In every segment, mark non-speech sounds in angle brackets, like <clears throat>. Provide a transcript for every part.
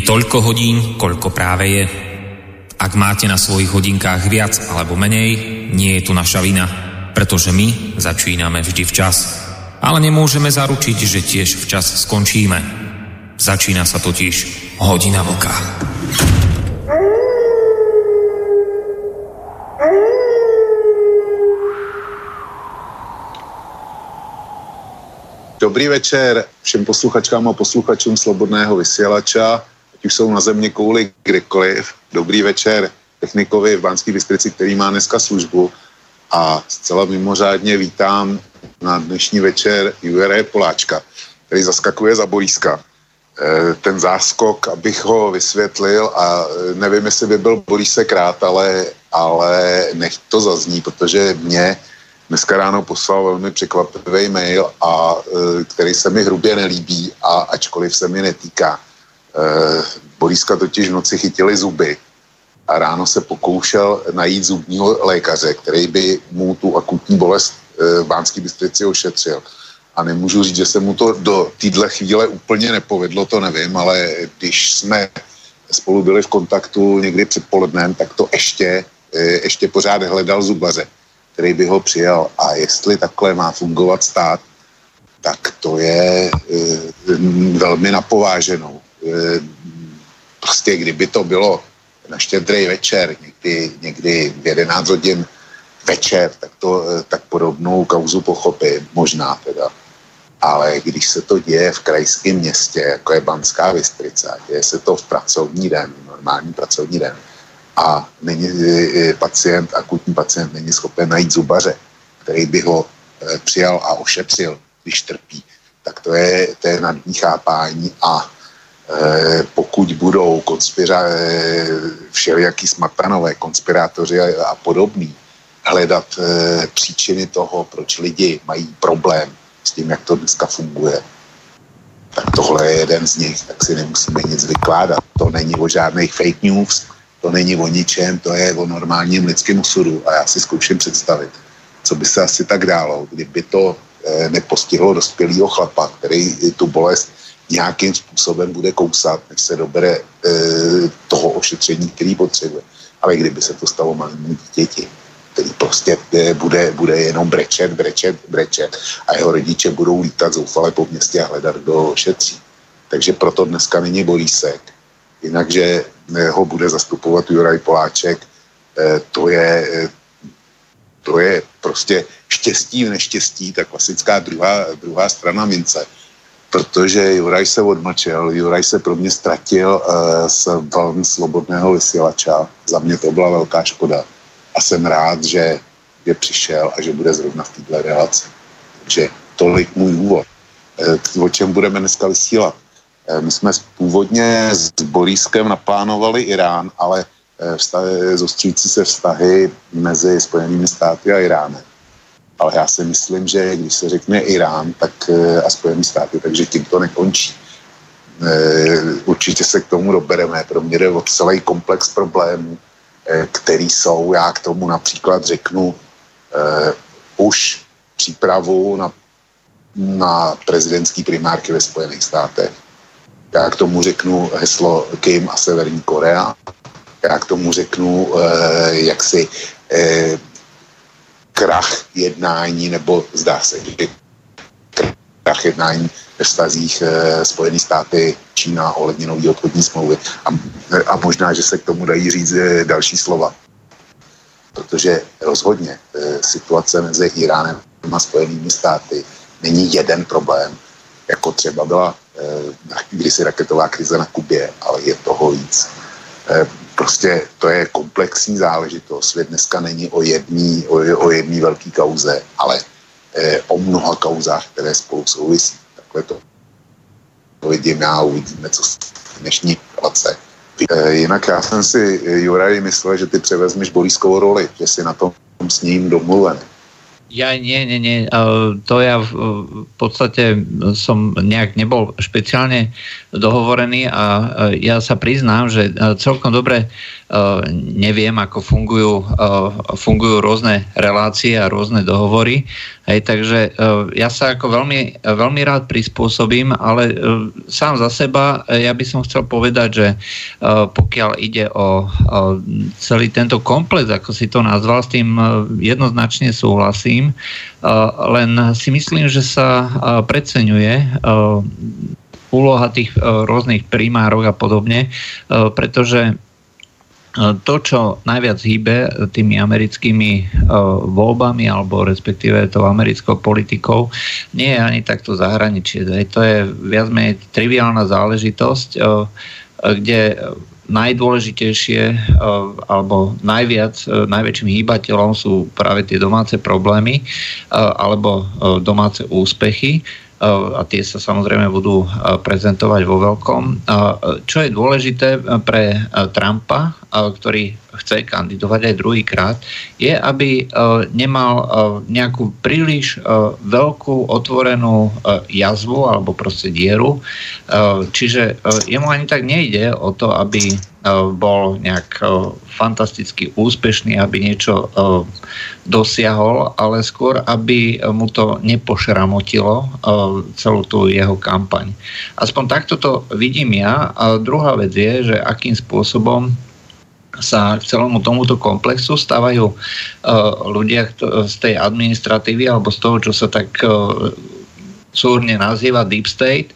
Je toľko hodín, koľko práve je. Ak máte na svojich hodinkách viac alebo menej, nie je tu naša vina, pretože my začíname vždy včas. Ale nemôžeme zaručiť, že tiež včas skončíme. Začína sa totiž hodina vlka. Dobrý večer všem posluchačkám a posluchačům Slobodného vysielača ať už jsou na země kouli kdekoliv. Dobrý večer technikovi v Banské Bystrici, který má dneska službu a zcela mimořádně vítám na dnešní večer Jure Poláčka, který zaskakuje za Boríska. E, ten záskok, abych ho vysvětlil a nevím, jestli by byl Borísek rád, ale, ale nech to zazní, protože mě dneska ráno poslal velmi překvapivý mail, a, e, který se mi hrubě nelíbí a ačkoliv se mi netýká Eh, Boríska totiž v noci chytili zuby a ráno se pokoušel najít zubního lékaře, který by mu tu akutní bolest eh, v Bánské Bystrici ošetřil. A nemůžu říct, že se mu to do téhle chvíle úplně nepovedlo, to nevím, ale když jsme spolu byli v kontaktu někdy předpolednem, tak to ještě, eh, ještě pořád hledal zubaře, který by ho přijal. A jestli takhle má fungovat stát, tak to je velmi napováženou. Eh, prostě kdyby to bylo na štědrý večer, někdy, někdy v 11 hodin večer, tak, to, eh, tak podobnou kauzu pochopím, možná teda. Ale když se to děje v krajském městě, jako je Banská Bystrica, děje se to v pracovní den, normální pracovní den, a není eh, pacient, akutní pacient není schopen najít zubaře, který by ho přijal a ošetřil, když trpí, tak to je, to je nadní chápání a pokud budou konspira, eh, všelijaký smatanové, konspirátoři a, a podobný hledat eh, příčiny toho, proč lidi mají problém s tím, jak to dneska funguje, tak tohle je jeden z nich, tak si nemusíme nic vykládat. To není o žádných fake news, to není o ničem, to je o normálním lidském osudu a já si zkouším představit, co by se asi tak dálo, kdyby to nepostihlo dospělého chlapa, který tu bolest nějakým způsobem bude kousat, než se dobere e, toho ošetření, který potřebuje. Ale kdyby se to stalo malému dítěti, který prostě e, bude, bude jenom brečet, brečet, brečet a jeho rodiče budou lítat zoufale po městě a hledat, kdo ho ošetří. Takže proto dneska není Borísek. Jinakže e, ho bude zastupovat Juraj Poláček, e, to je, e, to je prostě štěstí v neštěstí, ta klasická druhá, druhá strana mince protože Juraj se odmlčel, Juraj se pro mě ztratil uh, z velmi slobodného vysílača. Za mě to byla velká škoda. A jsem rád, že je přišel a že bude zrovna v této relaci. Takže tolik můj úvod. Uh, o čem budeme dneska vysílat? Uh, my jsme původně s Borískem naplánovali Irán, ale vztahy, zostřící se vztahy mezi Spojenými státy a Iránem ale já si myslím, že když se řekne Irán tak, eh, a Spojené státy, takže tím to nekončí. Eh, určitě se k tomu dobereme. Pro mě jde o celý komplex problémů, eh, který jsou. Já k tomu například řeknu už přípravu na, na prezidentský primárky ve Spojených státech. Já k tomu řeknu heslo Kim a Severní Korea. Já k tomu řeknu, jak si krach jednání, nebo zdá se, že krach jednání ve vztazích e, Spojené státy, Čína ohledně nový obchodní smlouvy. A, a možná, že se k tomu dají říct e, další slova. Protože rozhodně e, situace mezi Iránem a Spojenými státy není jeden problém, jako třeba byla kdysi raketová krize na Kubě, ale je toho víc. Prostě to je komplexní záležitost. Svět dneska není o jedné o, o jedný velké kauze, ale e, o mnoha kauzách, které spolu souvisí. Takhle to, vidím já, uvidíme, co v dnešní relace. E, jinak já jsem si, Juraj, myslel, že ty převezmeš bolískovou roli, že si na tom s ním domluvený. Ja nie, nie, nie. To ja v podstate som nejak nebol špeciálne dohovorený a ja sa priznám, že celkom dobre neviem, ako fungujú, fungujú rôzne relácie a rôzne dohovory. Hej, takže ja sa ako veľmi, veľmi rád prispôsobím, ale sám za seba ja by som chcel povedať, že pokiaľ ide o celý tento komplex, ako si to nazval, s tým jednoznačne súhlasím, len si myslím, že sa preceňuje úloha tých rôznych primárov a podobne, pretože to, čo najviac hýbe tými americkými voľbami alebo respektíve tou americkou politikou, nie je ani takto zahraničie. To je viac menej triviálna záležitosť, kde najdôležitejšie alebo najviac, najväčším hýbateľom sú práve tie domáce problémy alebo domáce úspechy a tie sa samozrejme budú prezentovať vo veľkom. Čo je dôležité pre Trumpa, ktorý chce kandidovať aj druhýkrát, je, aby nemal nejakú príliš veľkú otvorenú jazvu alebo proste dieru. Čiže jemu ani tak nejde o to, aby bol nejak fantasticky úspešný, aby niečo dosiahol, ale skôr, aby mu to nepošramotilo celú tú jeho kampaň. Aspoň takto to vidím ja. A druhá vec je, že akým spôsobom sa k celému tomuto komplexu stávajú ľudia z tej administratívy alebo z toho, čo sa tak súrne nazýva Deep State,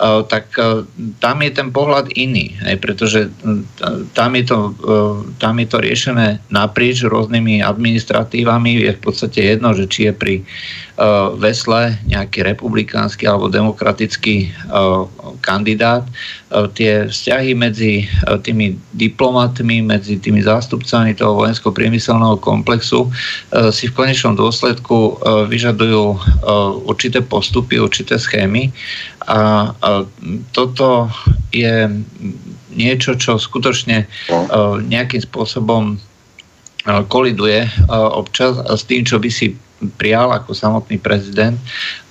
tak eh, tam je ten pohľad iný, aj pretože eh, tam je, to, tam je to riešené naprieč rôznymi administratívami. Je v podstate jedno, že či je pri vesle nejaký republikánsky alebo demokratický kandidát. Tie vzťahy medzi tými diplomatmi, medzi tými zástupcami toho vojensko-priemyselného komplexu si v konečnom dôsledku vyžadujú určité postupy, určité schémy a, a toto je niečo, čo skutočne no. nejakým spôsobom koliduje občas s tým, čo by si prijal ako samotný prezident.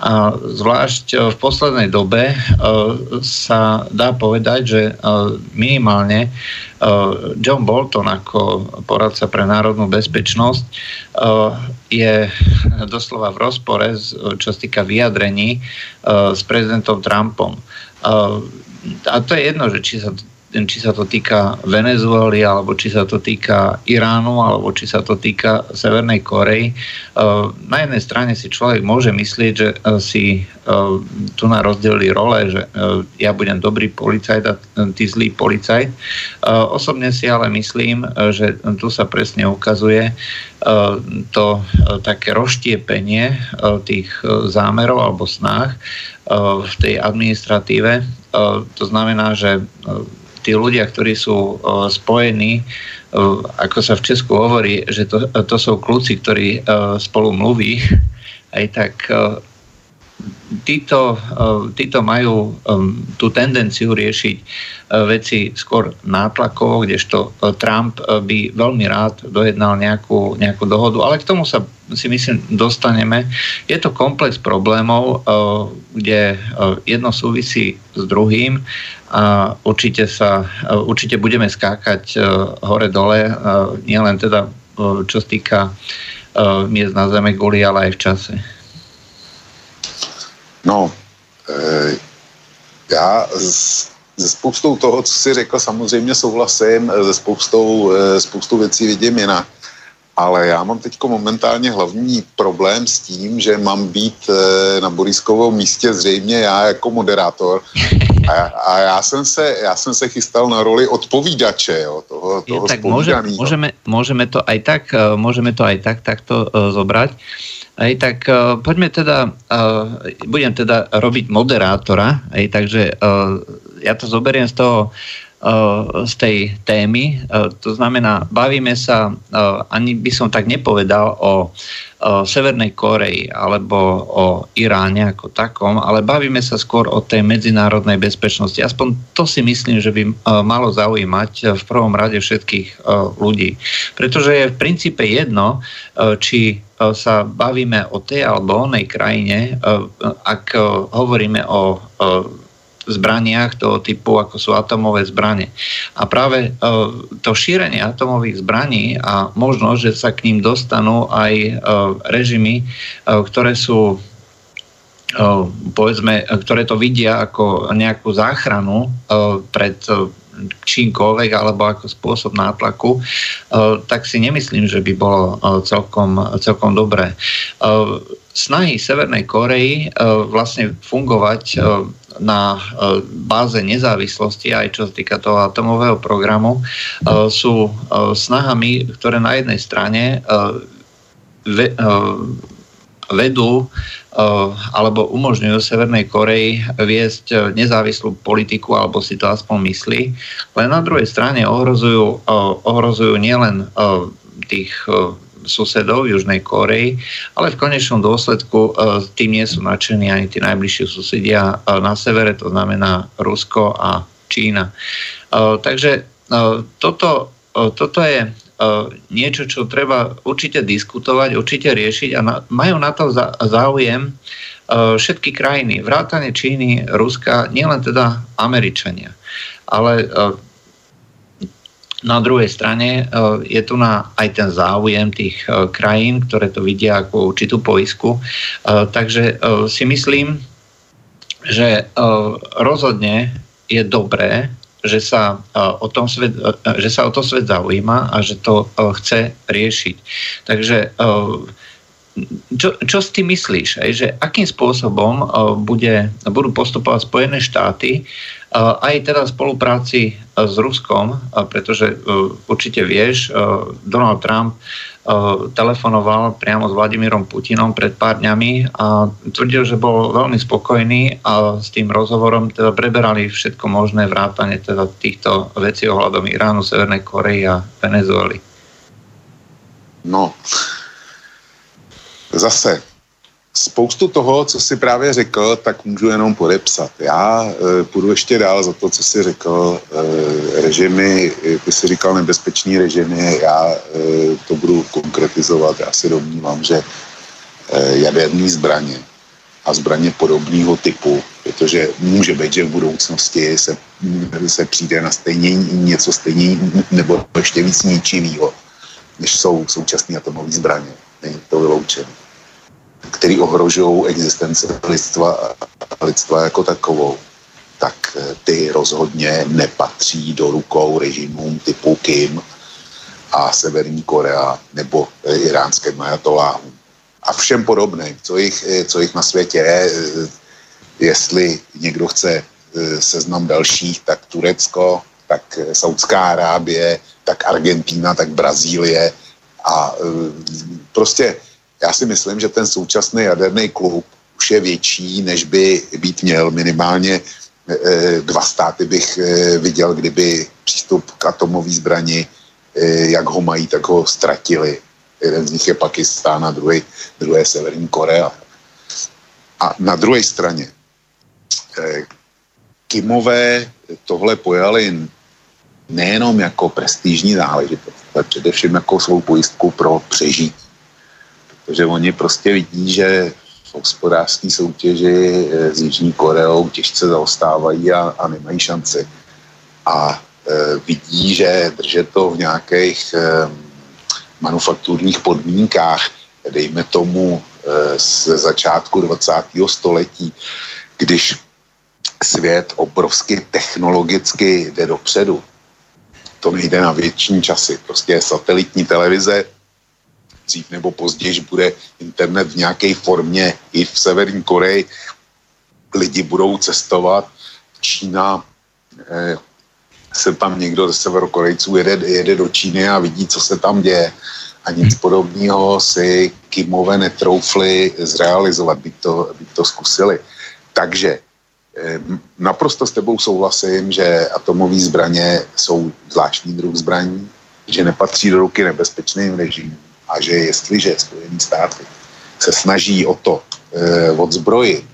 A zvlášť v poslednej dobe sa dá povedať, že minimálne John Bolton ako poradca pre národnú bezpečnosť je doslova v rozpore, čo sa týka vyjadrení s prezidentom Trumpom. A to je jedno, že či sa či sa to týka Venezuely, alebo či sa to týka Iránu, alebo či sa to týka Severnej Korei. E, na jednej strane si človek môže myslieť, že e, si e, tu na rozdelili role, že ja budem dobrý policajt a ty zlý policajt. Osobne si ale myslím, že tu sa presne ukazuje to také rozštiepenie tých zámerov alebo snách v tej administratíve. To znamená, že tí ľudia, ktorí sú spojení, ako sa v Česku hovorí, že to, to sú kľúci, ktorí spolu mluví, <laughs> aj tak títo, títo majú tú tendenciu riešiť veci skôr nátlakovo, kdežto Trump by veľmi rád dojednal nejakú, nejakú dohodu, ale k tomu sa si myslím dostaneme. Je to komplex problémov, kde jedno súvisí s druhým a určite sa, určite budeme skákať hore-dole, nielen teda čo sa týka miest na zeme guli, ale aj v čase. No, e, já se spoustou toho, co si řekl, samozřejmě souhlasím, se spoustou, e, spoustou věcí vidím jinak ale já mám teď momentálně hlavní problém s tím, že mám být e, na Boriskovou místě zřejmě já jako moderátor. A, a já, jsem se, já jsem se chystal na roli odpovídače, jo, toho, toho tak môže, môžeme, môžeme to aj tak, e, môžeme to aj tak takto uh, zobrať. Aj tak uh, poďme teda, uh, budem teda robiť moderátora, aj takže uh, ja to zoberiem z toho Eh, z tej témy. Eh, to znamená, bavíme sa, eh, ani by som tak nepovedal o Severnej Koreji alebo o Iráne ako takom, ale bavíme sa skôr o tej medzinárodnej bezpečnosti. Aspoň to si myslím, že by malo zaujímať v prvom rade všetkých ľudí. Pretože je v princípe jedno, či sa bavíme o tej alebo onej krajine, ak hovoríme o zbraniach toho typu, ako sú atomové zbranie. A práve to šírenie atomových zbraní a možnosť, že sa k ním dostanú aj režimy, ktoré sú povedzme, ktoré to vidia ako nejakú záchranu pred čímkoľvek alebo ako spôsob nátlaku, tak si nemyslím, že by bolo celkom, celkom dobré. Snahy Severnej Korei vlastne fungovať na báze nezávislosti, aj čo sa týka toho atomového programu, sú snahami, ktoré na jednej strane vedú alebo umožňujú Severnej Koreji viesť nezávislú politiku, alebo si to aspoň myslí. Len na druhej strane ohrozujú, ohrozujú nielen tých susedov Južnej Koreji, ale v konečnom dôsledku tým nie sú nadšení ani tí najbližší susedia na severe, to znamená Rusko a Čína. Takže toto, toto je niečo, čo treba určite diskutovať, určite riešiť a majú na to záujem všetky krajiny, vrátane Číny, Ruska, nielen teda Američania. Ale na druhej strane je tu na aj ten záujem tých krajín, ktoré to vidia ako určitú poisku. Takže si myslím, že rozhodne je dobré že sa, o tom svet, že sa o to svet zaujíma a že to chce riešiť. Takže čo, čo s tým myslíš? Že akým spôsobom bude, budú postupovať Spojené štáty aj teda v spolupráci s Ruskom, pretože určite vieš, Donald Trump telefonoval priamo s Vladimírom Putinom pred pár dňami a tvrdil, že bol veľmi spokojný a s tým rozhovorom teda preberali všetko možné vrátane teda týchto vecí ohľadom Iránu, Severnej Korei a Venezuely. No, zase spoustu toho, co si právě řekl, tak můžu jenom podepsat. Já e, půjdu ještě dál za to, co si řekl. E, režimy, ty si říkal nebezpečný režimy, já e, to budu konkretizovat. Já si domnívám, že e, jaderní zbraně a zbraně podobného typu, protože může být, že v budoucnosti se, se přijde na stejně něco stejně nebo ještě víc ničivého, než jsou současné atomové zbraně. Není to vyloučené který ohrožují existenci lidstva, lidstva jako takovou, tak eh, ty rozhodně nepatří do rukou režimům typu Kim a Severní Korea nebo eh, iránské majatoláhům. A všem podobným, co jich, eh, co jich na světě je, jestli někdo chce seznam dalších, tak Turecko, tak Saudská Arábie, tak Argentína, tak Brazílie a prostě já si myslím, že ten současný jaderný klub už je větší, než by být měl. Minimálně e, dva státy bych e, viděl, kdyby přístup k atomové zbrani, e, jak ho mají, tak ho ztratili. Jeden z nich je Pakistán a druhý, je Severní Korea. A na druhé straně Kimové tohle pojali nejenom jako prestižní záležitost, ale především jako svou pojistku pro přežití protože oni prostě vidí, že v hospodářské soutěži eh, s Jižní Koreou těžce zaostávají a, a nemají šanci. A e, vidí, že držet to v nějakých e, manufakturních podmínkách, dejme tomu e, z začátku 20. století, když svět obrovsky technologicky jde dopředu. To nejde na větší časy. Prostě satelitní televize, dřív nebo později bude internet v nějaké formě i v Severní Koreji. Lidi budou cestovat. Čína, eh, se tam někdo ze severokorejců jede, jede do Číny a vidí, co se tam děje. A nic podobného si Kimové netroufli zrealizovat, by to, by to zkusili. Takže eh, naprosto s tebou souhlasím, že atomové zbraně jsou zvláštní druh zbraní, že nepatří do ruky nebezpečným režimům a že jestliže Spojené státy se snaží o to e, odzbrojit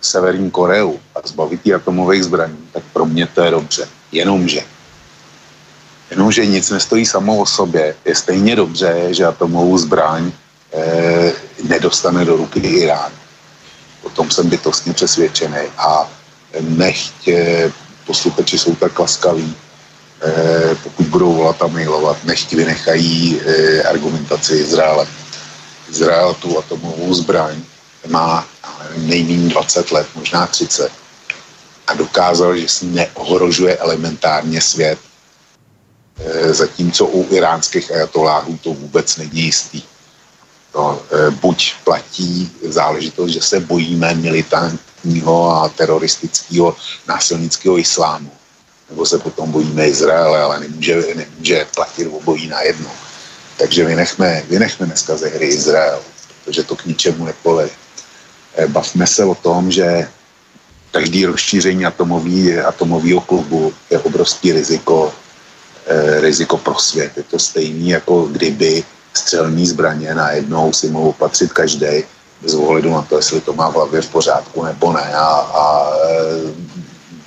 Severní Koreu a zbavit atomových zbraní, tak pro mě to je dobře. Jenomže Jenomže nic nestojí samo o sobě. Je stejně dobře, že atomovou zbraň e, nedostane do ruky Irán. O tom jsem bytostně přesvědčený. A nechť posluchači jsou tak laskaví, pokud budou volat a mailovat, nechť vynechají argumentaci Izraele. Izrael tu atomovou zbraň má nejméně 20 let, možná 30 a dokázal, že si neohrožuje elementárně svět, e, zatímco u iránských ajatoláhů to vůbec není jistý. No, buď platí záležitost, že se bojíme militantního a teroristického násilnického islámu, nebo se potom bojíme Izraele, ale nemůže, nemůže platit obojí na jedno. Takže vynechme, vynechme dneska ze hry Izrael, protože to k ničemu nepoleje. E, bavme se o tom, že každý rozšíření atomový, atomového klubu je obrovský riziko, eh, riziko pro svět. Je to stejný, jako kdyby střelní zbraně najednou si mohou patřit každý, bez ohledu na to, jestli to má v hlavě v pořádku nebo ne. A, a e,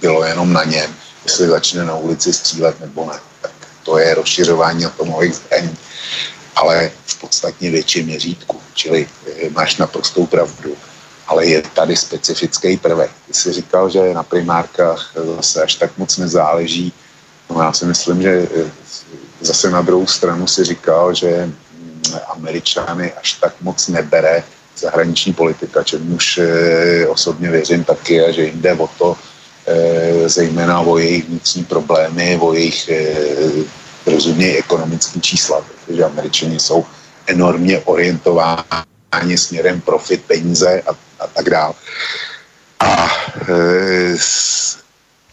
bylo jenom na něm, jestli začne na ulici střílet nebo ne. Tak to je rozšiřování atomových zbraní, ale v podstatně větším měřítku. Čili e, máš naprostou pravdu ale je tady specifický prvek. Ty jsi říkal, že na primárkách zase až tak moc nezáleží. No já si myslím, že eh, zase na druhou stranu si říkal, že mm, Američany až tak moc nebere zahraniční politika, čemuž eh, osobně věřím taky a že jde o to, eh, zejména o jejich vnitřní problémy, o jejich rozuměj ekonomický čísla, protože američani jsou enormně orientováni směrem profit, peníze a a tak dále. A e,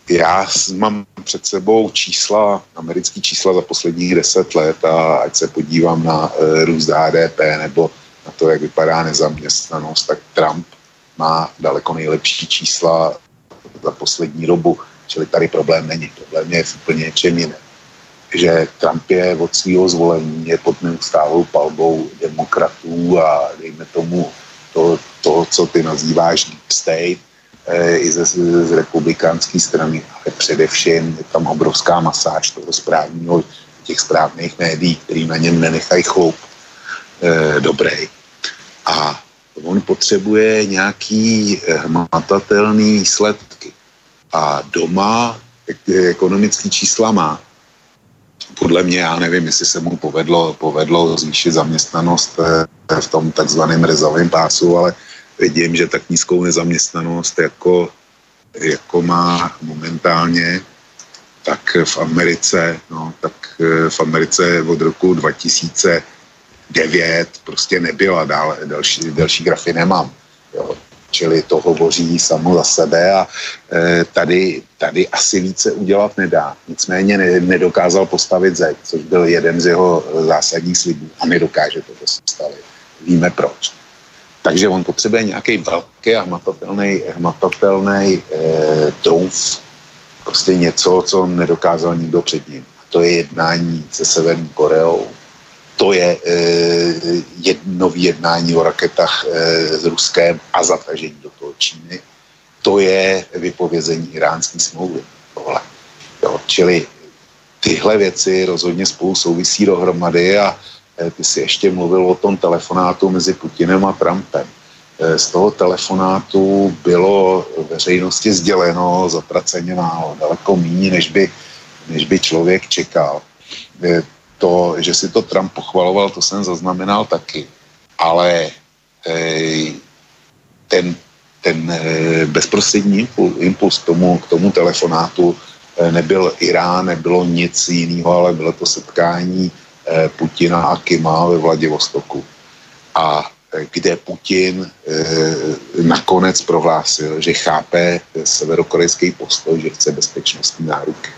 já mám před sebou čísla, americké čísla za posledních deset let a ať se podívám na e, růst HDP nebo na to, jak vypadá nezaměstnanost, tak Trump má daleko nejlepší čísla za poslední dobu, čili tady problém není. Problém je v úplně něčem jiném. Že Trump je od svého zvolení je pod neustálou palbou demokratů a dejme tomu to, to, co ty nazýváš deep state, e, i ze, z republikánské strany, ale především je tam obrovská masáž toho správního, těch správných médií, který na něm nenechají chloup e, dobrý. A on potřebuje nějaký hmatatelný výsledky. A doma ekonomický čísla má, podle mě, já nevím, jestli se mu povedlo, povedlo zvýšit zaměstnanost eh, v tom takzvaném rezovém pásu, ale vidím, že tak nízkou nezaměstnanost jako, jako má momentálně, tak v Americe, no, tak eh, v Americe od roku 2009 prostě nebyla, dál, další, další grafy nemám. Jo čili to hovoří samo za sebe a e, tady, tady asi více udělat nedá. Nicméně ne, nedokázal postavit zeď, což byl jeden z jeho zásadních slibů a nedokáže to postavit. Víme proč. Takže on potřebuje nějaký velký a hmatatelný, hmatatelný e, trůf, prostě něco, co nedokázal nikdo před ním. A to je jednání se Severní Koreou, to je e, jedno jednání o raketách e, s Ruskem a zatažení do toho Číny. To je vypovězení iránské smlouvy. Tohle. Jo, čili tyhle věci rozhodně spolu souvisí dohromady a e, ty si ještě mluvil o tom telefonátu mezi Putinem a Trumpem. E, z toho telefonátu bylo veřejnosti sděleno zatraceně málo, daleko méně, než by, než by člověk čekal. E, to, že si to Trump pochvaloval, to jsem zaznamenal taky. Ale e, ten, ten e, bezprostřední impuls, impuls k, tomu, k tomu telefonátu e, nebyl Irán, nebylo nic jiného, ale bylo to setkání e, Putina a Kima ve Vladivostoku. A e, kde Putin e, nakonec prohlásil, že chápe severokorejský postoj, že chce bezpečnostní náruky.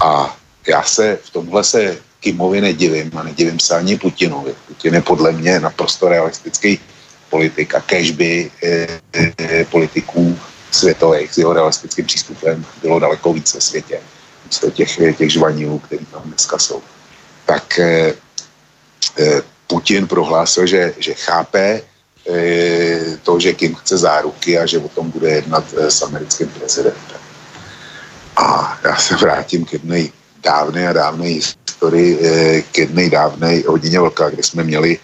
A já se v tomhle se Kimovi nedivím a nedivím se ani Putinovi. Putin je podle mě naprosto realistický politik a kež by e, e, politiků světových s jeho realistickým přístupem bylo daleko více ve světě. Místo těch, těch žvanilů, který tam dneska jsou. Tak e, Putin prohlásil, že, že chápe e, to, že Kim chce záruky a že o tom bude jednat s americkým prezidentem. A já se vrátím k jedné dávné a dávné historii, eh, k jedné dávné hodině vlka, kde jsme měli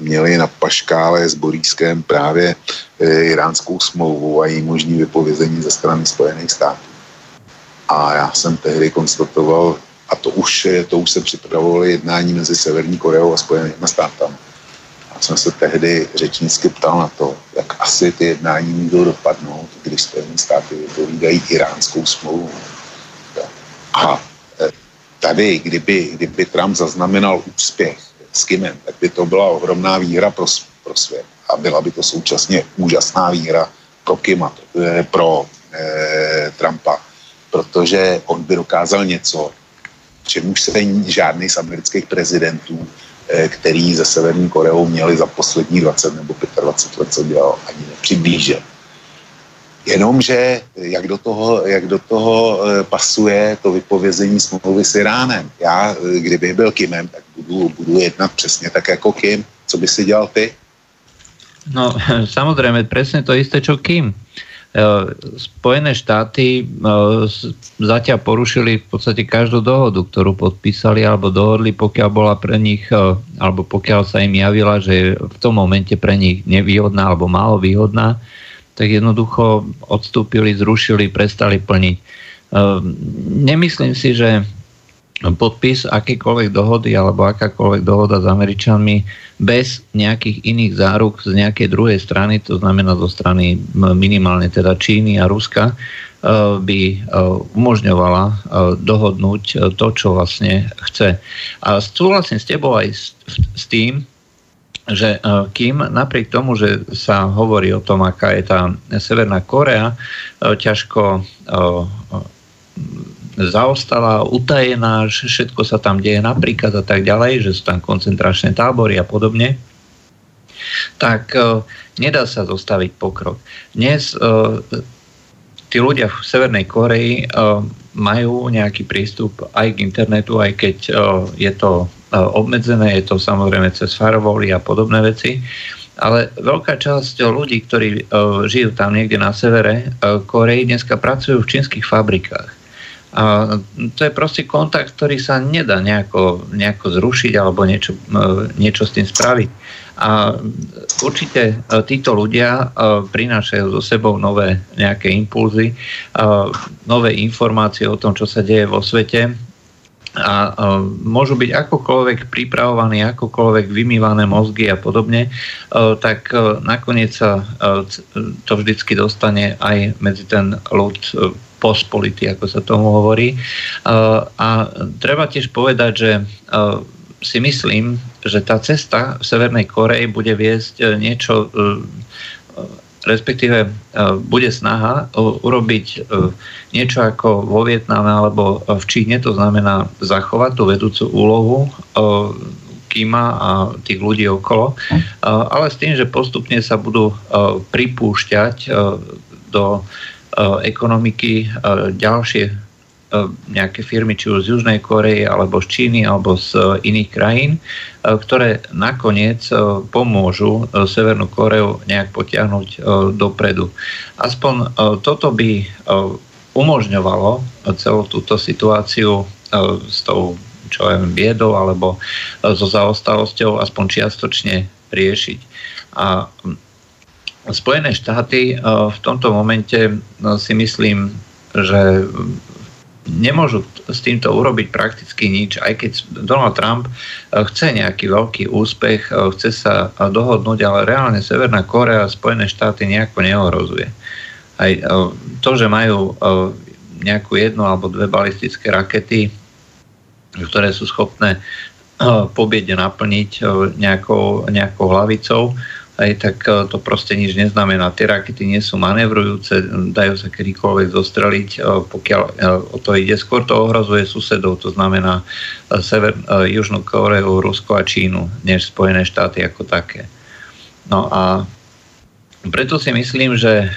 měli na paškále s Borískem právě iránskou smlouvu a její možný vypovězení ze strany Spojených států. A já jsem tehdy konstatoval, a to už, to už se připravovalo jednání mezi Severní Koreou a Spojenými státami. Já jsem se tehdy řečnicky ptal na to, jak asi ty jednání můžou dopadnout, když Spojené státy vypovídají iránskou smlouvu. A tady, kdyby, kdyby Trump zaznamenal úspěch s Kimem, tak by to byla ohromná výhra pro, pro svět. A byla by to současně úžasná výhra pro Kima, pro eh, Trumpa, protože on by dokázal něco, čemuž se žádný z amerických prezidentů, eh, který ze Severní Koreou měli za poslední 20 nebo 25 let, co dělal, ani nepřiblížil. Jenomže jak do toho, jak do toho eh, pasuje to vypovězení smlouvy s Iránem. Já, eh, kdybych byl Kimem, tak budu, budu jednat přesně tak jako Kim. Co by si dělal ty? No, <laughs> samozrejme, presne to isté, čo Kim. Spojené štáty zatiaľ porušili v podstate každú dohodu, ktorú podpísali alebo dohodli, pokiaľ bola pre nich, alebo pokiaľ sa im javila, že v tom momente pre nich nevýhodná alebo málo výhodná, tak jednoducho odstúpili, zrušili, prestali plniť. Nemyslím si, že podpis akýkoľvek dohody alebo akákoľvek dohoda s Američanmi bez nejakých iných záruk z nejakej druhej strany, to znamená zo strany minimálne teda Číny a Ruska, e, by e, umožňovala dohodnúť to, čo vlastne chce. A súhlasím s tebou aj s tým, že kým napriek tomu, že sa hovorí o tom, aká je tá Severná Korea, ťažko zaostala, utajená, že všetko sa tam deje napríklad a tak ďalej, že sú tam koncentračné tábory a podobne, tak nedá sa zostaviť pokrok. Dnes tí ľudia v Severnej Koreji majú nejaký prístup aj k internetu, aj keď je to obmedzené, je to samozrejme cez firewally a podobné veci, ale veľká časť ľudí, ktorí uh, žijú tam niekde na severe uh, Koreji, dneska pracujú v čínskych fabrikách. A to je proste kontakt, ktorý sa nedá nejako, nejako zrušiť alebo niečo, e, niečo s tým spraviť. A určite e, títo ľudia e, prinášajú so sebou nové nejaké impulzy, nové informácie o tom, čo sa deje vo svete a môžu byť akokoľvek pripravovaní, akokoľvek vymývané mozgy a podobne, tak nakoniec sa to vždycky dostane aj medzi ten ľud pospolity, ako sa tomu hovorí. A treba tiež povedať, že si myslím, že tá cesta v Severnej Koreji bude viesť e, niečo, e, respektíve e, bude snaha urobiť niečo ako vo Vietname alebo v Číne, to znamená zachovať tú vedúcu úlohu Kima a tých ľudí okolo, ale s tým, že postupne sa budú pripúšťať do ekonomiky ďalšie nejaké firmy, či už z Južnej Koreje, alebo z Číny, alebo z iných krajín, ktoré nakoniec pomôžu Severnú Koreu nejak potiahnuť dopredu. Aspoň toto by umožňovalo celú túto situáciu s tou čo je biedou alebo so zaostalosťou aspoň čiastočne riešiť. A Spojené štáty v tomto momente si myslím, že nemôžu s týmto urobiť prakticky nič, aj keď Donald Trump eh, chce nejaký veľký úspech, chce sa dohodnúť, ale reálne Severná Korea a Spojené štáty nejako neohrozuje. Aj to, že majú nejakú jednu alebo dve balistické rakety, ktoré sú schopné pobiede naplniť nejakou, nejakou hlavicou, aj tak e, to proste nič neznamená. Tie rakety nie sú manevrujúce, dajú sa kedykoľvek zostreliť, e, pokiaľ e, o to ide. Skôr to ohrozuje susedov, to znamená Sever, Južnú Koreu, Rusko a Čínu, než Spojené štáty ako také. No a preto si myslím, že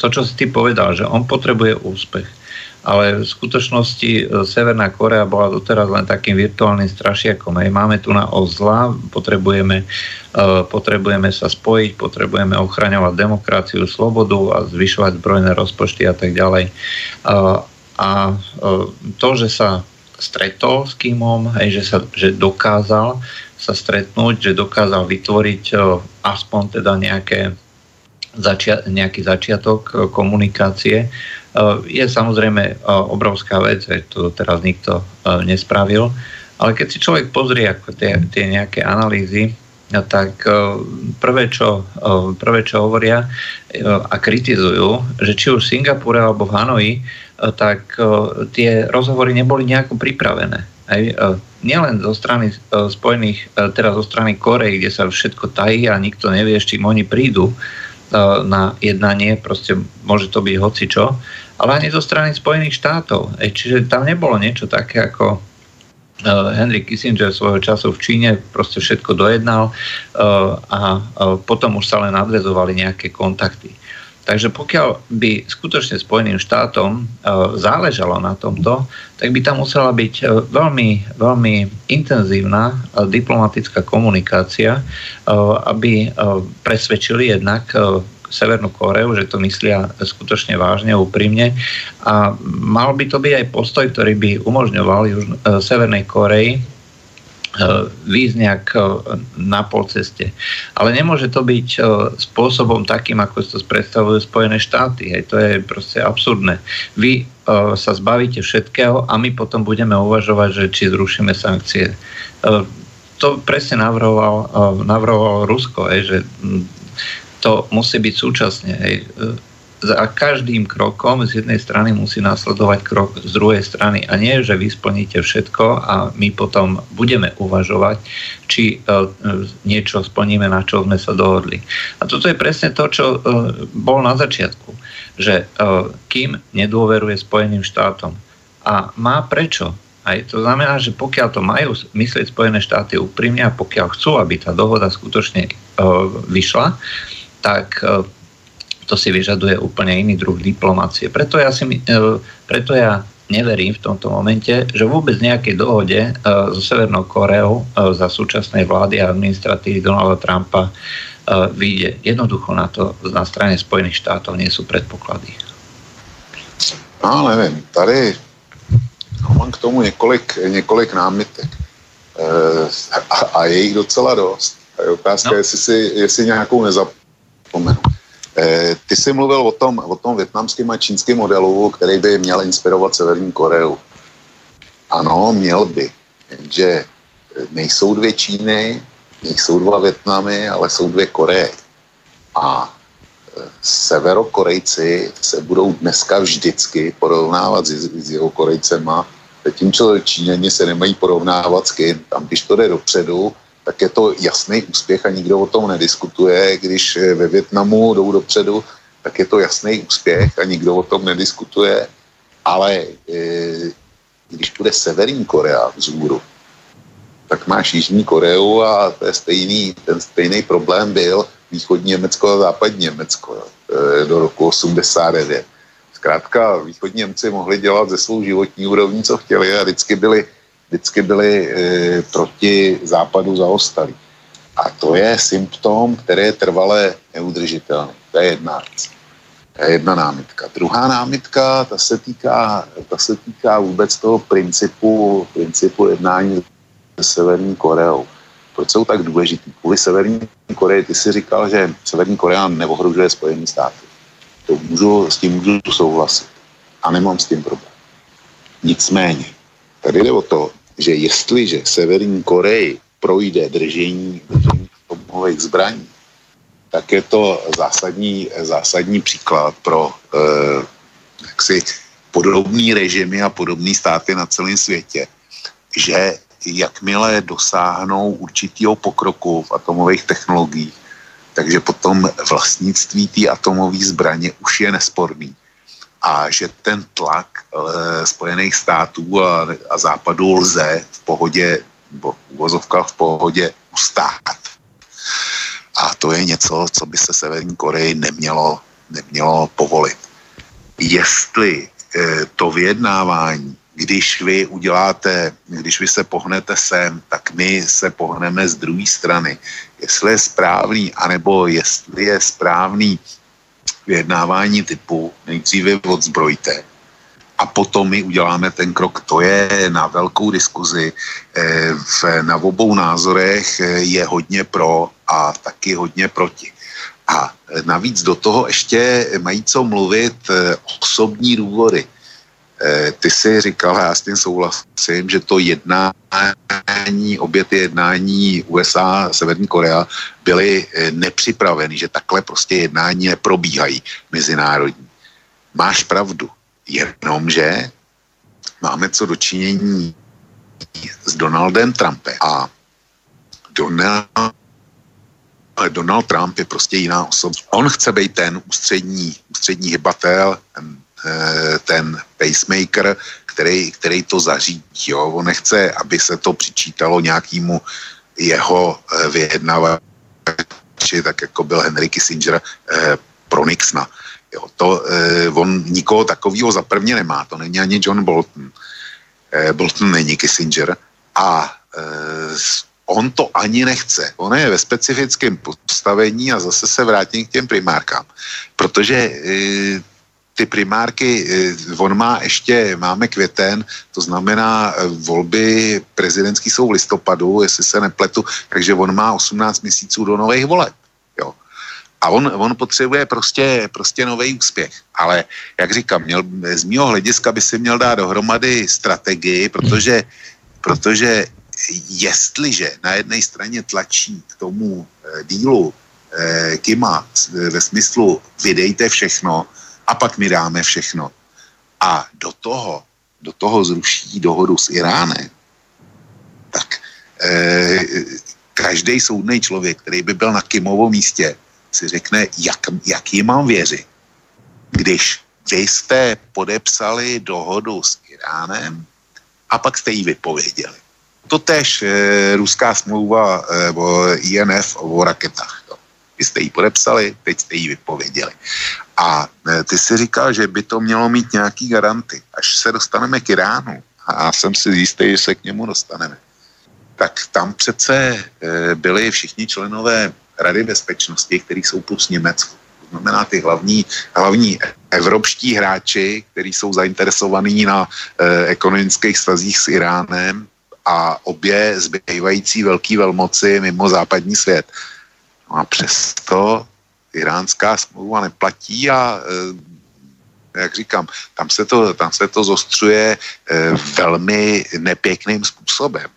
to, čo si ty povedal, že on potrebuje úspech ale v skutočnosti e, Severná Korea bola doteraz len takým virtuálnym strašiakom. Hej. Máme tu na ozla, potrebujeme, uh, potrebujeme sa spojiť, potrebujeme ochraňovať demokraciu, slobodu a zvyšovať zbrojné rozpočty a tak ďalej. Uh, a uh, to, že sa stretol s Kimom, hej, že, sa, že dokázal sa stretnúť, že dokázal vytvoriť aspoň teda nejaké začia- nejaký začiatok komunikácie, je samozrejme obrovská vec, že to teraz nikto nespravil. Ale keď si človek pozrie ako tie, tie nejaké analýzy, tak prvé čo, prvé, čo hovoria a kritizujú, že či už v Singapúre alebo v Hanoji, tak tie rozhovory neboli nejako pripravené. Aj, nielen zo strany Spojených, teda zo strany Korei, kde sa všetko tají a nikto nevie, s čím oni prídu na jednanie, proste môže to byť hocičo, ale ani zo strany Spojených štátov. Čiže tam nebolo niečo také ako Henry Kissinger svojho času v Číne proste všetko dojednal a potom už sa len nadvezovali nejaké kontakty. Takže pokiaľ by skutočne Spojeným štátom záležalo na tomto, tak by tam musela byť veľmi, veľmi intenzívna diplomatická komunikácia, aby presvedčili jednak Severnú Koreu, že to myslia skutočne vážne, úprimne. A mal by to byť aj postoj, ktorý by umožňoval Južn- Severnej Koreji E, výjsť nejak e, na polceste. Ale nemôže to byť e, spôsobom takým, ako to predstavujú Spojené štáty. Hej, to je proste absurdné. Vy sa zbavíte všetkého a my potom budeme uvažovať, že či zrušíme sankcie. To presne navrhoval, navrhoval Rusko, hej, že to musí byť súčasne. Hej za každým krokom z jednej strany musí následovať krok z druhej strany. A nie, že vy splníte všetko a my potom budeme uvažovať, či uh, niečo splníme, na čo sme sa dohodli. A toto je presne to, čo uh, bol na začiatku. Že kým nedôveruje Spojeným štátom a má prečo, aj to znamená, že pokiaľ to majú myslieť Spojené štáty úprimne a pokiaľ chcú, aby tá dohoda skutočne vyšla, tak to si vyžaduje úplne iný druh diplomácie. Preto ja, si, e, preto ja neverím v tomto momente, že vôbec nejakej dohode e, so Severnou Koreou e, za súčasnej vlády a administratívy Donalda Trumpa vyjde. Jednoducho na to na strane Spojených štátov nie sú predpoklady. No, nevím, tady mám k tomu několik, několik námitek e, a, a je jich docela dost. A je otázka, no. jestli, si, jestli nějakou nezapomenu. Eh, ty jsi mluvil o tom, o tom větnamském a čínském modelu, který by měl inspirovat Severní Koreu. Ano, měl by, že eh, nejsou dvě Číny, nejsou dva Větnamy, ale jsou dvě Koreje. A eh, severokorejci se budou dneska vždycky porovnávat s, s jeho Korejcema, zatímco Číňani se nemají porovnávat s kým. Tam, když to jde dopředu, tak je to jasný úspěch a nikdo o tom nediskutuje. Když eh, ve Větnamu jdou dopředu, tak je to jasný úspěch a nikdo o tom nediskutuje. Ale e, když bude Severní Korea vzhůru, tak máš Jižní Koreu a to je stejný, ten stejný problém byl východní Německo a západní Německo e, do roku 89. Zkrátka východní Němci mohli dělat ze svou životní úrovní, co chtěli a vždycky byli vždycky byli e, proti západu zaostalí. A to je symptom, který je trvalé neudržitelný. To je jedna věc. To je jedna námitka. Druhá námitka, ta se týká, ta se týká vůbec toho principu, principu jednání se Severní Koreou. Proč jsou tak důležitý? Kvůli Severní Koreji, ty si říkal, že Severní Korea neohrožuje Spojené státy. To můžu, s tím můžu souhlasit. A nemám s tím problém. Nicméně, tady jde o to, že jestliže Severní Koreji projde držení, držení atomových zbraní, tak je to zásadní, zásadní příklad pro eh, jaksi podobný režimy a podobné státy na celém světě, že jakmile dosáhnou určitého pokroku v atomových technologiích, takže potom vlastnictví té atomové zbraně už je nesporný a že ten tlak e, Spojených států a, a západu lze v pohodě, nebo uvozovka v pohodě ustát. A to je něco, co by se Severní Koreji nemělo, nemělo povolit. Jestli e, to vyjednávání, když vy uděláte, když vy se pohnete sem, tak my se pohneme z druhé strany. Jestli je správný, anebo jestli je správný vyjednávání typu nejdříve odzbrojte a potom my uděláme ten krok. To je na velkou diskuzi. V, na obou názorech je hodně pro a taky hodně proti. A navíc do toho ještě mají co mluvit osobní důvody. Eh, ty si říkal, já s tím souhlasím, že to jednání, obě ty jednání USA a Severní Korea byly eh, nepřipraveny, že takhle prostě jednání neprobíhají mezinárodní. Máš pravdu, jenomže máme co dočinění s Donaldem Trumpem a Donald Donald Trump je prostě jiná osoba. On chce být ten ústřední, ústřední hybatel, ten Eh, ten pacemaker, který, který to zařídí. Jo? On nechce, aby se to přičítalo nějakému jeho eh, vyjednavači, tak jako byl Henry Kissinger eh, pro Nixona. Jo, to, on nikoho takového za prvně nemá, to není ani John Bolton. Bolton není Kissinger a on to ani nechce. On je ve specifickém postavení a zase se vrátím k těm primárkám, protože ty primárky, eh, on má ještě, máme květen, to znamená eh, volby prezidentský jsou v listopadu, jestli se nepletu, takže on má 18 měsíců do nových voleb. Jo. A on, on potřebuje prostě, prostě nový úspěch. Ale, jak říkám, měl, z mého hlediska by si měl dát dohromady strategii, protože, protože jestliže na jedné straně tlačí k tomu eh, dílu eh, Kima ve smyslu vydejte všechno, a pak my dáme všechno. A do toho, do toho zruší dohodu s Iránem, tak eh, každý soudný člověk, který by byl na Kimovo místě, si řekne, jak, jak jim mám věřit, když vy jste podepsali dohodu s Iránem a pak jste ji vypověděli. To tež eh, ruská smlouva eh, o INF o raketách. Vy jste ji podepsali, teď jste ji vypověděli. A e, ty si říkal, že by to mělo mít nějaký garanty. Až se dostaneme k Iránu, a já jsem si jistý, že se k němu dostaneme, tak tam přece e, byli všichni členové Rady bezpečnosti, kteří jsou plus Německo. To znamená ty hlavní, hlavní evropští hráči, kteří jsou zainteresovaní na eh, ekonomických stazích s Iránem a obě zbývající velký velmoci mimo západní svět. No a přesto iránská smlouva neplatí a eh, jak říkám, tam se to, tam se to zostřuje eh, velmi nepěkným způsobem.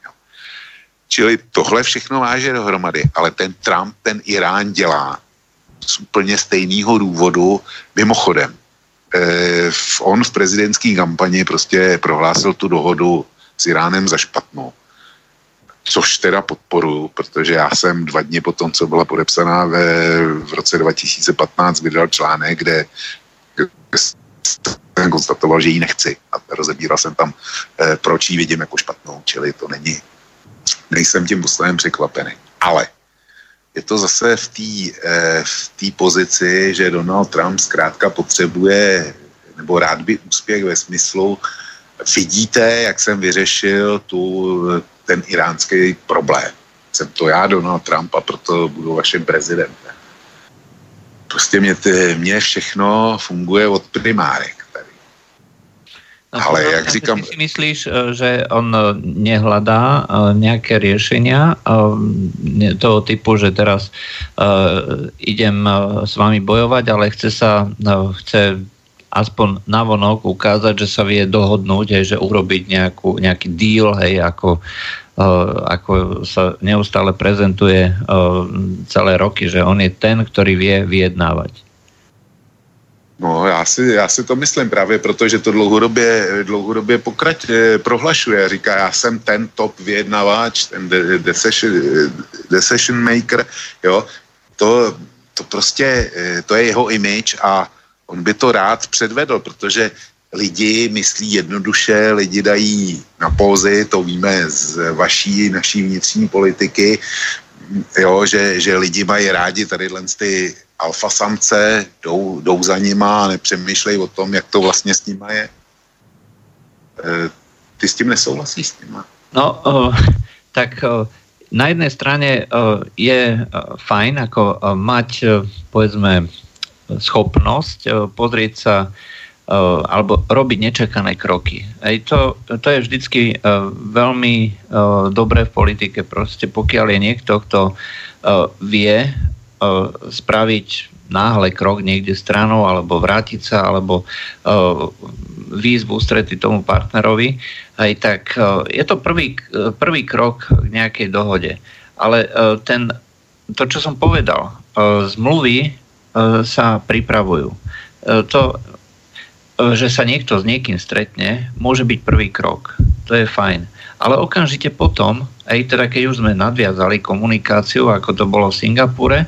Čili tohle všechno váže dohromady, ale ten Trump ten Irán dělá z úplně stejného důvodu. Mimochodem, eh, on v prezidentské kampani prostě prohlásil tu dohodu s Iránem za špatnou což teda podporu, protože já jsem dva dny po tom, co byla podepsaná ve, v roce 2015, vydal článek, kde, jsem konstatoval, že ji nechci a rozebíral jsem tam, eh, proč ji vidím jako špatnou, čili to není, nejsem tím posledem překvapený. Ale je to zase v té eh, pozici, že Donald Trump zkrátka potřebuje, nebo rád by úspěch ve smyslu, vidíte, jak jsem vyřešil tu ten iránský problém. Jsem to já, Donald Trump, a proto budu vaším prezidentem. Prostě mě, ty, mě všechno funguje od primárek. No, Ale jak říkám... Ty si myslíš, eh, že on eh, nehľadá eh, nejaké riešenia toho typu, že teraz idem s vami bojovať, ale chce sa, chce aspoň navonok ukázať, že sa vie dohodnúť, hej, že urobiť nejakú, nejaký deal, hej, ako, uh, ako sa neustále prezentuje uh, celé roky, že on je ten, ktorý vie vyjednávať. No, já si, já si to myslím právě proto, že to dlouhodobě, dlouhodobě pokrač, eh, prohlašuje. Říká, já jsem ten top vyjednavač, ten decision, decision maker, jo. To, to prostě, to je jeho image a on by to rád předvedl, protože lidi myslí jednoduše, lidi dají na pózy, to víme z vaší, naší vnitřní politiky, jo, že, že lidi mají rádi tady ty alfa samce, jdou, jdou za nima a nepřemýšlejí o tom, jak to vlastně s nima je. E, ty s tím nesouhlasíš s nima? No, uh, tak uh, na jednej strane uh, je uh, fajn ako uh, mať, uh, povedzme, schopnosť uh, pozrieť sa alebo robiť nečakané kroky. Ej, to, to je vždycky uh, veľmi dobré v politike. Proste pokiaľ je niekto, kto vie spraviť náhle krok niekde stranou, alebo vrátiť sa, alebo výjsť v ústrety tomu partnerovi, aj tak je to prvý, prvý krok k nejakej dohode. Ale ten, to, čo som povedal, zmluvy sa pripravujú. Uh, to E, že sa niekto s niekým stretne, môže byť prvý krok. To je fajn. Ale okamžite potom, aj teda keď už sme nadviazali komunikáciu, ako to bolo v Singapúre,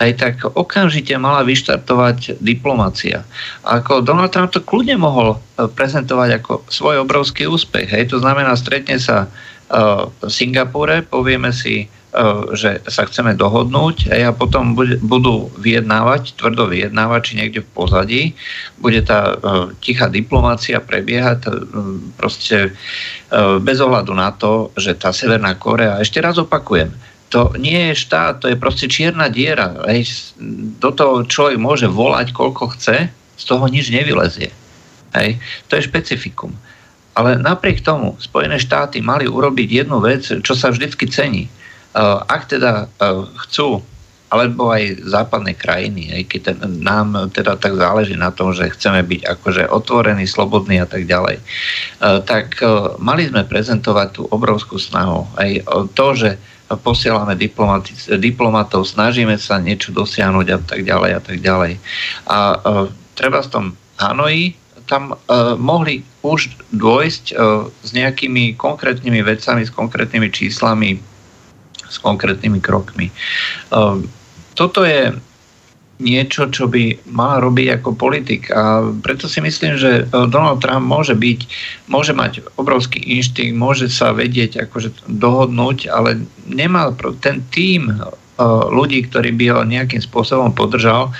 aj tak okamžite mala vyštartovať diplomacia. A ako Donald Trump to kľudne mohol e, prezentovať ako svoj obrovský úspech. Hej, to znamená, stretne sa v Singapúre, povieme si, E, že sa chceme dohodnúť a potom budú vyjednávať, tvrdo vyjednávať, či niekde v pozadí. Bude tá e, tichá diplomácia prebiehať e, proste bez ohľadu na to, že tá Severná Korea, ešte raz opakujem, to nie je štát, to je proste čierna diera. Hej, do toho človek môže volať, koľko chce, z toho nič nevylezie. Hej, to je špecifikum. Ale napriek tomu Spojené štáty mali urobiť jednu vec, čo sa vždycky cení. Eh, ak teda eh, chcú alebo aj západné krajiny, aj keď ten, nám teda tak záleží na tom, že chceme byť akože otvorení, slobodní a tak ďalej, eh, tak mali sme prezentovať tú obrovskú snahu. Aj to, že posielame diplomatov, snažíme sa niečo dosiahnuť a tak ďalej a tak ďalej. A treba v tom Hanoji tam uh, mohli už dôjsť uh, s nejakými konkrétnymi vecami, s konkrétnymi číslami s konkrétnymi krokmi. Ehm, toto je niečo, čo by mal robiť ako politik. A preto si myslím, že e, Donald Trump môže byť, môže mať obrovský inštinkt, môže sa vedieť akože dohodnúť, ale nemá ten tým e, ľudí, ktorí by ho nejakým spôsobom podržal e,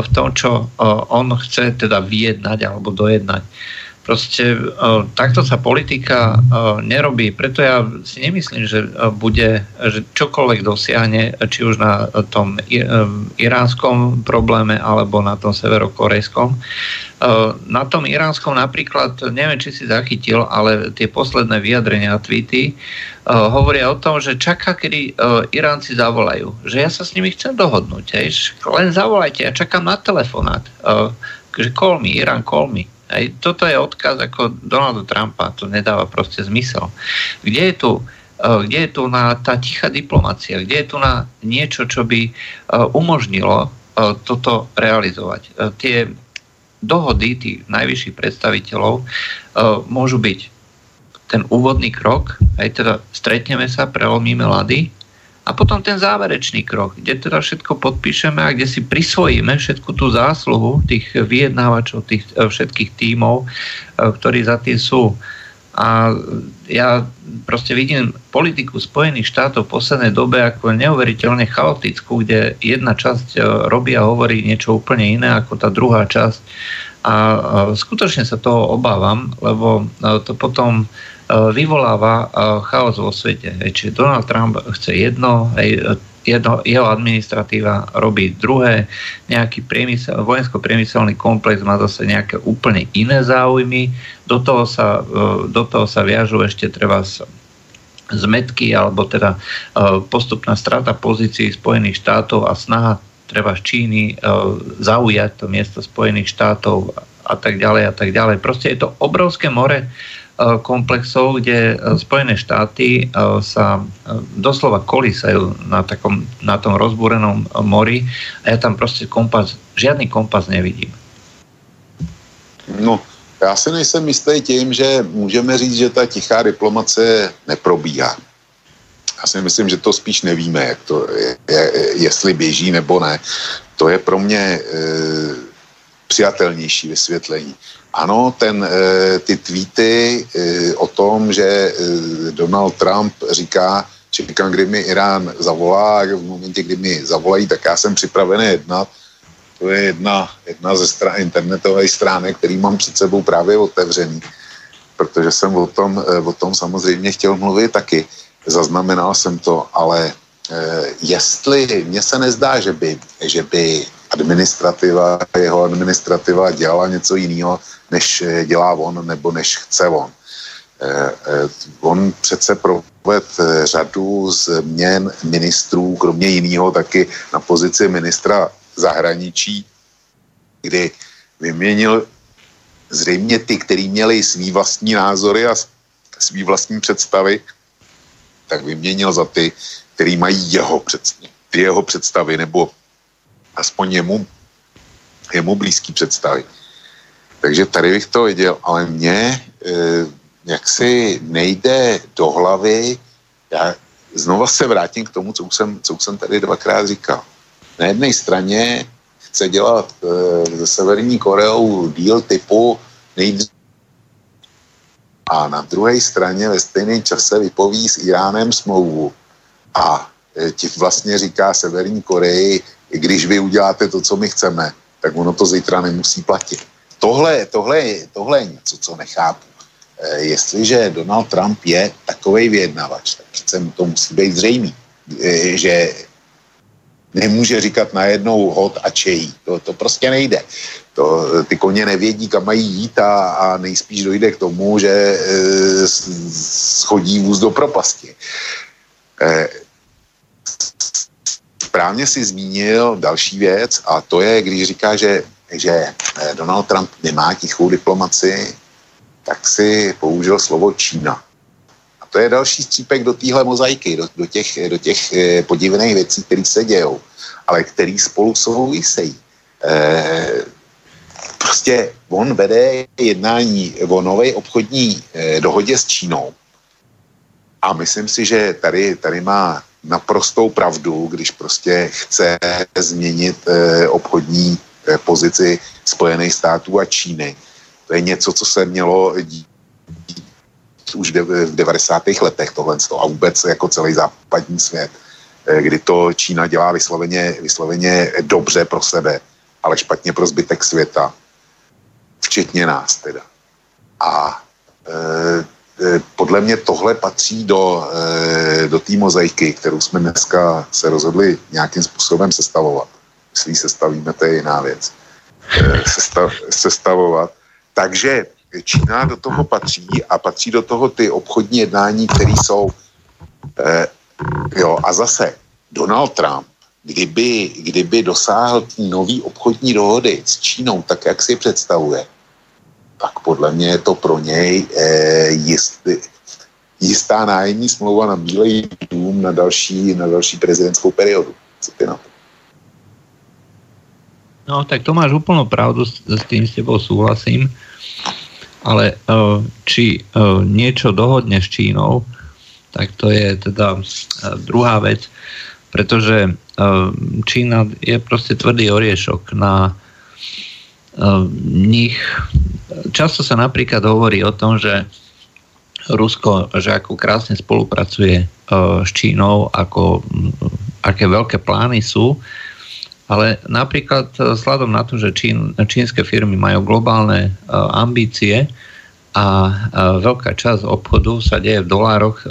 v tom, čo on chce teda vyjednať alebo dojednať. Proste uh, takto sa politika uh, nerobí, preto ja si nemyslím, že uh, bude, že čokoľvek dosiahne, či už na tom iránskom probléme alebo na tom severokorejskom. Na tom iránskom napríklad, neviem, či si zachytil, ale tie posledné vyjadrenia a tweety hovoria o tom, že čaká, kedy Iránci zavolajú. Že ja sa s nimi chcem dohodnúť. Len zavolajte, ja čakám na telefonát. Že call me, Irán, call me. Aj toto je odkaz ako Donalda Trumpa, to nedáva proste zmysel. Kde je tu, eh, kde je tu na tá tichá diplomácia, kde je tu na niečo, čo by eh, umožnilo eh, toto realizovať. Tie dohody tých najvyšších predstaviteľov môžu byť ten úvodný krok, aj teda stretneme sa, prelomíme lady, a potom ten záverečný krok, kde teda všetko podpíšeme a kde si prisvojíme všetku tú zásluhu tých vyjednávačov, tých e, všetkých tímov, e, ktorí za tým sú. A ja proste vidím politiku Spojených štátov v poslednej dobe ako neuveriteľne chaotickú, kde jedna časť e, robí a hovorí niečo úplne iné ako tá druhá časť. A skutočne sa toho obávam, lebo to potom vyvoláva e, chaos vo svete. Čiže Donald Trump chce jedno, jedno, jeho administratíva robí druhé, nejaký priemysel, vojensko-priemyselný komplex má zase nejaké úplne iné záujmy, do toho sa, e, do toho sa viažu ešte treba zmetky alebo teda postupná strata pozícií Spojených štátov a snaha treba z Číny zaujať to miesto Spojených štátov a tak ďalej a tak ďalej. Proste je to obrovské more E, komplexov, kde e, Spojené štáty e, sa doslova kolísajú na, takom, na tom rozbúrenom mori a ja tam proste kompas, žiadny kompas nevidím. No, já si nejsem jistý tím, že můžeme říct, že ta tichá diplomace neprobíhá. Já si myslím, že to spíš nevíme, jak to je, jestli běží nebo ne. To je pro mě e, přijatelnější vysvětlení. Ano, ten, eh, ty tweety eh, o tom, že eh, Donald Trump říká, čekám, kdy mi Irán zavolá v momentě, kdy mi zavolají, tak já jsem připravený jednat. To je jedna, jedna ze stran, internetových stránek, který mám před sebou právě otevřený, protože jsem o tom, o tom samozřejmě chtěl mluvit taky. Zaznamenal jsem to, ale jestli mně se nezdá, že by, že by administrativa, jeho administrativa dělala něco jiného, než dělá on nebo než chce on. On přece proved řadu změn ministrů, kromě jiného taky na pozici ministra zahraničí, kdy vyměnil zřejmě ty, kteří měli svý vlastní názory a svý vlastní představy, tak vyměnil za ty, který mají jeho, představy, ty jeho představy, nebo aspoň jemu, jemu blízký představy. Takže tady bych to viděl, ale mně e, jaksi nejde do hlavy, já znova se vrátím k tomu, co už jsem, co už jsem tady dvakrát říkal. Na jedné straně chce dělat e, se Severní Koreou díl typu nejdřív a na druhé straně ve stejném čase vypoví s Iránem smlouvu a e, ti vlastně říká Severní Koreji, když vy uděláte to, co my chceme, tak ono to zítra nemusí platit. Tohle, tohle, tohle je něco, co nechápu. E, jestliže Donald Trump je takový vyjednavač, tak přece to musí být zřejmý, e, že nemůže říkat najednou hod a čejí. To, to prostě nejde. To, ty koně nevědí, kam mají jít a, a nejspíš dojde k tomu, že e, schodí vůz do propasti. E, správně si zmínil další věc a to je, když říká, že, že e, Donald Trump nemá tichou diplomaci, tak si použil slovo Čína. A to je další střípek do téhle mozaiky, do, do těch, do těch e, podivných věcí, které se dějou, ale které spolu souvisejí. E, prostě on vede jednání o nové obchodní eh, dohodě s Čínou. A myslím si, že tady, tady má naprostou pravdu, když prostě chce změnit eh, obchodní eh, pozici Spojených států a Číny. To je něco, co se mělo dít už v 90. letech tohle a vůbec jako celý západní svět, kdy to Čína dělá vysloveně, vysloveně dobře pro sebe, ale špatně pro zbytek světa včetně nás teda. A e, podle mě tohle patří do, e, do té mozaiky, kterou jsme dneska se rozhodli nějakým způsobem sestavovat. Jestli sestavíme, to je jiná věc. E, sestav, sestavovat. Takže Čína do toho patří a patří do toho ty obchodní jednání, které jsou. E, jo, a zase Donald Trump kdyby, kdyby dosáhl nový obchodní dohody s Čínou, tak jak si představuje, tak podle mě je to pro něj eh, jistý, jistá nájemní smlouva na Bílej dům na další, na další prezidentskou periodu. No, tak to máš úplnú pravdu, s, s tým s tebou súhlasím, ale uh, či uh, niečo dohodne s Čínou, tak to je teda uh, druhá vec, pretože Čína je proste tvrdý oriešok na nich často sa napríklad hovorí o tom, že Rusko, že ako krásne spolupracuje uh, s Čínou, ako, aké veľké plány sú, ale napríklad uh, vzhľadom na to, že Čín, čínske firmy majú globálne uh, ambície a veľká časť obchodu sa deje v dolároch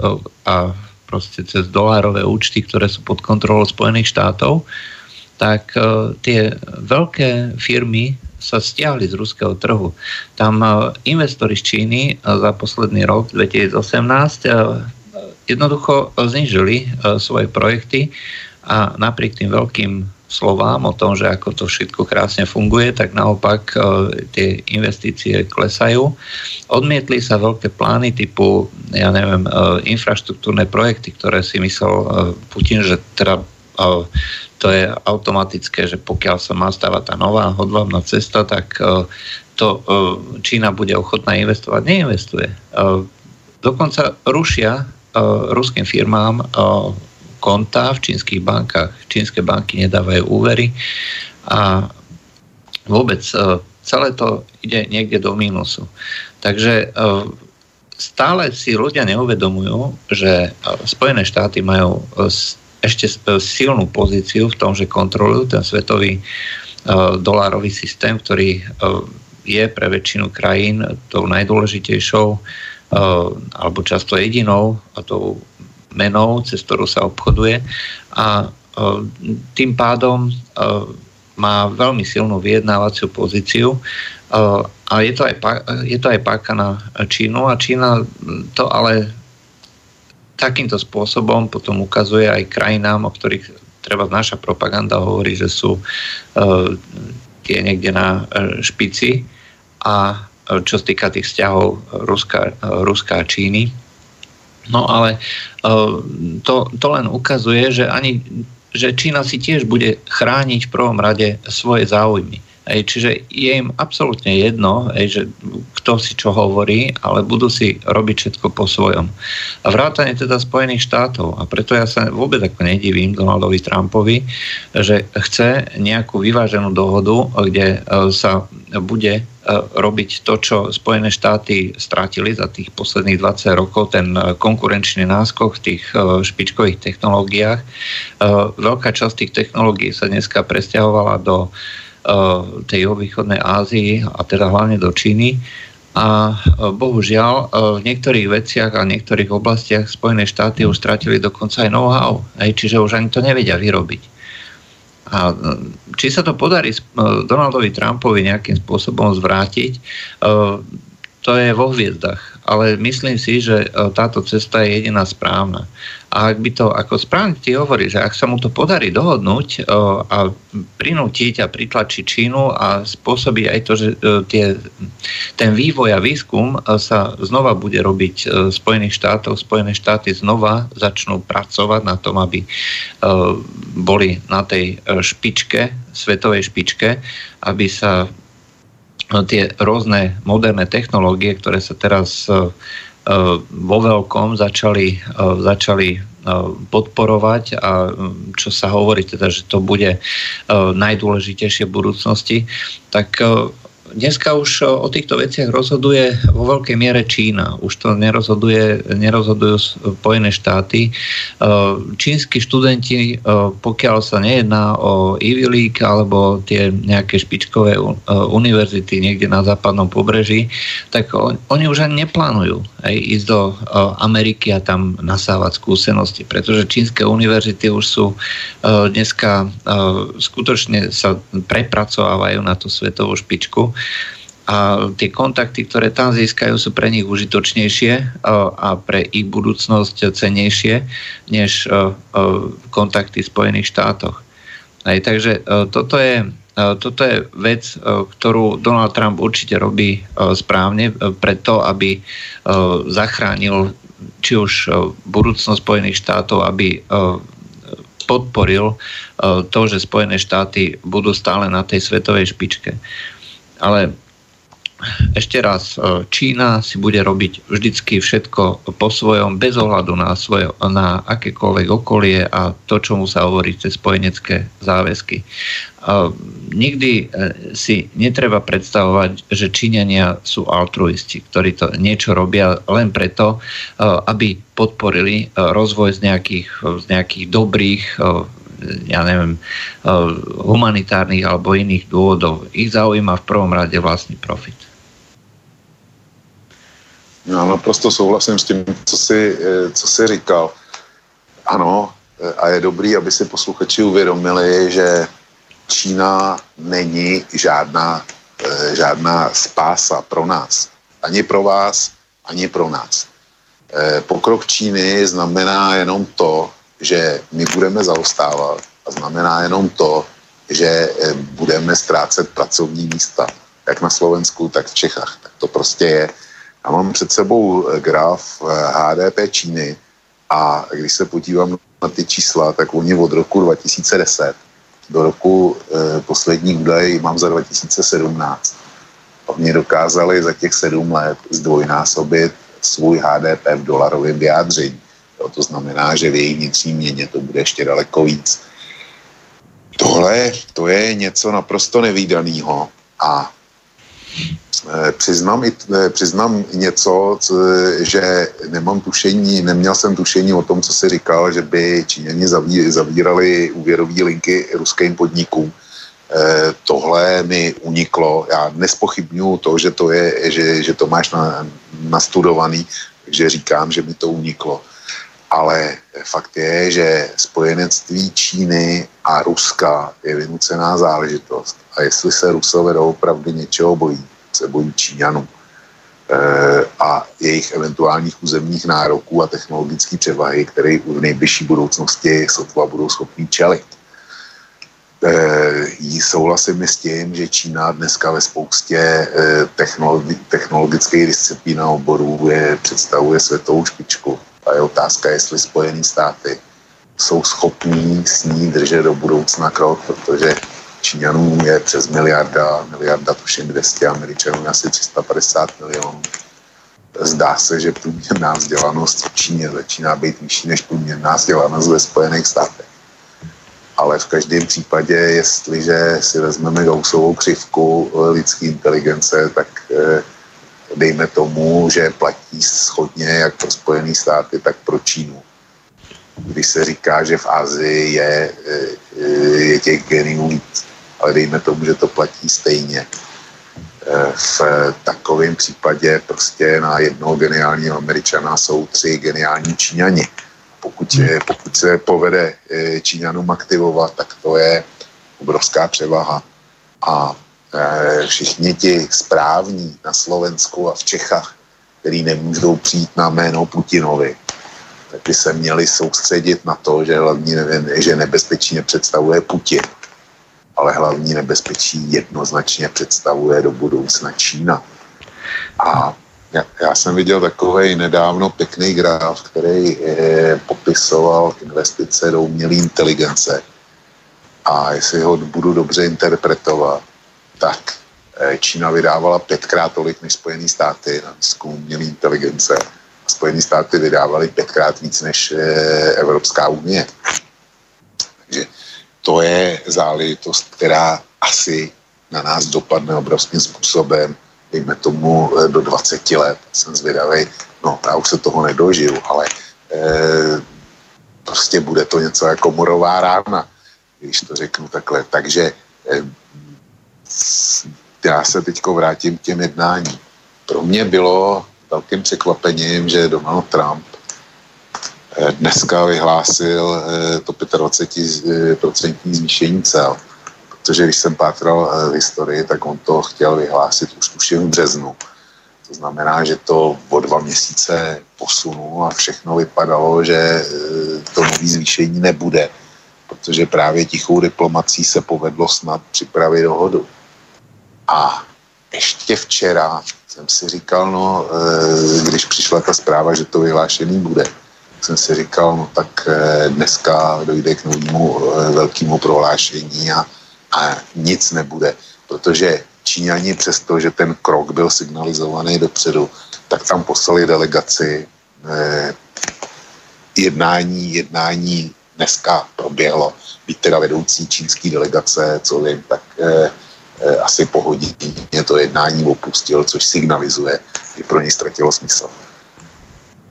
a proste cez dolárové účty, ktoré sú pod kontrolou Spojených štátov, tak tie veľké firmy sa stiahli z ruského trhu. Tam e, investori z Číny e, za posledný rok 2018 e, jednoducho znižili svoje projekty a napriek tým veľkým slovám o tom, že ako to všetko krásne funguje, tak naopak tie investície klesajú. Odmietli sa veľké plány typu, ja neviem, infraštruktúrne projekty, ktoré si myslel Putin, že teda to je automatické, že pokiaľ sa má stavať tá nová hodvábna cesta, tak e, to e, Čína bude ochotná investovať. Neinvestuje. E, dokonca rušia ruským firmám konta v čínskych bankách. Čínske banky nedávajú úvery a vôbec celé to ide niekde do mínusu. Takže stále si ľudia neuvedomujú, že Spojené štáty majú ešte silnú pozíciu v tom, že kontrolujú ten svetový uh, dolárový systém, ktorý uh, je pre väčšinu krajín tou najdôležitejšou alebo často jedinou a tou menou, cez ktorú sa obchoduje. A tým pádom má veľmi silnú vyjednávaciu pozíciu a je to, aj, je páka na Čínu a Čína to ale takýmto spôsobom potom ukazuje aj krajinám, o ktorých treba naša propaganda hovorí, že sú tie niekde na špici a čo sa týka tých vzťahov Ruska, Ruska a Číny. No ale to, to len ukazuje, že ani že Čína si tiež bude chrániť v prvom rade svoje záujmy. Ej, čiže je im absolútne jedno, ej, že kto si čo hovorí, ale budú si robiť všetko po svojom. A vrátane teda Spojených štátov. A preto ja sa vôbec ako nedivím Donaldovi Trumpovi, že chce nejakú vyváženú dohodu, kde e, sa bude e, robiť to, čo Spojené štáty strátili za tých posledných 20 rokov, ten e, konkurenčný náskok v tých špičkových technológiách. Veľká časť tých technológií sa dneska presťahovala do tej juhovýchodnej Ázii a teda hlavne do Číny. A eh, bohužiaľ eh, v niektorých veciach a niektorých oblastiach Spojené štáty už stratili dokonca aj know-how, čiže už ani to nevedia vyrobiť. A či sa to podarí Donaldovi Trumpovi nejakým spôsobom zvrátiť, to je vo hviezdach ale myslím si, že e, táto cesta je jediná správna. A ak by to, ako správne ti hovorí, že ak sa mu to podarí dohodnúť e, a prinútiť a pritlačiť Čínu a spôsobí aj to, že e, tie, ten vývoj a výskum sa znova bude robiť v Spojených štátoch, Spojené štáty znova začnú pracovať na tom, aby boli na tej špičke, svetovej špičke, aby sa tie rôzne moderné technológie, ktoré sa teraz e, e, vo veľkom začali, e, začali podporovať a čo sa hovorí teda, že to bude najdôležitejšie v budúcnosti, tak dneska už o týchto veciach rozhoduje vo veľkej miere Čína. Už to nerozhoduje, nerozhodujú Spojené štáty. Čínsky študenti, pokiaľ sa nejedná o Ivy League alebo tie nejaké špičkové univerzity niekde na západnom pobreží, tak oni už ani neplánujú aj ísť do Ameriky a tam nasávať skúsenosti, pretože čínske univerzity už sú dneska skutočne sa prepracovávajú na tú svetovú špičku a tie kontakty, ktoré tam získajú, sú pre nich užitočnejšie a pre ich budúcnosť cenejšie než kontakty v Spojených štátoch. Aj, takže toto je, toto je vec, ktorú Donald Trump určite robí správne preto, aby zachránil či už budúcnosť Spojených štátov, aby podporil to, že Spojené štáty budú stále na tej svetovej špičke. Ale ešte raz, e, Čína si bude robiť vždycky všetko po svojom, bez ohľadu na, svoje, na akékoľvek okolie a to, čo mu sa hovorí cez spojenecké záväzky. Nikdy e, si netreba predstavovať, že Číňania sú altruisti, ktorí to niečo robia len preto, e, aby podporili rozvoj z nejakých, z nejakých dobrých ja neviem, humanitárnych alebo iných dôvodov. Ich zaujíma v prvom rade vlastný profit. Já naprosto souhlasím s tím, co jsi, eh, co jsi říkal. Ano, eh, a je dobrý, aby si posluchači uvědomili, že Čína není žádná, žádná spása pro nás. Ani pro vás, ani pro nás. Pokrok Číny znamená jenom to, že my budeme zaostávat a znamená jenom to, že eh, budeme ztrácet pracovní místa, jak na Slovensku, tak v Čechách. Tak to prostě je. Já mám před sebou eh, graf HDP eh, Číny a když se podívám na ty čísla, tak oni od roku 2010 do roku eh, poslední údaj mám za 2017. Oni dokázali za těch sedm let zdvojnásobit svůj HDP v dolarovém vyjádření. Jo, to znamená, že v její vnitřní měně to bude ještě daleko víc. Tohle to je něco naprosto nevýdaného a e, Přiznám, i, e, přiznám něco, co, že nemám tušení, neměl jsem tušení o tom, co si říkal, že by Číňani zaví, zavírali úvěrové linky ruským podnikům. E, tohle mi uniklo. Já nespochybnuju to, že to, je, že, že to máš na, nastudovaný, takže říkám, že mi to uniklo. Ale fakt je, že spojenectví Číny a Ruska je vynucená záležitost. A jestli se Rusové doopravdy něčeho bojí, se bojí Číňanů e, a jejich eventuálních územních nároků a technologické převahy, které v nejbližší budoucnosti sotva budou schopní čelit. E, souhlasím s tím, že Čína dneska ve spoustě e, technologi- technologických disciplín a oborů je, představuje světovou špičku a je otázka, jestli Spojené státy jsou schopní s ní držet do budoucna krok, protože Číňanů je přes miliarda, miliarda tuším 200, Američanů asi 350 milionů. Zdá se, že průměrná vzdělanost v Číně začíná být vyšší než průměrná vzdělanost ve Spojených státech. Ale v každém případě, jestliže si vezmeme Gaussovou křivku lidské inteligence, tak eh, dejme tomu, že platí schodně jak pro Spojené státy, tak pro Čínu. Když se říká, že v Asii je, je těch geniů víc, ale dejme tomu, že to platí stejně. V takovém případě prostě na jednoho geniálního američana jsou tři geniální Číňani. Pokud, je, pokud se povede Číňanům aktivovat, tak to je obrovská převaha. A Eh, všichni ti správní na Slovensku a v Čechách, který nemůžou přijít na jméno Putinovi, tak by se měli soustředit na to, že hlavní že nebezpečí nepředstavuje Putin, ale hlavní nebezpečí jednoznačně představuje do budoucna Čína. A já, já jsem viděl takový nedávno pěkný graf, který eh, popisoval investice do umělé inteligence. A jestli ho budu dobře interpretovat, tak eh, Čína vydávala pětkrát tolik než Spojené státy na výzkum umělé inteligence. A Spojené státy vydávaly pětkrát víc než eh, Evropská unie. Takže to je záležitost, která asi na nás dopadne obrovským způsobem, dejme tomu eh, do 20 let. Jsem zvědavý, no já už se toho nedožiju, ale eh, prostě bude to něco jako morová rána, když to řeknu takhle. Takže eh, já se teď vrátím k těm jednání. Pro mě bylo velkým překvapením, že Donald Trump eh, dneska vyhlásil eh, to 25% zvýšení cel. Protože když jsem pátral eh, v historii, tak on to chtěl vyhlásit už tuším v březnu. To znamená, že to o dva měsíce posunul a všechno vypadalo, že to nový zvýšení nebude, protože právě tichou diplomací se povedlo snad připravit dohodu. A ještě včera jsem si říkal, no, eh, když přišla ta zpráva, že to vyhlášený bude, jsem si říkal, no tak eh, dneska dojde k novému eh, velkému prohlášení a, a nic nebude, protože Číňani přesto, že ten krok byl signalizovaný dopředu, tak tam poslali delegaci eh, jednání, jednání dneska proběhlo. Být teda vedoucí čínské delegace, co vím, tak Eh, asi po hodině to jednání opustil, což signalizuje, že pro něj ztratilo smysl.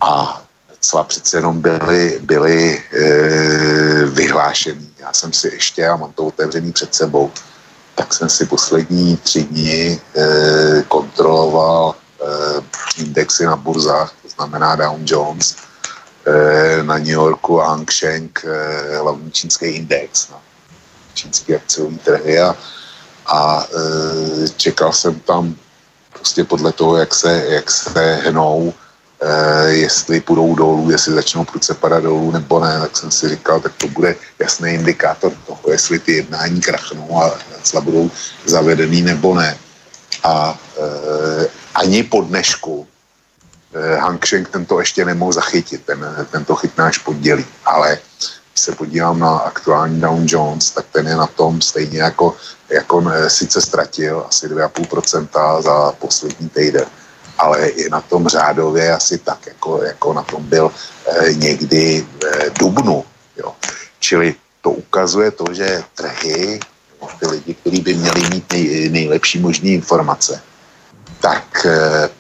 A cla přece jenom byly, byly e, vyhlášený. Já jsem si ještě, a mám to otevřený před sebou, tak jsem si poslední tři dny e, kontroloval e, indexy na burzách, to znamená Dow Jones, e, na New Yorku a Hang Seng, e, hlavní čínský index na čínský akciový trhy a a e, čekal jsem tam prostě podle toho, jak se, jak se hnou, e, jestli půjdou dolů, jestli začnou prudce padat dolů nebo ne, tak jsem si říkal, tak to bude jasný indikátor toho, jestli ty jednání krachnou a zda budou zavedený nebo ne. A e, ani po dnešku e, Hank Schenk tento ještě nemohl zachytit, ten, tento chytnáš poddělí, ale se podívám na aktuální Dow Jones, tak ten je na tom stejně jako, jako sice ztratil asi 2,5% za poslední týden, ale je na tom řádově asi tak, jako, jako na tom byl eh, někdy eh, dubnu. Jo. Čili to ukazuje to, že trhy, ty lidi, kteří by měli mít nej, nejlepší možné informace, tak eh, Eh,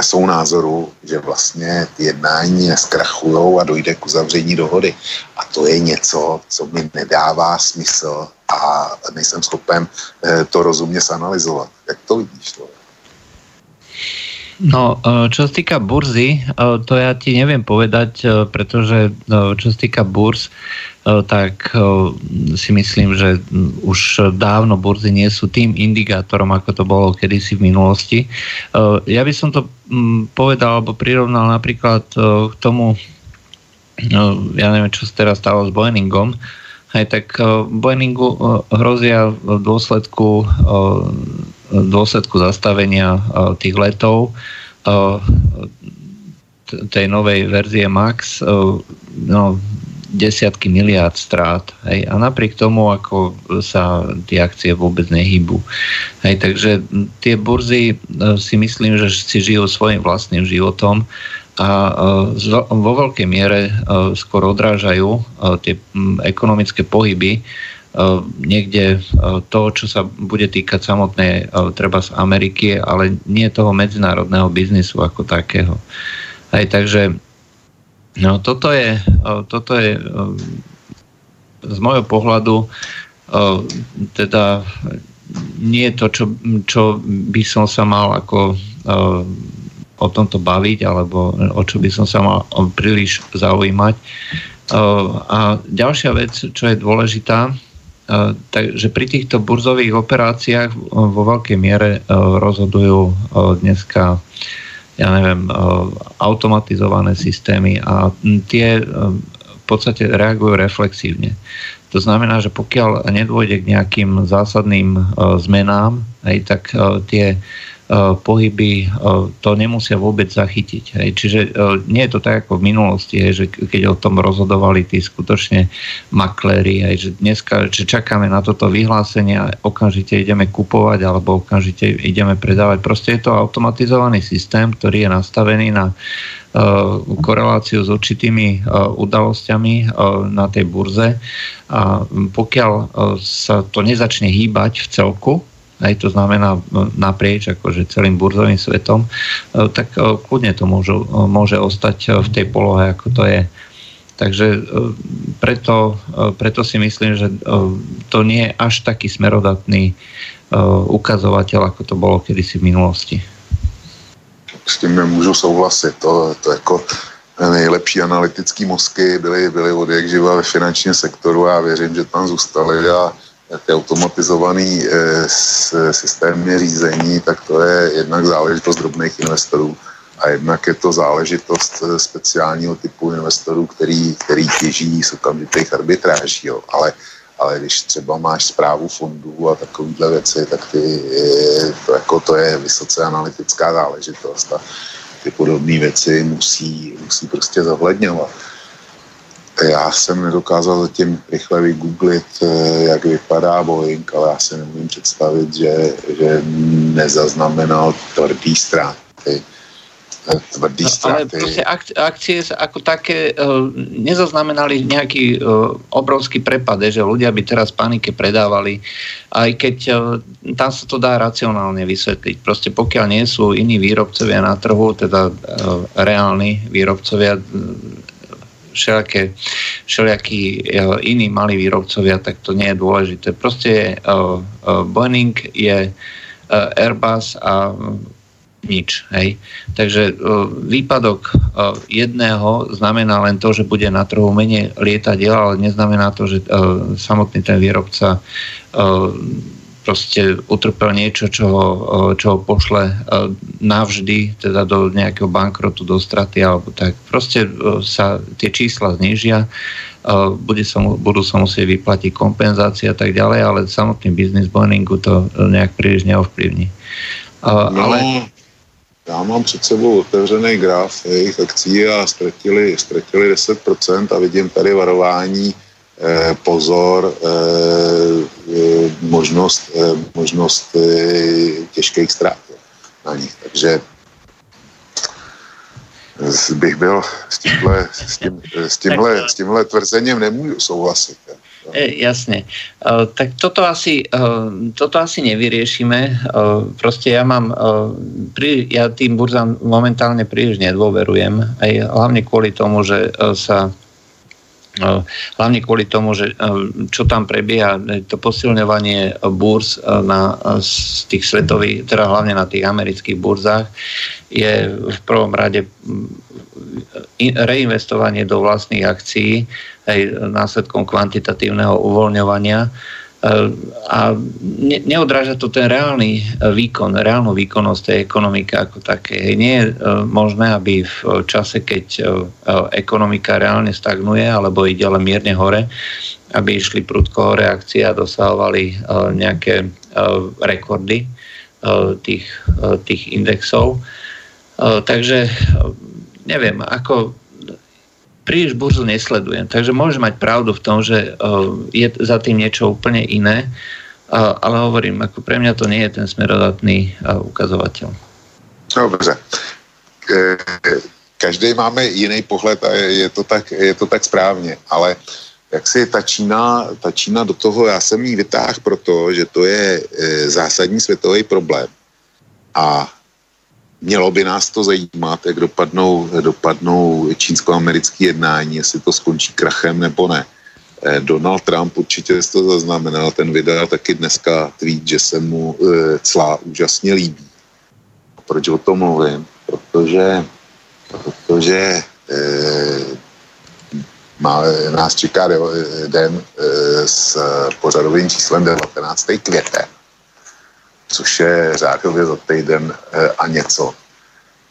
jsou názoru, že vlastně ty jednání neskrachují a dojde k uzavření dohody. A to je něco, co mi nedává smysl a nejsem schopen eh, to rozumně zanalizovat. Jak to vidíš? To? No, čo sa týka burzy, to ja ti neviem povedať, pretože čo sa týka burz, tak si myslím, že už dávno burzy nie sú tým indikátorom, ako to bolo kedysi v minulosti. Ja by som to povedal alebo prirovnal napríklad k tomu, ja neviem, čo sa teraz stalo s Boeingom, Hej, tak Boeingu hrozia v dôsledku dôsledku zastavenia tých letov tej novej verzie Max no, desiatky miliárd strát. Hej. A napriek tomu, ako sa tie akcie vôbec nehýbu. Hej, takže tie burzy si myslím, že si žijú svojim vlastným životom a vo veľkej miere skôr odrážajú tie ekonomické pohyby niekde to, čo sa bude týkať samotnej treba z Ameriky, ale nie toho medzinárodného biznisu ako takého. Aj takže no, toto je, toto je z môjho pohľadu teda nie je to, čo, čo by som sa mal ako o tomto baviť, alebo o čo by som sa mal príliš zaujímať. A ďalšia vec, čo je dôležitá, Takže pri týchto burzových operáciách vo veľkej miere rozhodujú dneska ja neviem, automatizované systémy a tie v podstate reagujú reflexívne. To znamená, že pokiaľ nedôjde k nejakým zásadným zmenám, aj tak tie Eh, pohyby eh, to nemusia vôbec zachytiť. Hej. Čiže eh, nie je to tak ako v minulosti, hej, že keď o tom rozhodovali tí skutočne makléri, hej, že dneska že čakáme na toto vyhlásenie a okamžite ideme kupovať alebo okamžite ideme predávať. Proste je to automatizovaný systém, ktorý je nastavený na koreláciu s určitými udalosťami na tej burze a pokiaľ sa to nezačne hýbať v celku, aj to znamená naprieč akože celým burzovým svetom, e, tak e, kľudne to môžu, e, môže ostať v tej polohe, ako to je. Takže preto, preto si myslím, že to nie je až taký smerodatný ukazovateľ, ako to bolo kedysi v minulosti. S tím nemůžu souhlasit. To, to jako nejlepší analytické mozky byly, byly od jak živa ve finančním sektoru a věřím, že tam zůstaly a ty automatizovaný e, systémy řízení, tak to je jednak záležitost drobných investorů a jednak je to záležitost eh, speciálního typu investorů, který, který těží z okamžitých arbitráží. Jo. Ale, ale když třeba máš zprávu fondů a takovýhle věci, tak ty, to, jako to je vysoce analytická záležitost a ty podobné věci musí, musí prostě zohledňovat. Já jsem nedokázal zatím rychle vygooglit, eh, jak vypadá Boeing, ale já si nemůžu představit, že, že nezaznamenal tvrdý ztráty. Eh, tvrdý no, Ale proste ak, akcie ako také uh, nezaznamenali nejaký obrovský prepad, že ľudia by teraz panike predávali, aj keď tam sa to dá racionálne vysvetliť. Proste pokiaľ nie sú iní výrobcovia na trhu, teda reálni výrobcovia, všelijaké, všelijakí uh, iní malí výrobcovia, tak to nie je dôležité. Proste uh, uh, Boeing je Airbus a nič. Hej. Takže výpadok jedného znamená len to, že bude na trhu menej lietadiel, ale neznamená to, že samotný ten výrobca proste utrpel niečo, čo ho, čo ho pošle navždy teda do nejakého bankrotu, do straty alebo tak. Proste sa tie čísla znižia, bude sa, budú sa musieť vyplatiť kompenzácie a tak ďalej, ale samotný biznis Boeingu to nejak príliš neovplyvní. No, ale... Já mám před sebou otevřený graf jejich akcí a ztratili, ztratili 10% a vidím tady varování Eh, pozor, eh, eh, možnost, možnost těžkých ztrát na nich. Takže bych byl s tímhle, s, tím, s, tímhle, s tímhle tvrzením nemůžu souhlasit. E, jasne. E, tak toto asi, e, toto asi nevyriešime. E, proste ja mám, e, prí, ja tým burzám momentálne príliš nedôverujem, aj hlavne kvôli tomu, že e, sa hlavne kvôli tomu, že čo tam prebieha, to posilňovanie burz na, z tých svetových, teda hlavne na tých amerických burzách, je v prvom rade reinvestovanie do vlastných akcií aj následkom kvantitatívneho uvoľňovania a ne, neodráža to ten reálny e, výkon, reálnu výkonnosť tej ekonomiky ako také. Nie je e, možné, aby v čase, keď e, ekonomika reálne stagnuje alebo ide ale mierne hore, aby išli prudko hore akcie a dosahovali nejaké rekordy tých, tých indexov. Takže neviem, ako príliš burzu nesledujem. Takže môže mať pravdu v tom, že uh, je za tým niečo úplne iné, uh, ale hovorím, ako pre mňa to nie je ten smerodatný uh, ukazovateľ. Dobře. Každý máme jiný pohled a je to tak, je to tak správně, ale jak si ta Čína, ta Čína do toho, já jsem jí vytáhl proto, že to je zásadní světový problém. A Mělo by nás to zajímat, jak dopadnou, dopadnou čínsko-americké jednání, jestli to skončí krachem nebo ne. Eh, Donald Trump určitě to zaznamenal, ten vydal taky dneska tweet, že se mu e, clá úžasně líbí. A proč o tom mluvím? Protože, protože e, má, nás čeká den e, s pořadovým číslem 19. květen což je řádově za týden eh, a něco.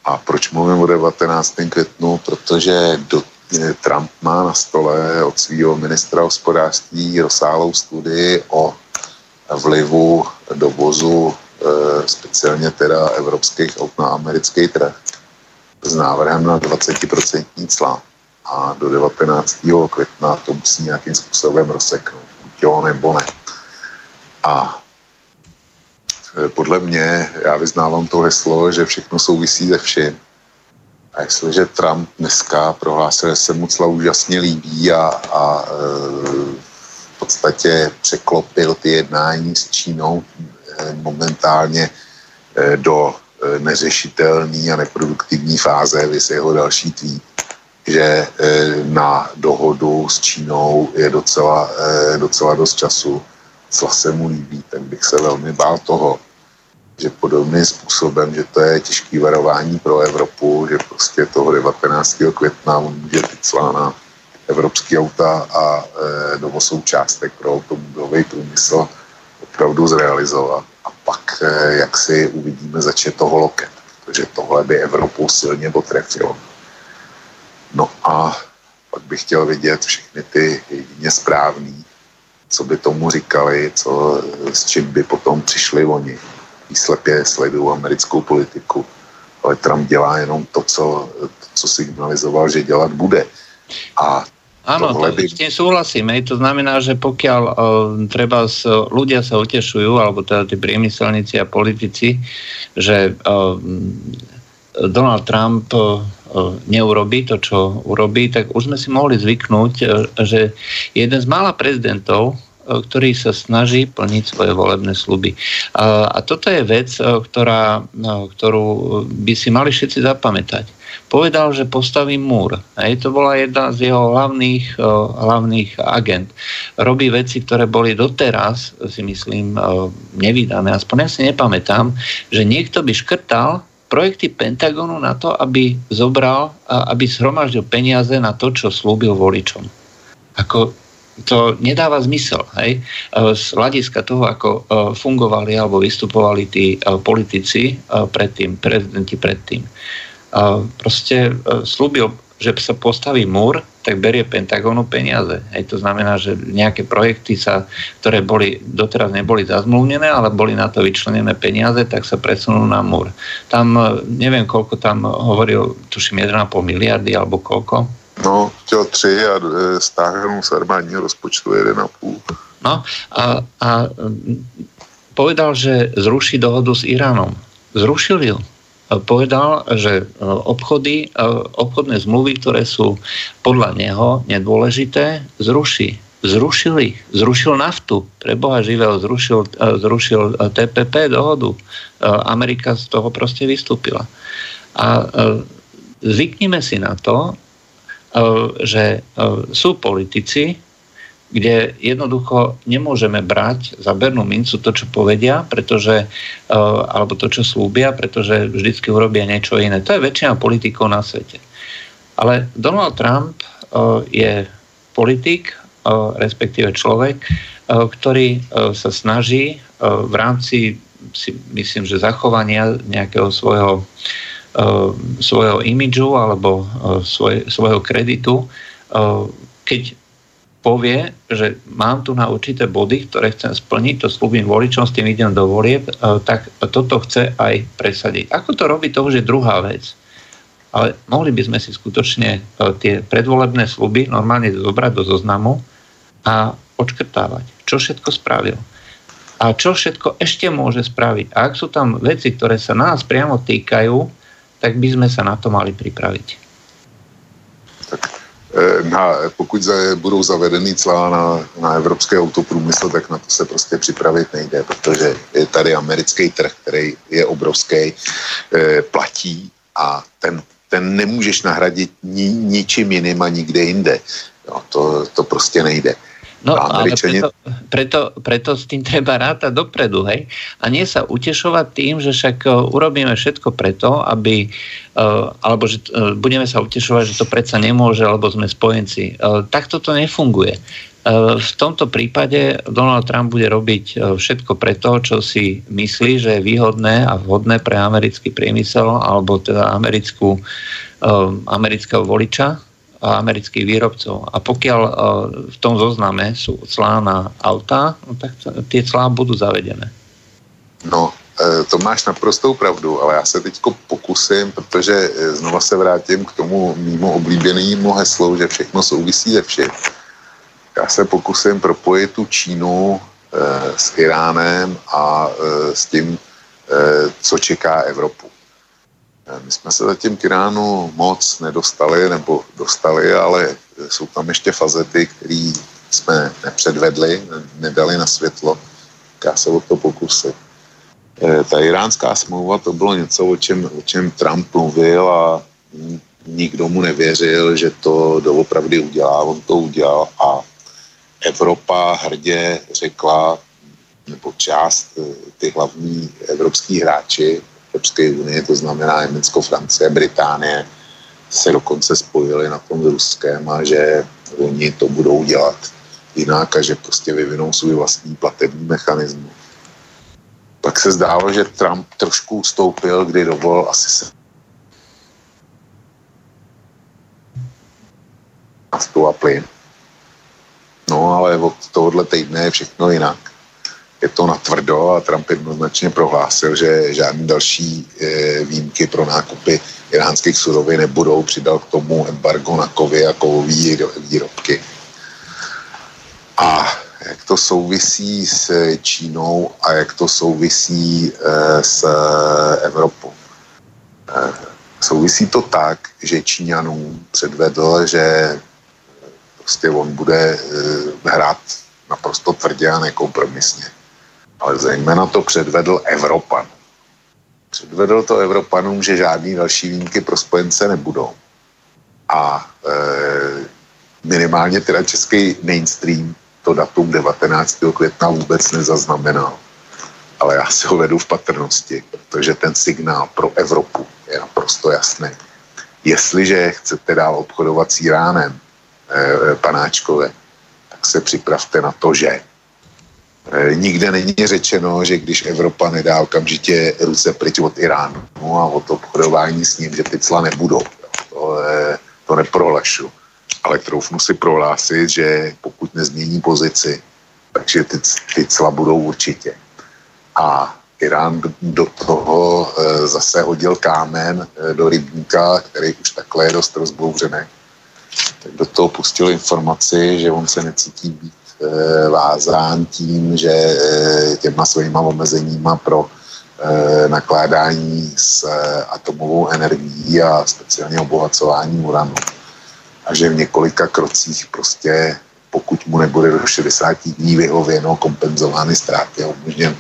A proč mluvím o 19. květnu? Protože do, eh, Trump má na stole od svého ministra hospodářství rozsáhlou studii o vlivu dovozu e, speciálně teda evropských aut na americký trh s návrhem na 20% cla. A do 19. května to musí nějakým způsobem rozseknout. Jo nebo ne. A Eh, podle mě, já vyznávám to heslo, že všechno souvisí se vším. A jestliže Trump dneska prohlásil, že se mu cla úžasně líbí a, a e, v podstatě překlopil ty jednání s Čínou e, momentálně e, do e, neřešitelné a neproduktivní fáze, vys jeho další tweet, že e, na dohodu s Čínou je docela, e, docela dost času, cla se mu líbí, tak bych se velmi bál toho, že podobným způsobem, že to je těžký varování pro Evropu, že prostě toho 19. května může být na evropský auta a e, dovoz součástek pro automobilový průmysl opravdu zrealizovat. A pak, e, jak si uvidíme, začne toho loket, protože tohle by Evropu silně potrefilo. No a pak bych chtěl vidět všechny ty jedině správný, co by tomu říkali, co, s čím by potom přišli oni slepě sledují americkou politiku, ale Trump dělá jenom to, co, to, co signalizoval, že dělat bude. A Áno, to, by... s tým súhlasím. Hej. To znamená, že pokiaľ uh, treba s, ľudia sa utešujú, alebo teda tí priemyselníci a politici, že uh, Donald Trump uh, neurobí to, čo urobí, tak už sme si mohli zvyknúť, uh, že jeden z mála prezidentov, E, ktorý sa snaží plniť svoje volebné sluby. A, a toto je vec, e, ktorá, e, ktorú by si mali všetci zapamätať. Povedal, že postaví múr. Hej, to bola jedna z jeho hlavných, hlavných agent. Robí veci, ktoré boli doteraz, si myslím, nevydané. Aspoň ja si nepamätám, že niekto by škrtal projekty Pentagonu na to, aby zobral, aby zhromaždil peniaze na to, čo slúbil voličom. Ako to nedáva zmysel. Hej? E, z hľadiska toho, ako e, fungovali alebo vystupovali tí e, politici predtým, prezidenti predtým. Proste slúbil, že sa postaví múr, tak berie Pentagonu peniaze. Hej, to znamená, že nejaké projekty, sa, ktoré boli, doteraz neboli zazmluvnené, ale boli na to vyčlenené peniaze, tak sa presunú na múr. Tam, neviem, koľko tam hovoril, tuším, 1,5 miliardy alebo koľko, No, chtěl tři a e, stáhnu z armádního rozpočtu 1,5. No a, a povedal, že zruší dohodu s Iránom. Zrušil ju. Povedal, že e, obchody, e, obchodné zmluvy, ktoré sú podľa neho nedôležité, zruší. Zrušil ich. Zrušil naftu. Pre Boha živého zrušil, zrušil TPP dohodu. Amerika z toho proste vystúpila. A zvyknime si na to, že sú politici, kde jednoducho nemôžeme brať za bernú mincu to, čo povedia, pretože, alebo to, čo slúbia, pretože vždycky urobia niečo iné. To je väčšina politikov na svete. Ale Donald Trump je politik, respektíve človek, ktorý sa snaží v rámci si myslím, že zachovania nejakého svojho, svojho imidžu alebo svoj, svojho kreditu, keď povie, že mám tu na určité body, ktoré chcem splniť, to slúbim voličom, s tým idem do volieb, tak toto chce aj presadiť. Ako to robí, to už je druhá vec. Ale mohli by sme si skutočne tie predvolebné sluby normálne zobrať do zoznamu a odškrtávať, čo všetko spravil a čo všetko ešte môže spraviť. A ak sú tam veci, ktoré sa nás priamo týkajú, tak by sme sa na to mali pripraviť. Tak e, na, pokud za, budou zavedeny clá na, na evropský autoprůmysl, tak na to se prostě připravit nejde, protože je tady americký trh, který je obrovský, e, platí a ten, ten nemůžeš nahradit ni, ničím jiným a nikde jinde. Jo, to, to prostě nejde. No ale preto, preto, preto s tým treba rátať dopredu, hej? A nie sa utešovať tým, že však uh, urobíme všetko preto, aby, uh, alebo že uh, budeme sa utešovať, že to predsa nemôže, alebo sme spojenci. Uh, takto to nefunguje. V tomto prípade Donald Trump bude robiť všetko preto, čo si myslí, že je výhodné a vhodné pre americký priemysel alebo teda americkú, amerického voliča, amerických výrobcov. A pokiaľ e, v tom zozname sú clá na auta, no tak tie clá budú zavedené. No, e, to máš naprostou pravdu, ale já se teď pokusím, protože e, znova se vrátím k tomu mimo oblíbenému heslu, že všechno souvisí se všem. Já se pokusím propojit tu Čínu e, s Iránem a e, s tím, e, co čeká Evropu. Eh, my jsme se zatím k Iránu moc nedostali, nebo dostali, ale jsou tam ještě fazety, které jsme nepředvedli, nedali na světlo. Já se o to pokusit. Eh, ta iránská smlouva to bylo něco, o čem, o čem Trump mluvil a nikdo mu nevěřil, že to doopravdy udělá. On to udělal a Evropa hrdě řekla, nebo část, eh, ty hlavní evropský hráči Evropské unie, to znamená Německo, Francie, Británie, se dokonce spojili na tom s a že oni to budou dělat jinak a že prostě vyvinou svůj vlastní platební mechanismus. Pak se zdálo, že Trump trošku ustoupil, kdy dovolil asi se naftu a plyn. No ale od tohohle týdne je všechno jinak je to natvrdo a Trump jednoznačně prohlásil, že žádné další e, výjimky pro nákupy iránských surovin nebudou. Přidal k tomu embargo na kovy a kovové výrobky. A jak to souvisí s Čínou a jak to souvisí e, s Evropou. E, souvisí to tak, že Číňanům předvedl, že prostě on bude e, hrát naprosto tvrdě a nekompromisně ale zejména to předvedl Evropan. Předvedl to Evropanům, že žádný další výjimky pro spojence nebudou. A e, minimálně teda český mainstream to datum 19. května vůbec nezaznamenal. Ale já si ho vedu v patrnosti, protože ten signál pro Evropu je naprosto jasný. Jestliže chcete dál obchodovat s Iránem, e, panáčkové, tak se připravte na to, že nikde není řečeno, že když Evropa nedá okamžitě ruce pryč od Iránu a od obchodování s ním, že ty cla nebudou. To, to neprohlašu. Ale troufnu si prohlásit, že pokud nezmění pozici, takže ty, ty cla budou určitě. A Irán do toho eh, zase hodil kámen do rybníka, který už takhle je dost rozbouřený. Tak do toho pustil informaci, že on se necítí být vázán tím, že eh, těma svýma omezeníma pro eh, nakládání s atomovou energií a speciálně obohacování uranu. A že v několika krocích prostě pokud mu nebude do 60 dní vyhověno kompenzovány ztráty a umožněn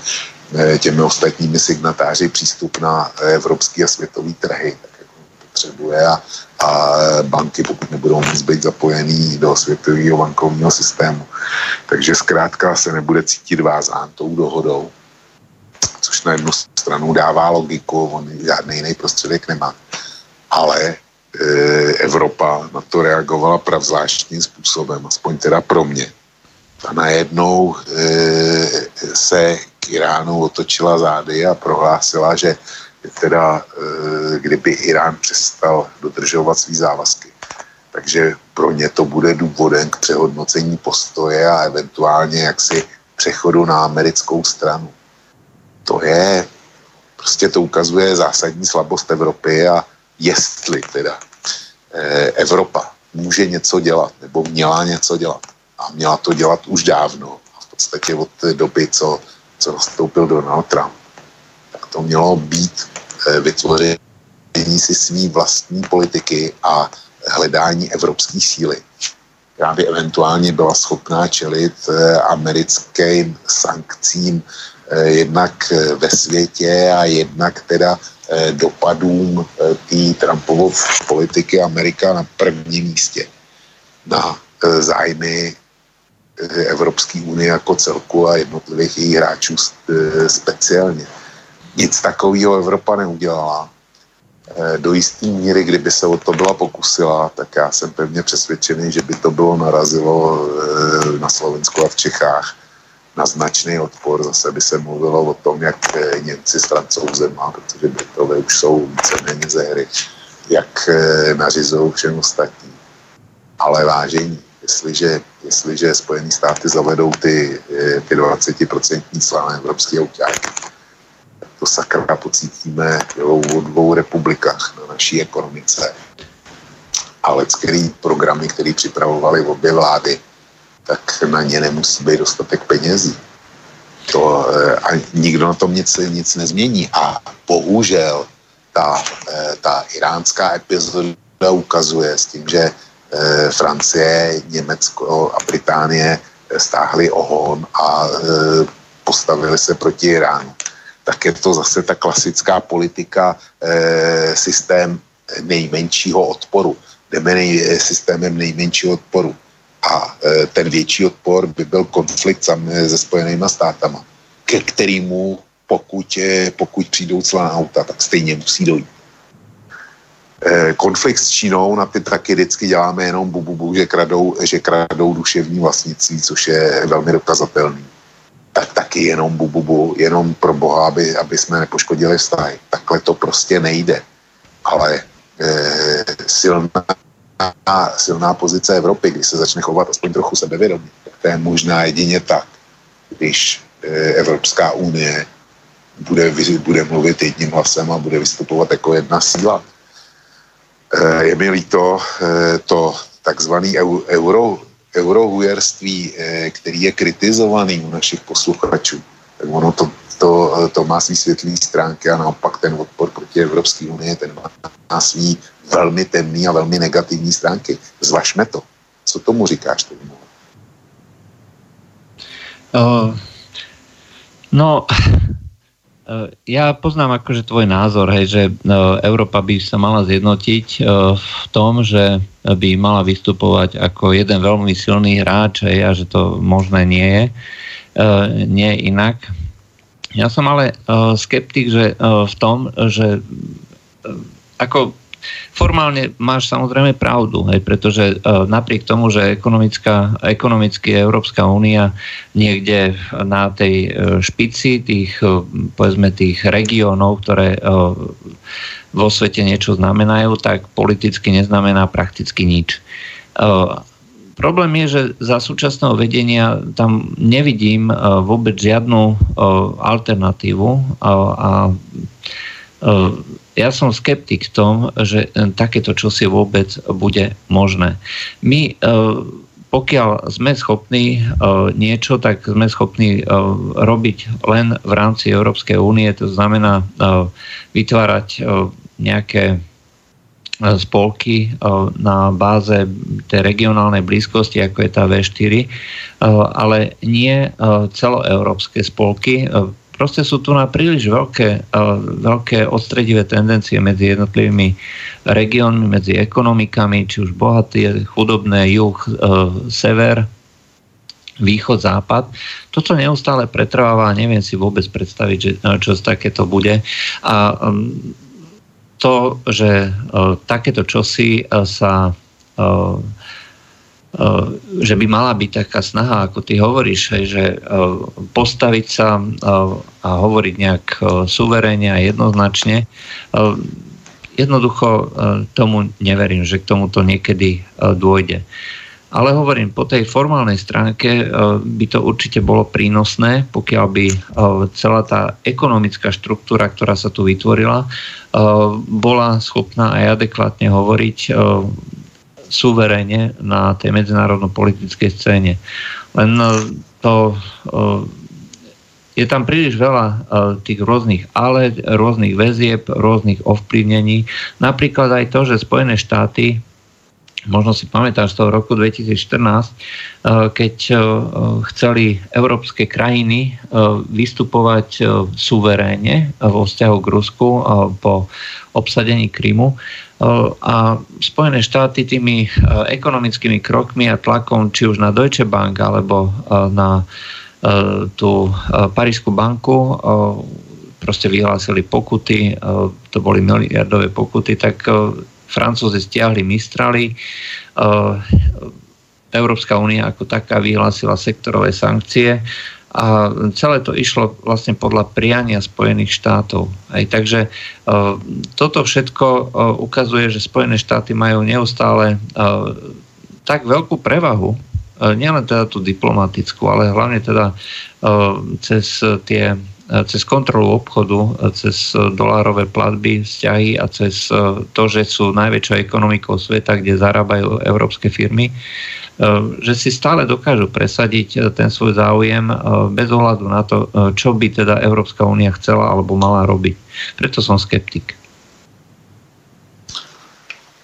těmi ostatními signatáři přístup na evropský a světový trhy, tak jako potřebuje a, a banky pokud nebudou moc být zapojený do světového bankovního systému. Takže zkrátka se nebude cítit vázán tou dohodou, což na jednu stranu dává logiku, on žádný jiný prostředek nemá. Ale e, Evropa na to reagovala pravzvláštním způsobem, aspoň teda pro mě. A najednou e, se k Iránu otočila zády a prohlásila, že teda e, kdyby Irán přestal dodržovat svý závazky. Takže pro ně to bude důvodem k přehodnocení postoje a eventuálně jaksi přechodu na americkou stranu. To je, prostě to ukazuje zásadní slabost Evropy a jestli teda e, Evropa může něco dělat, nebo měla něco dělat. A měla to dělat už dávno. A v podstatě od té doby, co, co nastoupil Donald Trump. To mělo být e, vytvoření si svý vlastní politiky a hledání evropské síly, která by eventuálně byla schopná čelit e, americkým sankcím e, jednak ve světě a jednak teda Eh, dopadům eh, té Trumpovou politiky Amerika na prvním místě na eh, zájmy Evropské unie jako celku a jednotlivých jejich hráčů speciálně. Nic takového Evropa neudělala. Do jisté míry, kdyby se o to byla pokusila, tak já jsem pevně přesvědčený, že by to bylo narazilo na Slovensku a v Čechách na značný odpor. Zase by se mluvilo o tom, jak eh, Němci s francouzema, protože Britové už jsou víceméně ze hry, jak nařizují všem ostatním. Ale vážení, jestliže, jestliže Spojené státy zavedou ty, ty 20% cla na evropské autáky, to sakra pocítíme jo, o dvou republikách na naší ekonomice. Ale který programy, které připravovaly obě vlády, tak na ně nemusí být dostatek penězí. To, eh, a nikdo na tom nic, nic nezmění. A bohužel ta, eh, ta iránská epizoda ukazuje s tím, že eh, Francie, Německo a Británie stáhli ohon a postavili se proti Iránu. Tak je to zase ta klasická politika, systém nejmenšího odporu. Jdeme nej, systémem nejmenšího odporu a e, ten větší odpor by byl konflikt sam, se Spojenýma státama, ke kterému pokud, e, pokud přijdou celá auta, tak stejně musí dojít. E, konflikt s Čínou, na ty taky vždycky děláme jenom bu, bu, bu že, kradou, že kradou duševní vlastnictví, což je velmi dokazatelný. Tak taky jenom bu, bu, bu jenom pro boha, aby, aby jsme nepoškodili vztahy. Takhle to prostě nejde. Ale e, silná silná pozice Evropy, když se začne chovat aspoň trochu sebevědomě, to je možná jedině tak, když e, Evropská unie bude, bude mluvit jedním hlasem a bude vystupovat jako jedna síla. E, je mi líto e, to takzvané euro, eurohujerství, který je kritizovaný u našich posluchačů, tak ono to, to, to má svý světlý stránky a naopak ten odpor proti Evropské unii, ten má svý velmi temný a velmi negativní stránky. Zvažme to. Co tomu říkáš tomu? Uh, no, uh, ja poznám akože tvoj názor, hej, že uh, Európa by sa mala zjednotiť uh, v tom, že by mala vystupovať ako jeden veľmi silný hráč hej, a že to možné nie je. Nie inak. Ja som ale skeptik že, v tom, že ako Formálne máš samozrejme pravdu, hej, pretože e, napriek tomu, že ekonomická, ekonomicky Európska únia niekde na tej e, špici tých, e, povedzme, tých regiónov, ktoré vo svete niečo znamenajú, tak politicky neznamená prakticky nič. Problém je, že za súčasného vedenia tam nevidím vôbec žiadnu alternatívu a ja som skeptik v tom, že e, takéto čosi vôbec bude možné. My e, pokiaľ sme schopní niečo, tak sme schopní robiť len v rámci Európskej únie, to znamená vytvárať nejaké spolky na báze tej regionálnej blízkosti, ako je tá V4, ale nie celoeurópske spolky, proste sú tu na príliš veľké, veľké odstredivé tendencie medzi jednotlivými regiónmi, medzi ekonomikami, či už bohaté, chudobné, juh, sever, východ, západ. Toto neustále pretrváva a neviem si vôbec predstaviť, že, čo takéto bude. A um, to, že takéto čosi sa že by mala byť taká snaha, ako ty hovoríš, že eh, postaviť sa eh, a hovoriť nejak suverénne a jednoznačne. Jednoducho tomu neverím, že k tomuto niekedy dôjde. Ale hovorím, po tej formálnej stránke by to určite bolo prínosné, pokiaľ by celá tá ekonomická štruktúra, ktorá sa tu vytvorila, bola schopná aj adekvátne hovoriť suverene na tej medzinárodno-politickej scéne. Len e, to e, je tam príliš veľa e, tých rôznych ale, rôznych väzieb, rôznych ovplyvnení. Napríklad aj to, že Spojené štáty možno si pamätáš z toho roku 2014, keď chceli európske krajiny vystupovať suverénne vo vzťahu k Rusku po obsadení Krymu, a Spojené štáty tými ekonomickými krokmi a tlakom, či už na Deutsche Bank alebo na tú Parížskú banku, proste vyhlásili pokuty, to boli miliardové pokuty, tak Francúzi stiahli Mistrali, Európska únia ako taká vyhlásila sektorové sankcie a celé to išlo vlastne podľa priania Spojených štátov. Aj, takže uh, toto všetko uh, ukazuje, že Spojené štáty majú neustále uh, tak veľkú prevahu, nielen teda tú diplomatickú, ale hlavne teda cez tie cez kontrolu obchodu, cez dolárové platby, vzťahy a cez to, že sú najväčšou ekonomikou sveta, kde zarábajú európske firmy, že si stále dokážu presadiť ten svoj záujem bez ohľadu na to, čo by teda Európska únia chcela alebo mala robiť. Preto som skeptik.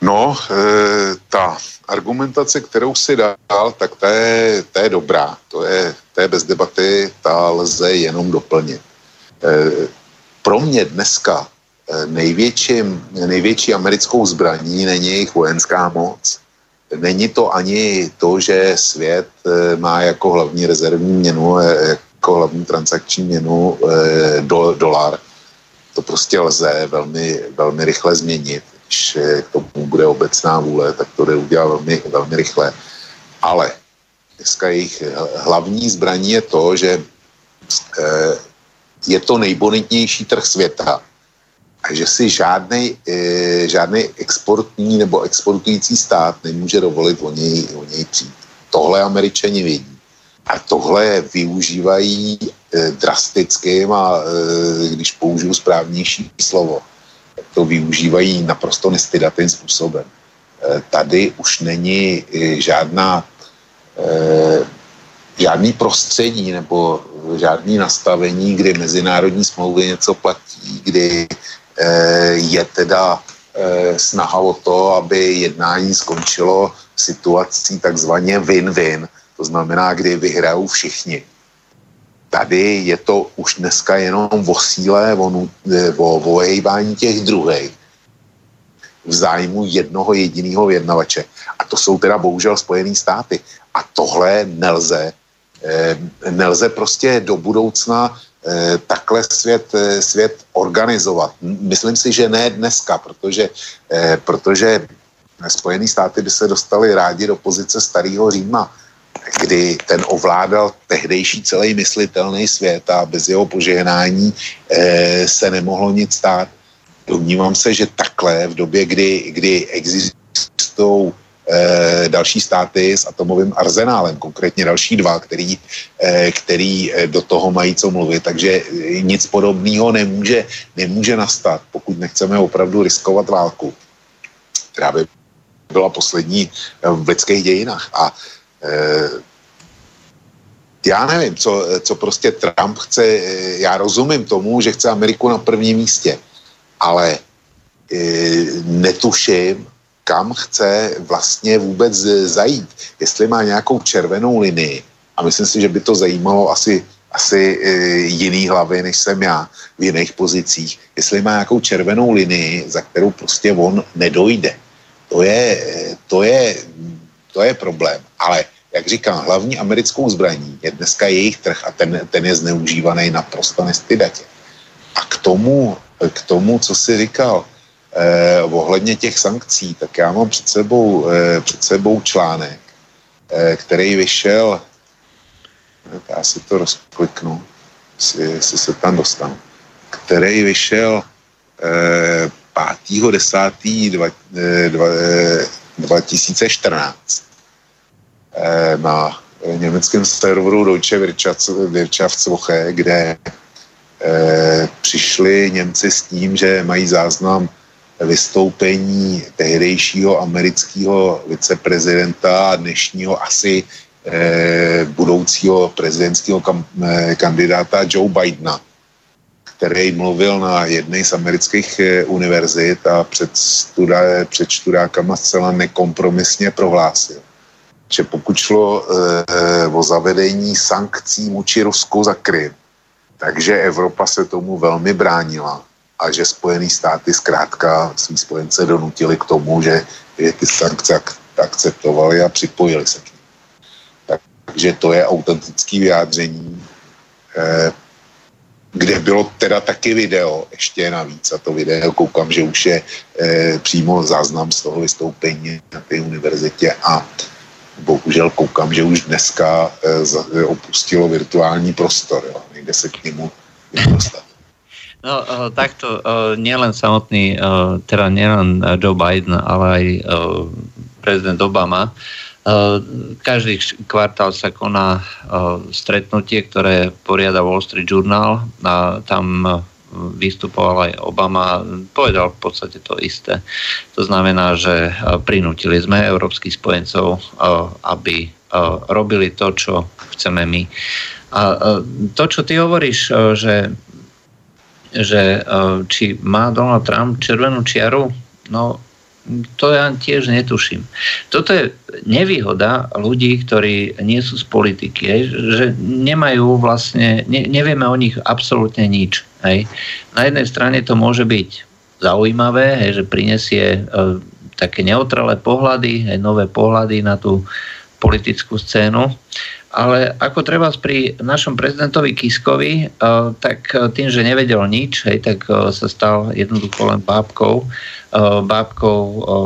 No, e, ta argumentace, kterou si dal, tak ta je, je dobrá. To je, to je bez debaty, ta lze jenom doplnit. E, pro mě dneska největší, největší americkou zbraní není jejich vojenská moc, Není to ani to, že svět eh, má jako hlavní rezervní měnu, jako hlavní transakční měnu do, dolar. To prostě lze velmi, velmi rychle změnit. Když k tomu bude obecná vůle, tak to jde udělat velmi, velmi rychle. Ale dneska jejich hlavní zbraní je to, že je to nejbonitnější trh světa a že si žádný, e, žádný exportní nebo exportující stát nemůže dovolit o něj, o něj přijít. Tohle američani vidí. A tohle využívají e, drastickým a e, když použiju správnější slovo, to využívají naprosto nestydatým způsobem. E, tady už není e, žádná e, žádný prostředí nebo žádný nastavení, kdy mezinárodní smlouvy něco platí, kdy Eh, je teda eh, snaha o to, aby jednání skončilo situací takzvaně win-win, to znamená, kdy vyhrajou všichni. Tady je to už dneska jenom o síle, o, eh, o vojejbání těch druhých v zájmu jednoho jediného vyjednavače. A to jsou teda bohužel Spojené státy. A tohle nelze, nelze prostě do budoucna Eh, takhle svět, eh, svět organizovat. Myslím si, že ne dneska, protože, eh, protože Spojené státy by se dostaly rádi do pozice starého Říma, kdy ten ovládal tehdejší celý myslitelný svět a bez jeho požehnání se nemohlo nic stát. Domnívám se, že takhle v době, kdy, kdy existují další státy s atomovým arzenálem, konkrétně další dva, který, e, který eh, do toho mají co mluvit, takže nic podobného nemůže, nemůže nastat, pokud nechceme opravdu riskovat válku, která by byla poslední v lidských dějinách. A já nevím, co, co prostě Trump chce, já rozumím tomu, že chce Ameriku na prvním místě, ale netuším, kam chce vlastně vůbec zajít. Jestli má nějakou červenou linii, a myslím si, že by to zajímalo asi, asi e, jiný hlavy, než jsem já v jiných pozicích, jestli má nějakou červenou linii, za kterou prostě on nedojde. To je, to je, to je problém. Ale jak říkám, hlavní americkou zbraní je dneska jejich trh a ten, ten je zneužívaný naprosto nestydatě. A k tomu, k tomu, co si říkal, eh, ohledně těch sankcí, tak já mám před sebou, eh, před sebou článek, eh, který vyšel, já si to rozkliknu, jestli, jestli se tam dostanu, který vyšel eh, 5.10.2014 eh, na německém serveru Deutsche Wirtschaftswoche, kde eh, přišli Němci s tím, že mají záznam vystoupení tehdejšího amerického viceprezidenta a dnešního asi eh, budoucího prezidentského kam, eh, kandidáta Joe Bidena, který mluvil na jedné z amerických eh, univerzit a před, studa, před študákama zcela nekompromisně prohlásil, že pokud šlo eh, o zavedení sankcí vůči Rusku za Krym, takže Evropa se tomu velmi bránila a že Spojené státy zkrátka svý spojence donutili k tomu, že, že ty sankce akceptovali a připojili se k ním. Takže to je autentické vyjádření, eh, kde bylo teda taky video, ještě navíc, a to video koukám, že už je eh, přímo záznam z toho vystoupení na té univerzitě a bohužel koukám, že už dneska eh, opustilo virtuální prostor, jo. nejde se k němu dostat. No, uh, takto uh, nielen samotný, uh, teda nielen Joe Biden, ale aj uh, prezident Obama. Uh, každý kvartál sa koná uh, stretnutie, ktoré poriada Wall Street Journal a tam uh, vystupoval aj Obama, povedal v podstate to isté. To znamená, že prinútili sme európskych spojencov, aby robili to, čo chceme my. A to, čo ty hovoríš, že že e, či má Donald Trump červenú čiaru, no to ja tiež netuším. Toto je nevýhoda ľudí, ktorí nie sú z politiky, hej, že nemajú vlastne, ne, nevieme o nich absolútne nič. Hej. Na jednej strane to môže byť zaujímavé, hej, že prinesie e, také neutrálne pohľady, hej, nové pohľady na tú politickú scénu. Ale ako treba pri našom prezidentovi Kiskovi, eh, tak eh, tým, že nevedel nič, hej, tak eh, sa stal jednoducho len bábkou, bábkou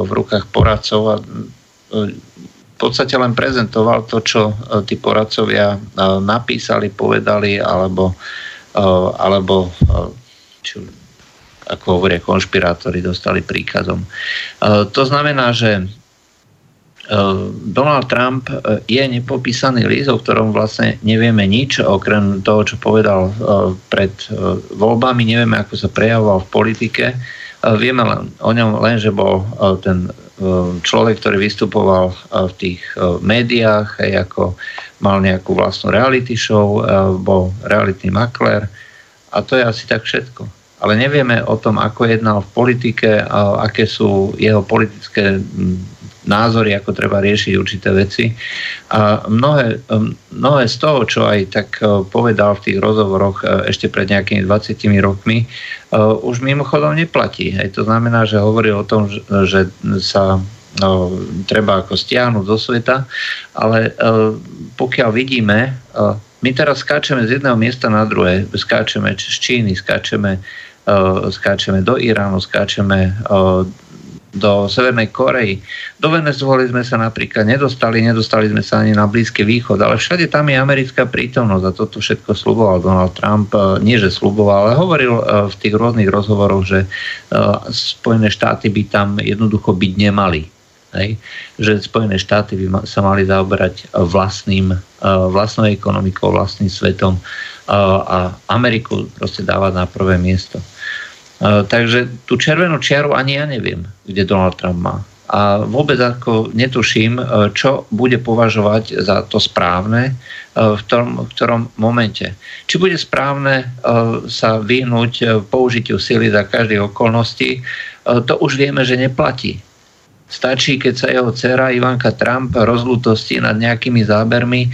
v rukách poradcov a v podstate len prezentoval to, čo tí poradcovia napísali, povedali, alebo, alebo čo, ako hovoria konšpirátori, dostali príkazom. To znamená, že Donald Trump eh, je nepopísaný list, o ktorom vlastne nevieme nič, okrem toho, čo povedal eh, pred voľbami, nevieme, ako sa prejavoval v politike. Vieme len, o ňom len, že bol ten človek, ktorý vystupoval v tých médiách, ako mal nejakú vlastnú reality show, bol reality makler a to je asi tak všetko. Ale nevieme o tom, ako jednal v politike, a aké sú jeho politické hm, názory, ako treba riešiť určité veci. A mnohé, mnohé z toho, čo aj tak e, povedal v tých rozhovoroch e, ešte pred nejakými 20 rokmi, e, už mimochodom neplatí. Hej, to znamená, že hovorí o tom, že sa no, treba ako stiahnuť zo sveta, ale pokiaľ vidíme, my teraz skáčeme z jedného miesta na druhé, skáčeme z Číny, skáčeme, skáčeme do Iránu, skáčeme do Severnej Korei. Do Venezuely sme sa napríklad nedostali, nedostali sme sa ani na Blízky východ, ale všade tam je americká prítomnosť a toto všetko sluboval Donald Trump. E, nie, že sluboval, ale hovoril e, v tých rôznych rozhovoroch, že e, Spojené štáty by tam jednoducho byť nemali. Hej? Že Spojené štáty by sa mali zaoberať vlastným, vlastnou ekonomikou, vlastným svetom a Ameriku proste dávať na prvé miesto. Takže tú červenú čiaru ani ja neviem, kde Donald Trump má. A vôbec ako netuším, e, čo bude považovať za to správne e, v tom v ktorom momente. Či bude správne e, sa vyhnúť použitiu sily za každých okolností, to už vieme, že neplatí. Stačí, keď sa jeho dcera Ivanka Trump rozlutosti nad nejakými zábermi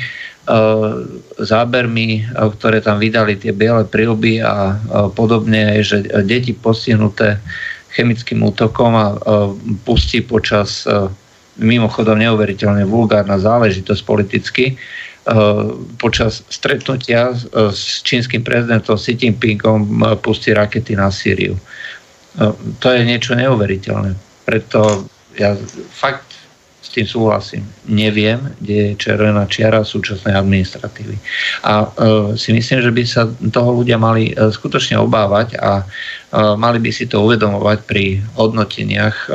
zábermi, ktoré tam vydali tie biele prilby a podobne, že deti postihnuté chemickým útokom a pustí počas mimochodom neuveriteľne vulgárna záležitosť politicky, počas stretnutia s čínskym prezidentom Xi Jinpingom pustí rakety na Sýriu. To je niečo neuveriteľné. Preto ja fakt tým súhlasím. Neviem, kde je červená čiara súčasnej administratívy. A e, si myslím, že by sa toho ľudia mali e, skutočne obávať a e, mali by si to uvedomovať pri hodnoteniach e,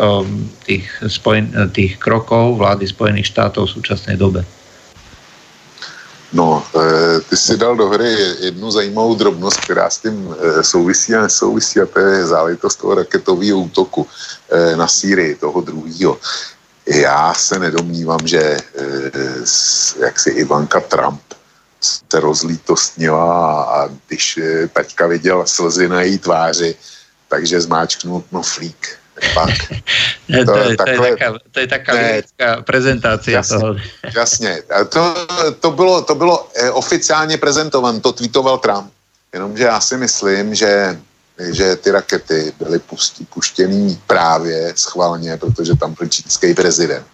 tých, spojen, tých krokov vlády Spojených štátov v súčasnej dobe. No, e, ty si dal do hry jednu zajímavou drobnost, která s tím e, souvisí a nesouvisí, a to je záležitost toho raketového útoku e, na Sýrii, toho druhého. Já se nedomnívám, že eh, jak si Ivanka Trump se rozlítostnila a když eh, taťka viděl slzy na její tváři, takže zmáčknul flík. Pak. <laughs> To, to, je, takhle, to, je taká, to je taká ne, prezentácia jasně, toho. Jasně. To, to, bylo, to bylo eh, oficiálně prezentované, to tweetoval Trump. Jenomže já si myslím, že že ty rakety byly puštěny právě schválně, protože tam byl čínský prezident.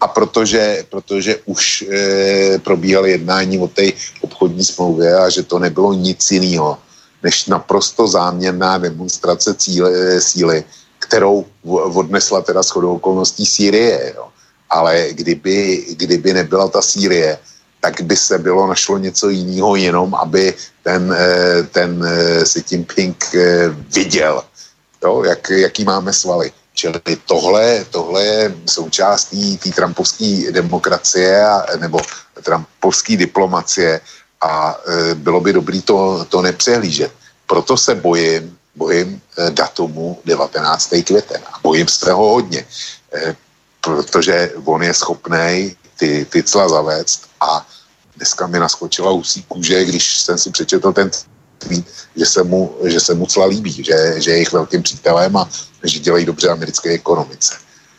A protože, protože už e, probíhaly jednání o té obchodní smlouvě a že to nebylo nic jiného, než naprosto záměrná demonstrace cíle, síly, kterou odnesla teda shodou okolností Sýrie. Jo. Ale kdyby, kdyby nebyla ta Sýrie, tak by se bylo našlo něco jiného, jenom aby ten, eh, ten eh, Xi Jinping eh, viděl, jo, jak, jaký máme svaly. Čili tohle, tohle je součástí té trumpovské demokracie a, nebo trumpovské diplomacie a e, bylo by dobré to, to nepřehlížet. Proto se bojím, bojím datumu 19. květen a bojím se ho hodně, e, protože on je schopný ty, ty cla zavést a dneska mi naskočila usí kůže, když jsem si přečetl ten tweet, že se mu, že se mu cla líbí, že, že je jejich velkým přítelem a že dělají dobře americké ekonomice.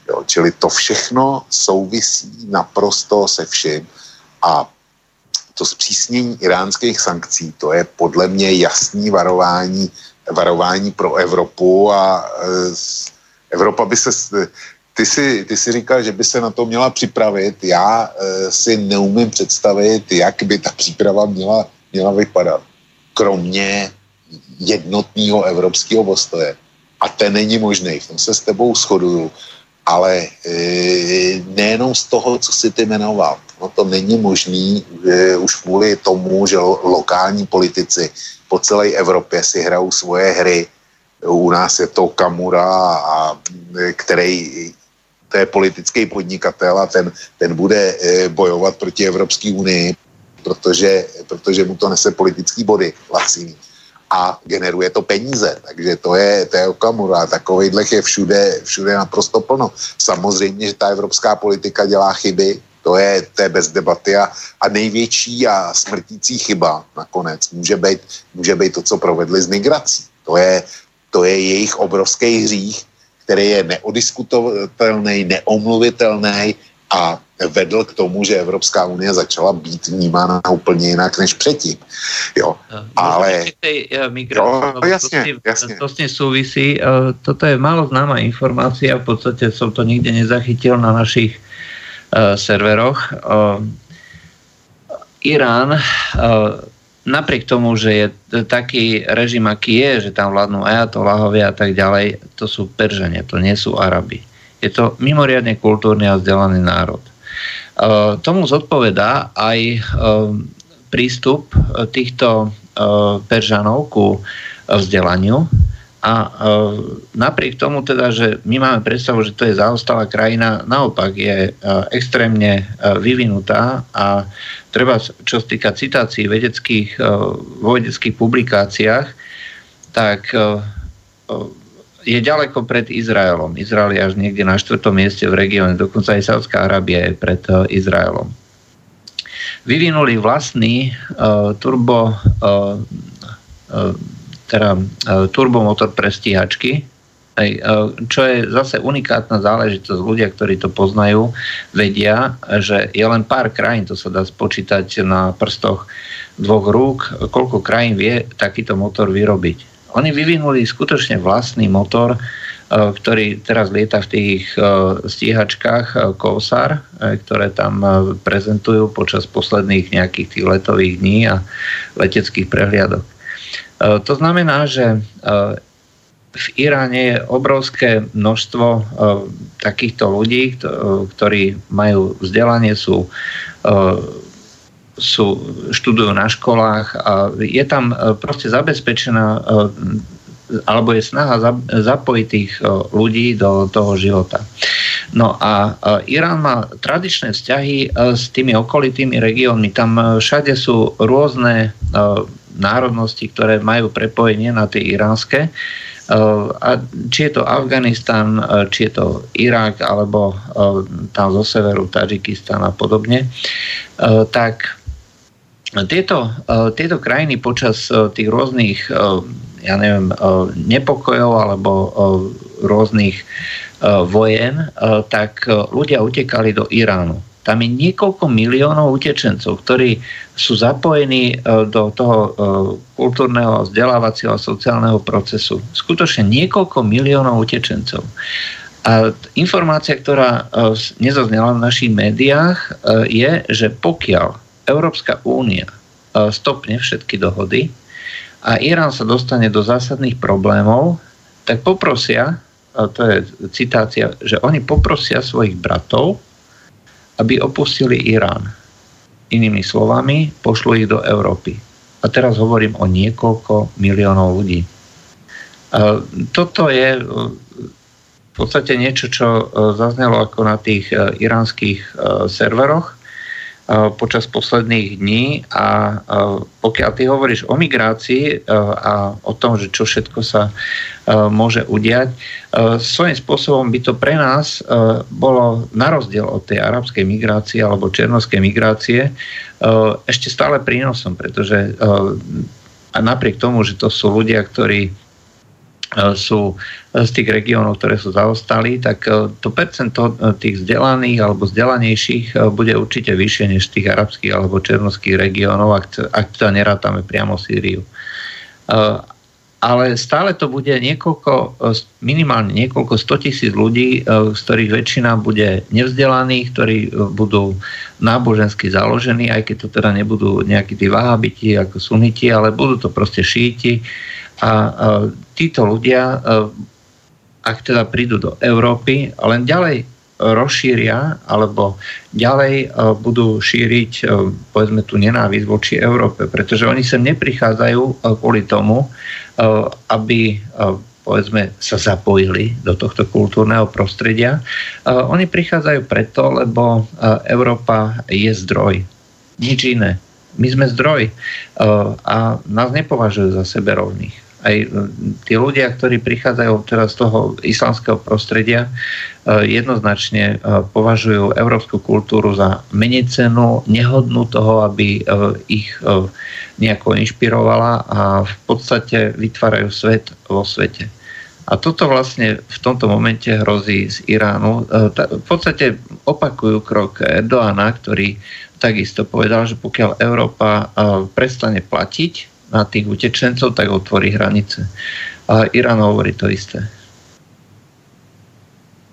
Jo, čili to všechno souvisí naprosto se vším a to zpřísnění iránských sankcí, to je podle mě jasný varování, varování pro Evropu a e, Evropa by se ty si, ty si říkal, že by se na to měla připravit. Já e, si neumím představit, jak by ta příprava měla, měla vypadat. Kromě jednotného evropského postoje. A ten není možný, v tom se s tebou shoduju. Ale e, nejenom z toho, co si ty jmenoval. No to není možný e, už kvůli tomu, že lo, lokální politici po celé Evropě si hrajou svoje hry. U nás je to Kamura, a, který to je politický podnikatel a ten, ten bude eh, bojovat proti Evropské unii, protože, protože mu to nese politický body laciný a generuje to peníze. Takže to je, to je Okamura. Takovejhlech je všude, všude naprosto plno. Samozřejmě, že ta evropská politika dělá chyby, to je, to je bez debaty a, a největší a smrtící chyba nakonec může být, může být to, co provedli s migrací. To je, to je jejich obrovský hřích, který je neodiskutovatelný, neomluvitelný a vedl k tomu, že Evropská unie začala být vnímána úplně jinak než předtím. Jo, ale... jo, jasně, to, jasně. to s tím souvisí. E, toto je málo známá informácia, v podstate som to nikde nezachytil na našich uh, serveroch. Uh, Irán uh, napriek tomu, že je taký režim, aký je, že tam vládnu ajatoláhovia a tak ďalej, to sú Peržania, to nie sú Arabi. Je to mimoriadne kultúrny a vzdelaný národ. E, tomu zodpovedá aj e, prístup týchto e, Peržanov ku vzdelaniu a e, napriek tomu teda, že my máme predstavu, že to je zaostalá krajina, naopak je e, extrémne e, vyvinutá a treba, čo sa týka citácií vedeckých, eh, vo vedeckých publikáciách, tak eh, je ďaleko pred Izraelom. Izrael je až niekde na štvrtom mieste v regióne, dokonca aj Saudská Arábia je pred eh, Izraelom. Vyvinuli vlastný uh, turbo, uh, uh, teda, uh, turbomotor pre stíhačky, Hej, čo je zase unikátna záležitosť. Ľudia, ktorí to poznajú, vedia, že je len pár krajín, to sa dá spočítať na prstoch dvoch rúk, koľko krajín vie takýto motor vyrobiť. Oni vyvinuli skutočne vlastný motor, ktorý teraz lieta v tých stíhačkách Kousar, ktoré tam prezentujú počas posledných nejakých tých letových dní a leteckých prehliadok. To znamená, že v Iráne je obrovské množstvo uh, takýchto ľudí, ktorí majú vzdelanie, sú, sú, študujú na školách a je tam proste zabezpečená alebo je snaha za, zapojiť tých ľudí do toho života. No a Irán má tradičné vzťahy s tými okolitými regiónmi. Tam všade sú rôzne národnosti, ktoré majú prepojenie na tie iránske. Uh, a či je to Afganistan, či je to Irak, alebo tam zo severu Tadžikistan a podobne, tak tieto, tieto krajiny počas tých rôznych ja neviem, nepokojov alebo rôznych vojen, tak ľudia utekali do Iránu. Tam je niekoľko miliónov utečencov, ktorí sú zapojení e, do toho e, kultúrneho, vzdelávacieho a sociálneho procesu. Skutočne niekoľko miliónov utečencov. A informácia, ktorá e, nezaznela v našich médiách, je, že pokiaľ Európska únia stopne všetky dohody a Irán sa dostane do zásadných problémov, tak poprosia, to je citácia, že oni poprosia svojich bratov, aby opustili Irán. Inými slovami, pošlo ich do Európy. A teraz hovorím o niekoľko miliónov ľudí. Toto je e, v podstate niečo, čo e, zaznelo ako na tých e, iránskych serveroch počas posledných dní a pokiaľ ty hovoríš o migrácii a o tom, že čo všetko sa môže udiať, svojím spôsobom by to pre nás bolo na rozdiel od tej arabskej migrácie alebo černovskej migrácie ešte stále prínosom, pretože a napriek tomu, že to sú ľudia, ktorí sú z tých regiónov, ktoré sú zaostali, tak e, to percento e, tých vzdelaných alebo vzdelanejších bude určite vyššie než tých arabských alebo černovských regiónov, ak, teda nerátame priamo Sýriu. Ale stále to bude niekoľko, minimálne niekoľko 100 tisíc ľudí, z ktorých väčšina bude nevzdelaných, ktorí budú nábožensky založení, aj keď to teda nebudú nejakí tí vahabiti ako suniti, ale budú to proste šíti, a títo ľudia, ak teda prídu do Európy, len ďalej rozšíria alebo ďalej budú šíriť povedzme tú nenávisť voči Európe, pretože oni sem neprichádzajú kvôli tomu, aby povedzme sa zapojili do tohto kultúrneho prostredia. Oni prichádzajú preto, lebo Európa je zdroj. Nič iné. My sme zdroj a nás nepovažujú za sebe rovných aj e, tí ľudia, ktorí prichádzajú teraz z toho islamského prostredia, e, jednoznačne e, považujú európsku kultúru za menej cenu, nehodnú toho, aby ich nejako inšpirovala a v podstate vytvárajú svet vo svete. A toto vlastne v tomto momente hrozí z Iránu. V podstate opakujú krok Erdoána, ktorý takisto povedal, že pokiaľ Európa prestane platiť na tých utečencov, tak otvorí hranice. A Irán hovorí to isté.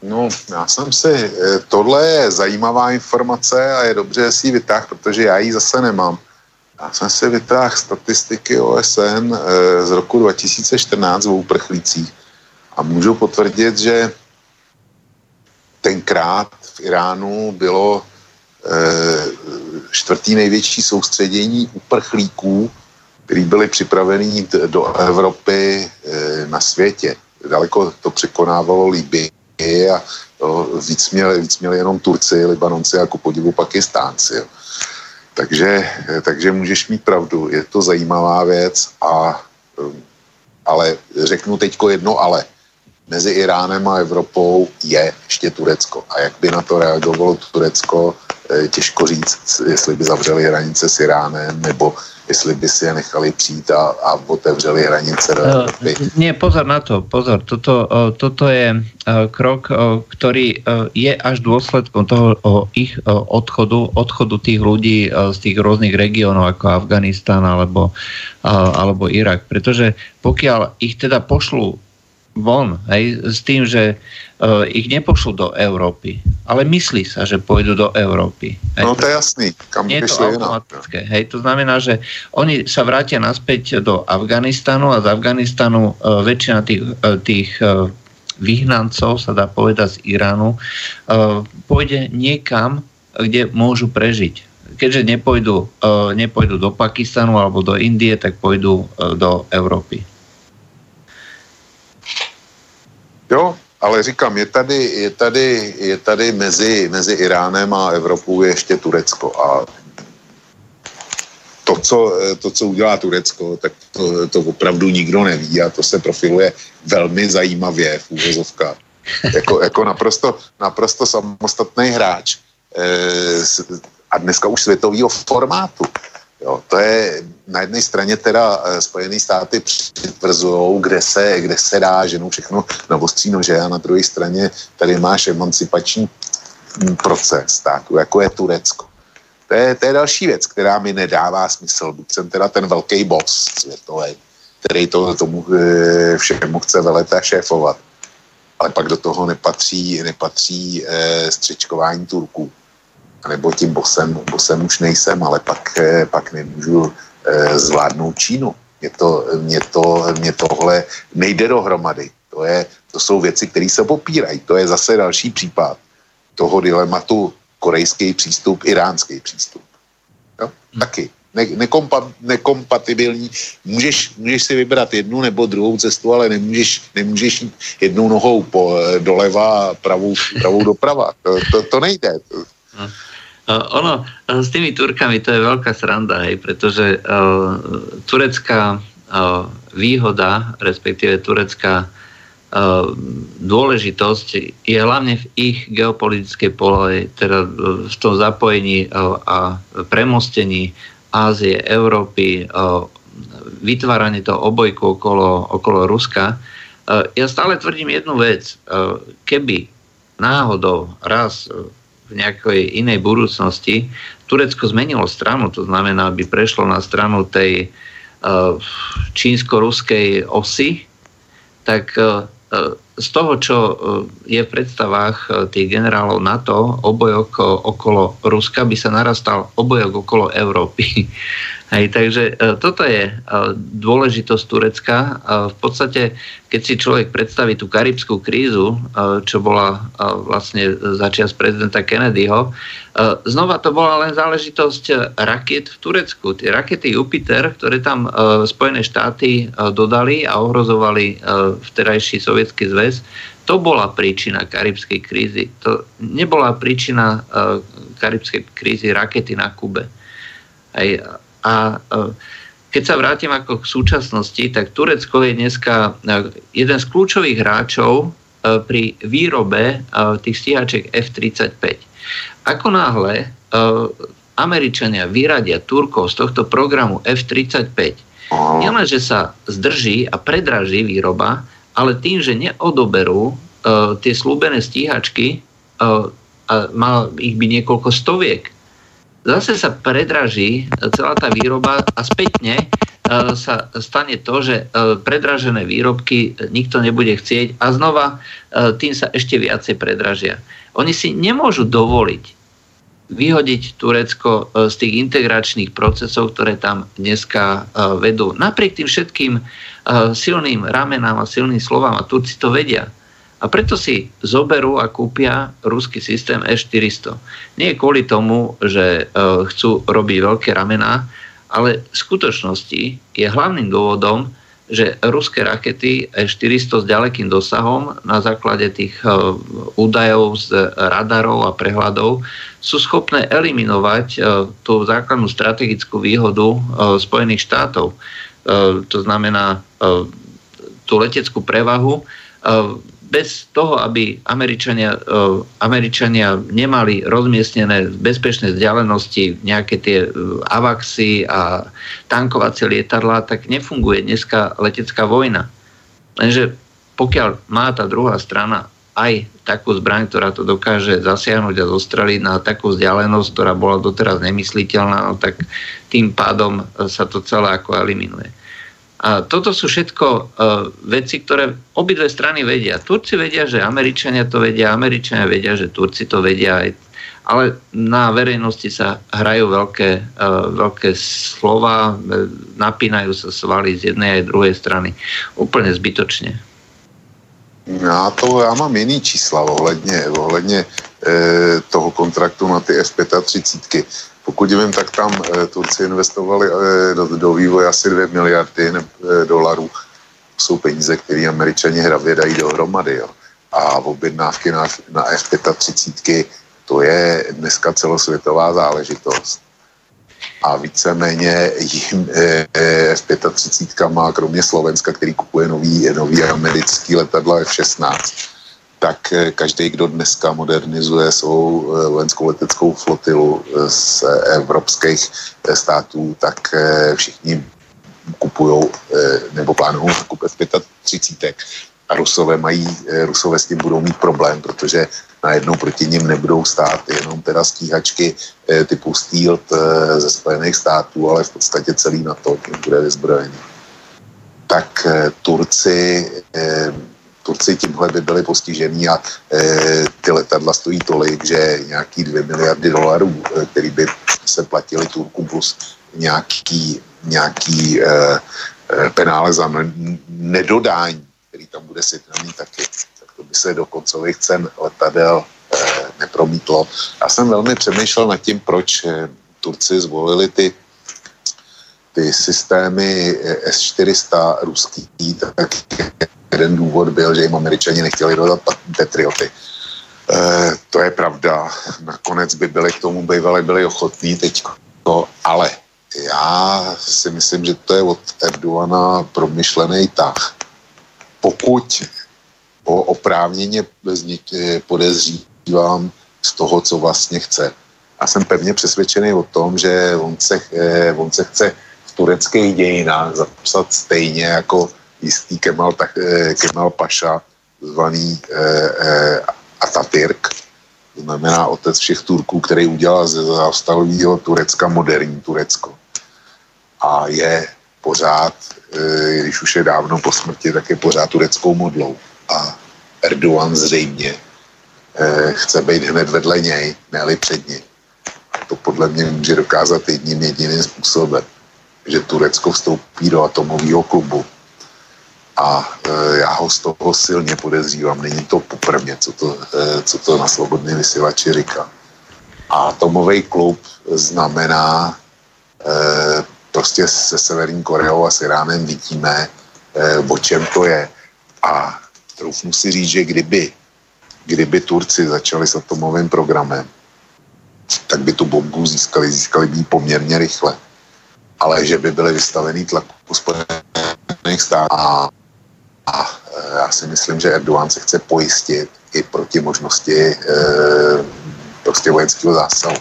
No, já jsem si, eh, tohle je zajímavá informace a je dobře, si ji vytáh, protože já ji zase nemám. Já jsem si vytáhl statistiky OSN eh, z roku 2014 o uprchlících a můžu potvrdit, že tenkrát v Iránu bylo eh, čtvrtý největší soustředění uprchlíků který byli připravení do Evropy e, na světě. Daleko to překonávalo Libii a to víc, měli, víc měli jenom Turci, Libanonci a ku podivu Pakistánci. Jo. Takže, e, takže můžeš mít pravdu, je to zajímavá věc, a, e, ale řeknu teďko jedno ale. Mezi Iránem a Evropou je ještě Turecko. A jak by na to reagovalo Turecko, těžko říct, jestli by zavřeli hranice s Iránem, nebo jestli by si je nechali přijít a, a otevřeli hranice do Evropy. Nie, pozor na to, pozor. Toto, toto je krok, ktorý je až dôsledkom toho ich odchodu, odchodu tých ľudí z tých rôznych regiónov ako Afganistán alebo, alebo Irak. Pretože pokiaľ ich teda pošlú von, hej, s tým, že uh, ich nepošlú do Európy, ale myslí sa, že pôjdu do Európy. Hej. No to je jasný, kam Nie je to automatické. Hej, to znamená, že oni sa vrátia naspäť do Afganistanu a z Afganistanu uh, väčšina tých, uh, tých uh, vyhnancov, sa dá povedať z Iránu, uh, pôjde niekam, kde môžu prežiť. Keďže nepôjdu, uh, nepôjdu do Pakistanu alebo do Indie, tak pôjdu uh, do Európy. Jo, ale říkám, je tady, je tady, je tady mezi, mezi Iránem a Evropou ještě Turecko a to co, to, co udělá Turecko, tak to, to opravdu nikdo neví a to se profiluje velmi zajímavě v úvozovkách. Jako, jako naprosto, naprosto samostatný hráč e, a dneska už světového formátu. Jo, to je na jedné straně teda eh, Spojené státy přitvrzují, kde se, kde se dá ženou všechno na ostří nože a na druhé straně tady máš emancipační proces, tak, jako je Turecko. To je, to je další věc, která mi nedává smysl. Buď jsem teda ten velký boss světový, který to, tomu eh, všemu chce velet a šéfovat. Ale pak do toho nepatří, nepatří eh, střičkování Turků nebo tím bosem, bosem už nejsem, ale pak, eh, pak nemůžu eh, zvládnout Čínu. Mě, to, mě, to, mě tohle nejde dohromady. To, je, to jsou věci, které se popírají. To je zase další případ toho dilematu korejský přístup, iránský přístup. Jo? Hmm. Taky. Ne, nekompa, nekompatibilní. Můžeš, můžeš si vybrat jednu nebo druhou cestu, ale nemůžeš, nemůžeš jít jednou nohou po, eh, doleva a pravou, pravou doprava. To, to, to nejde. Hmm. Ono, s tými Turkami to je veľká sranda, hej, pretože uh, turecká uh, výhoda, respektíve turecká uh, dôležitosť je hlavne v ich geopolitickej polohe, teda v tom zapojení uh, a premostení Ázie, Európy, uh, vytváranie toho obojku okolo, okolo Ruska. Uh, ja stále tvrdím jednu vec. Uh, keby náhodou raz v nejakej inej budúcnosti Turecko zmenilo stranu, to znamená, aby prešlo na stranu tej uh, čínsko-ruskej osy, tak uh, z toho, čo je v predstavách tých generálov NATO, obojok okolo Ruska by sa narastal obojok okolo Európy. <laughs> Hej, takže e, toto je e, dôležitosť Turecka. E, v podstate, keď si človek predstaví tú karibskú krízu, čo bola vlastne začias prezidenta Kennedyho, znova to bola len záležitosť raket v Turecku. Tie rakety Jupiter, ktoré tam Spojené štáty dodali a ohrozovali vterajší sovietský zväz, to bola príčina karibskej krízy. To nebola príčina karibskej krízy rakety na Kube. Hej, a e, keď sa vrátim ako k súčasnosti, tak Turecko je dneska e, jeden z kľúčových hráčov e, pri výrobe tých stíhačiek F-35. Ako náhle Američania vyradia Turkov z tohto programu F-35, nielenže sa zdrží a predraží výroba, ale tým, že neodoberú tie slúbené stíhačky, a má ich byť niekoľko stoviek, zase sa predraží celá tá výroba a spätne e, sa stane to, že e, predražené výrobky nikto nebude chcieť a znova e, tým sa ešte viacej predražia. Oni si nemôžu dovoliť vyhodiť Turecko z tých integračných procesov, ktoré tam dneska vedú. Napriek tým všetkým silným ramenám a silným slovám, a Turci to vedia, a preto si zoberú a kúpia ruský systém S-400. Nie kvôli tomu, že e, chcú robiť veľké ramená, ale v skutočnosti je hlavným dôvodom, že ruské rakety S-400 s ďalekým dosahom na základe tých e, údajov z radarov a prehľadov sú schopné eliminovať e, tú základnú strategickú výhodu Spojených štátov. To znamená tú leteckú prevahu bez toho, aby Američania, Američania nemali rozmiestnené bezpečné vzdialenosti nejaké tie avaxy a tankovacie lietadlá, tak nefunguje dneska letecká vojna. Lenže pokiaľ má tá druhá strana aj takú zbraň, ktorá to dokáže zasiahnuť a zostreliť na takú vzdialenosť, ktorá bola doteraz nemysliteľná, no tak tým pádom e, sa to celé ako eliminuje. A toto sú všetko uh, veci, ktoré obidve strany vedia. Turci vedia, že Američania to vedia, Američania vedia, že Turci to vedia, ale na verejnosti sa hrajú veľké, uh, veľké slova, napínajú sa svaly z jednej aj druhej strany. Úplne zbytočne. Já, to, já mám jiný čísla ohledně, ohledně e, toho kontraktu na ty F-35. Pokud vím, tak tam e, Turci investovali e, do, do vývoje asi 2 miliardy ne, e, dolarů. Jsou peníze, které američani hravě dají dohromady. Jo. A objednávky na, na F-35 to je dneska celosvětová záležitost a víceméně jim e, F-35 má kromě Slovenska, který kupuje nový, nový americký letadla F-16, tak e, každý, kdo dneska modernizuje svou e, vojenskou leteckou flotilu z evropských států, tak všichni kupují nebo plánují nakup F-35 a Rusové mají, Rusové s tím budou mít problém, protože najednou proti ním nebudou stát jenom teda stíhačky eh, typu Steel eh, ze Spojených států, ale v podstatě celý NATO tím bude vyzbrojený. Tak eh, Turci, Turci tímhle by byli postižení a ty letadla stojí tolik, že nějaký 2 miliardy dolarů, který by se platili Turkům plus nějaký, nějaký penále za nedodání, který tam bude sjednaný taky, to by se do koncových cen letadel eh, nepromítlo. Já jsem velmi přemýšlel nad tím, proč eh, Turci zvolili ty, ty systémy eh, S-400 ruský, tak jeden důvod byl, že jim američani nechtěli dodat Patrioty. E, to je pravda. Nakonec by byli k tomu bývali byli ochotní teď, ale já si myslím, že to je od Erdogana promyšlený tah. Pokud oprávněně podezřívám z toho, co vlastně chce. A jsem pevně přesvědčený o tom, že on se, eh, on se chce v tureckých dějinách zapsat stejně jako jistý Kemal, eh, Kemal Paša, zvaný eh, Atatürk, to znamená otec všech Turků, který udělal ze zaostalého Turecka moderní Turecko. A je pořád, když už je dávno po smrti, tak je pořád tureckou modlou a Erdogan zřejmě eh, chce být hned vedle něj, ne před ním. A to podle mě může dokázat jedním jediným způsobem, že Turecko vstoupí do atomového klubu. A e, já ho z toho silně podezřívám. Není to poprvé, co to, e, co to na slobodný vysílači říká. A atomový klub znamená e, prostě se Severní Koreou a s Iránem vidíme, e, o čem to je. A troufnu si říct, že kdyby, kdyby Turci začali s atomovým programem, tak by tu bombu získali, získali by poměrně rychle. Ale že by byly vystavený tlaku Spojených států a, a e, já si myslím, že Erdogan se chce pojistit i proti možnosti e, prostě vojenského zásahu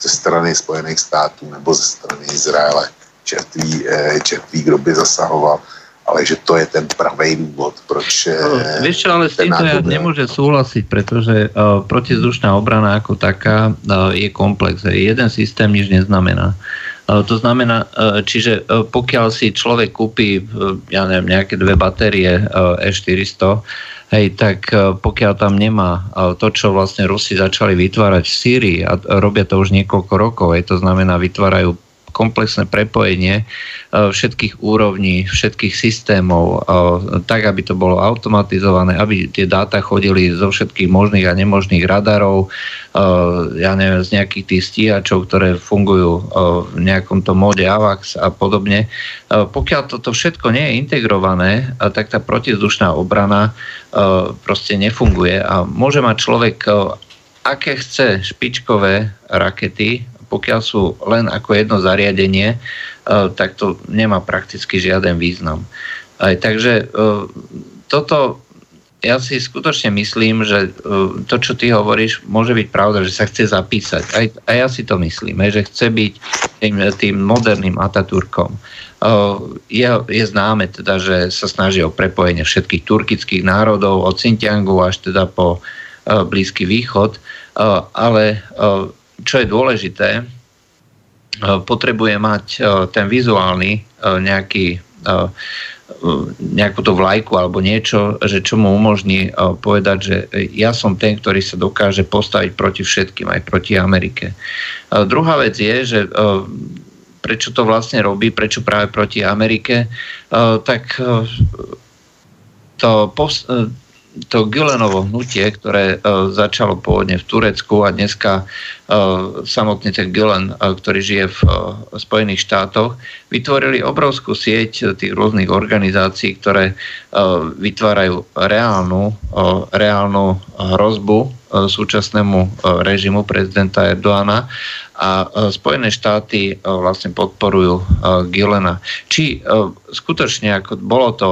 ze strany Spojených států nebo ze strany Izraele. Čertví, e, čertví kdo by zasahoval ale že to je ten pravý důvod, proč... No, vieš čo, ale s týmto ja nemôžem súhlasiť, pretože uh, protizdušná obrana ako taká uh, je komplex. Jeden systém nič neznamená. Uh, to znamená, uh, čiže uh, pokiaľ si človek kúpi, uh, ja neviem, nejaké dve batérie uh, E400, Hej, tak pokiaľ tam nemá to, čo vlastne Rusi začali vytvárať v Sýrii a robia to už niekoľko rokov, hej, to znamená vytvárajú komplexné prepojenie e, všetkých úrovní, všetkých systémov, e, tak, aby to bolo automatizované, aby tie dáta chodili zo všetkých možných a nemožných radarov, e, ja neviem, z nejakých tých stíhačov, ktoré fungujú v nejakom tom móde AVAX a podobne. Pokiaľ toto všetko nie je integrované, tak tá protizdušná obrana proste nefunguje a môže mať človek aké chce špičkové rakety, pokiaľ sú len ako jedno zariadenie, e, tak to nemá prakticky žiaden význam. Takže e, toto ja si skutočne myslím, že to, čo ty hovoríš, môže byť pravda, že sa chce zapísať. Aj ja si to myslím, že chce byť tým, tým moderným Ataturkom. Je, je známe teda, že sa snaží o prepojenie všetkých turkických národov od Xinjiangu až teda po Blízky východ, ale čo je dôležité, potrebuje mať ten vizuálny nejaký nejakú to vlajku alebo niečo, že čo mu umožní povedať, že ja som ten, ktorý sa dokáže postaviť proti všetkým, aj proti Amerike. Druhá vec je, že prečo to vlastne robí, prečo práve proti Amerike, tak to to Gülenovo hnutie, ktoré uh, začalo pôvodne v Turecku a dneska uh, samotne ten Gülen, uh, ktorý žije v Spojených štátoch, vytvorili obrovskú sieť tých rôznych organizácií, ktoré vytvárajú reálnu, reálnu hrozbu súčasnému režimu prezidenta Erdoána a Spojené štáty vlastne podporujú Gülena. Či skutočne ako bolo to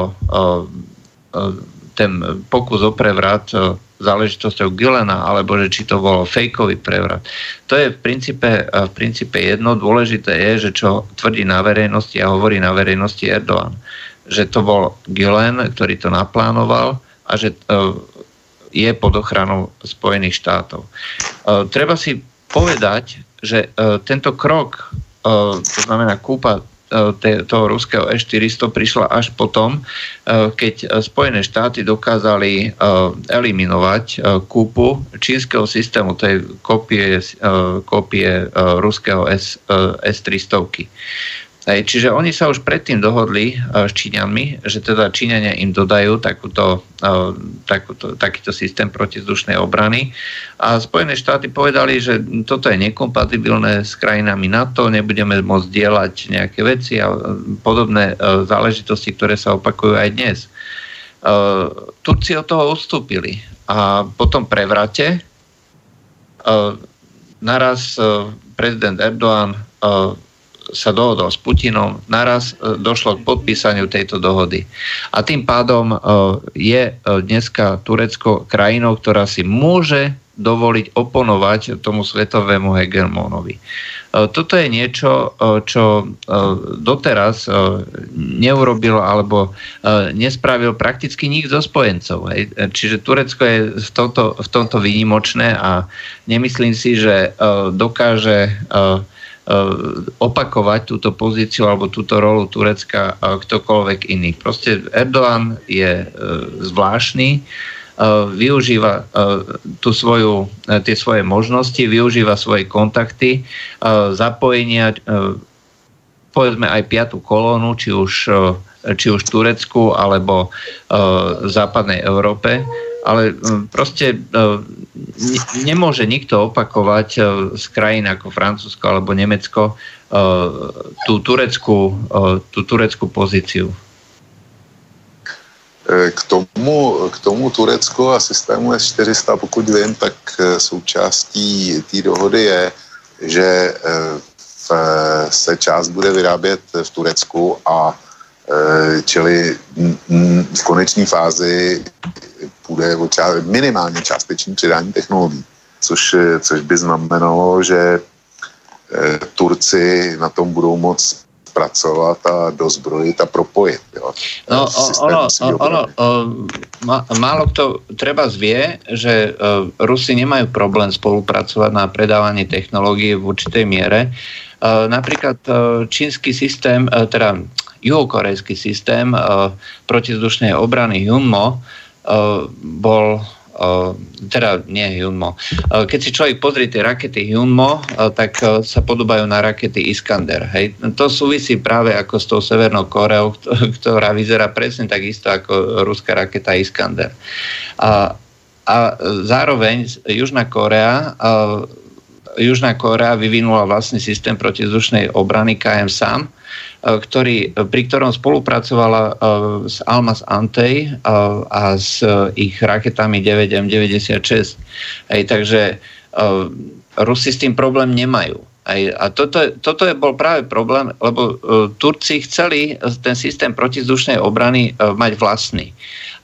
ten pokus o prevrat e, záležitosťou Gilena, alebo že či to bol fejkový prevrat. To je v princípe, e, v princípe jedno. Dôležité je, že čo tvrdí na verejnosti a hovorí na verejnosti Erdoğan. Že to bol Gilen, ktorý to naplánoval a že e, je pod ochranou Spojených štátov. Treba si povedať, že tento krok, to znamená kúpa toho ruského E-400 prišla až potom, e, keď Spojené štáty dokázali e, eliminovať kúpu čínskeho systému, to je kopie, kopie ruského S, S-300. Čiže oni sa už predtým dohodli s Číňanmi, že teda Číňania im dodajú takúto, takúto, takýto systém protizdušnej obrany. A Spojené štáty povedali, že toto je nekompatibilné s krajinami NATO, nebudeme môcť dielať nejaké veci a podobné záležitosti, ktoré sa opakujú aj dnes. Turci od toho ustúpili a potom prevrate naraz prezident Erdoğan sa dohodol s Putinom, naraz e, došlo k podpísaniu tejto dohody. A tým pádom e, je e, dneska Turecko krajinou, ktorá si môže dovoliť oponovať tomu svetovému hegemónovi. Toto je niečo, čo doteraz neurobil alebo nespravil prakticky nik zo spojencov. Čiže Turecko je v tomto, v tomto výnimočné a nemyslím si, že dokáže opakovať túto pozíciu alebo túto rolu Turecka eh, ktokoľvek iný. Proste Erdoğan je eh, zvláštny, využíva tú svoju, tie svoje možnosti, využíva svoje kontakty, zapojenia, povedzme aj piatú kolónu, či už, či už Turecku alebo západnej Európe ale hm, proste hm, nemôže nikto opakovať hm, z krajín ako Francúzsko alebo Nemecko tú tureckú, tú tureckú pozíciu. E, k tomu, k tomu Turecku a systému S-400, pokud vím, tak e, součástí té dohody je, že e, v, se část bude vyrábět v Turecku a čili v konečné fázi půjde o ča- minimálně částečný předání technologií, což, což by znamenalo, že e, Turci na tom budou moc pracovat a dozbrojit a propojit. Jo. No, ono, ono, málo kto treba zvie, že uh, Rusi nemajú problém spolupracovať na predávaní technológií v určitej miere. Uh, napríklad čínsky systém, teda juhokorejský systém uh, protizdušnej obrany Junmo Eh, bol eh, teda nie Junmo. Keď si človek pozrie tie rakety Junmo, tak sa podobajú na rakety Iskander. Hej. To súvisí práve ako s tou Severnou Koreou, <laughs> ktorá vyzerá presne takisto ako ruská raketa Iskander. A, a zároveň Južná Korea Južná Korea vyvinula vlastný systém protizdušnej obrany KM SAM, E, ktorý, pri ktorom spolupracovala e, s Almas Antej a s ich raketami 9M96. Hej, takže Rusi s tým problém nemajú. Aj, a toto, toto je bol práve problém, lebo uh, Turci chceli ten systém protizdušnej obrany uh, mať vlastný.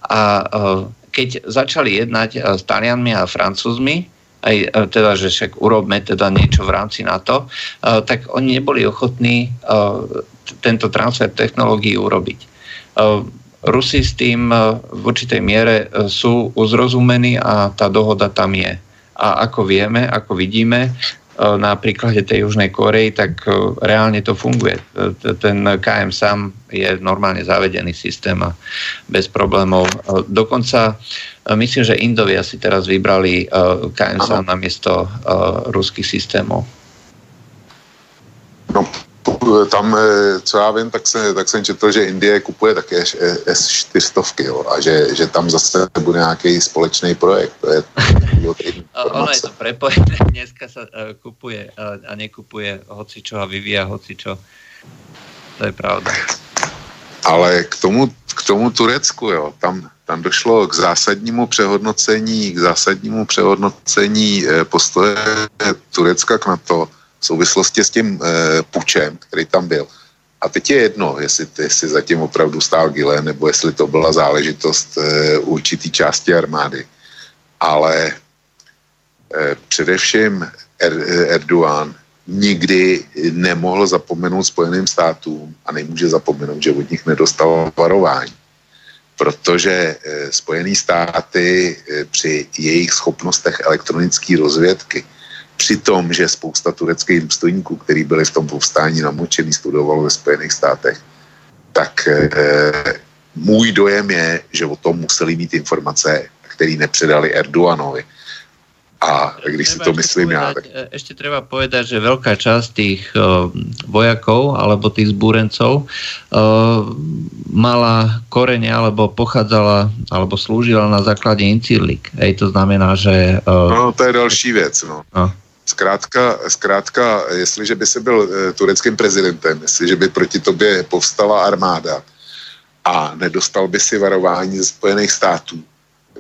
A uh, keď začali jednať s Talianmi a Francúzmi, aj teda, že však urobme teda niečo v rámci NATO, tak oni neboli ochotní tento transfer technológií urobiť. Rusi s tým v určitej miere sú uzrozumení a tá dohoda tam je. A ako vieme, ako vidíme, na príklade tej Južnej Korei, tak reálne to funguje. Ten KM sám je normálne zavedený systém a bez problémov. Dokonca myslím, že Indovia si teraz vybrali KM sám namiesto ruských systémov. No, tam, co já vím, tak, se, tak jsem četl, že Indie kupuje také S400 jo, a že, že tam zase bude nějaký společný projekt. To je, <laughs> ono je to prepojené, <laughs> dneska sa uh, kupuje uh, a nekupuje hocičo a vyvíja hocičo. To je pravda. Ale k tomu, k tomu Turecku, jo, tam, tam došlo k zásadnímu přehodnocení, k zásadnímu přehodnocení eh, postoje Turecka k NATO v souvislosti s tím eh, pučem, který tam byl. A teď je jedno, jestli, jestli zatím opravdu stál Gile, nebo jestli to byla záležitost eh, určitý části armády. Ale eh, především er, Erdogan nikdy nemohl zapomenout Spojeným státům a nemůže zapomenout, že od nich nedostal varování. Protože eh, Spojené státy eh, při jejich schopnostech elektronické rozvědky při tom, že spousta tureckých důstojníků, kteří byli v tom povstání namočený, studovalo ve Spojených státech, tak e, můj dojem je, že o tom museli mít informace, které nepředali Erdoganovi. A když si to myslím povedať, ja... Tak... E, ešte treba povedať, že veľká časť tých uh, vojakov alebo tých zbúrencov uh, mala korene alebo pochádzala alebo slúžila na základe incirlik. Ej, to znamená, že... Uh, no, to je další vec. No. No. Zkrátka, zkrátka, jestliže by se byl e, tureckým prezidentem, jestliže by proti tobě povstala armáda a nedostal by si varování ze Spojených států,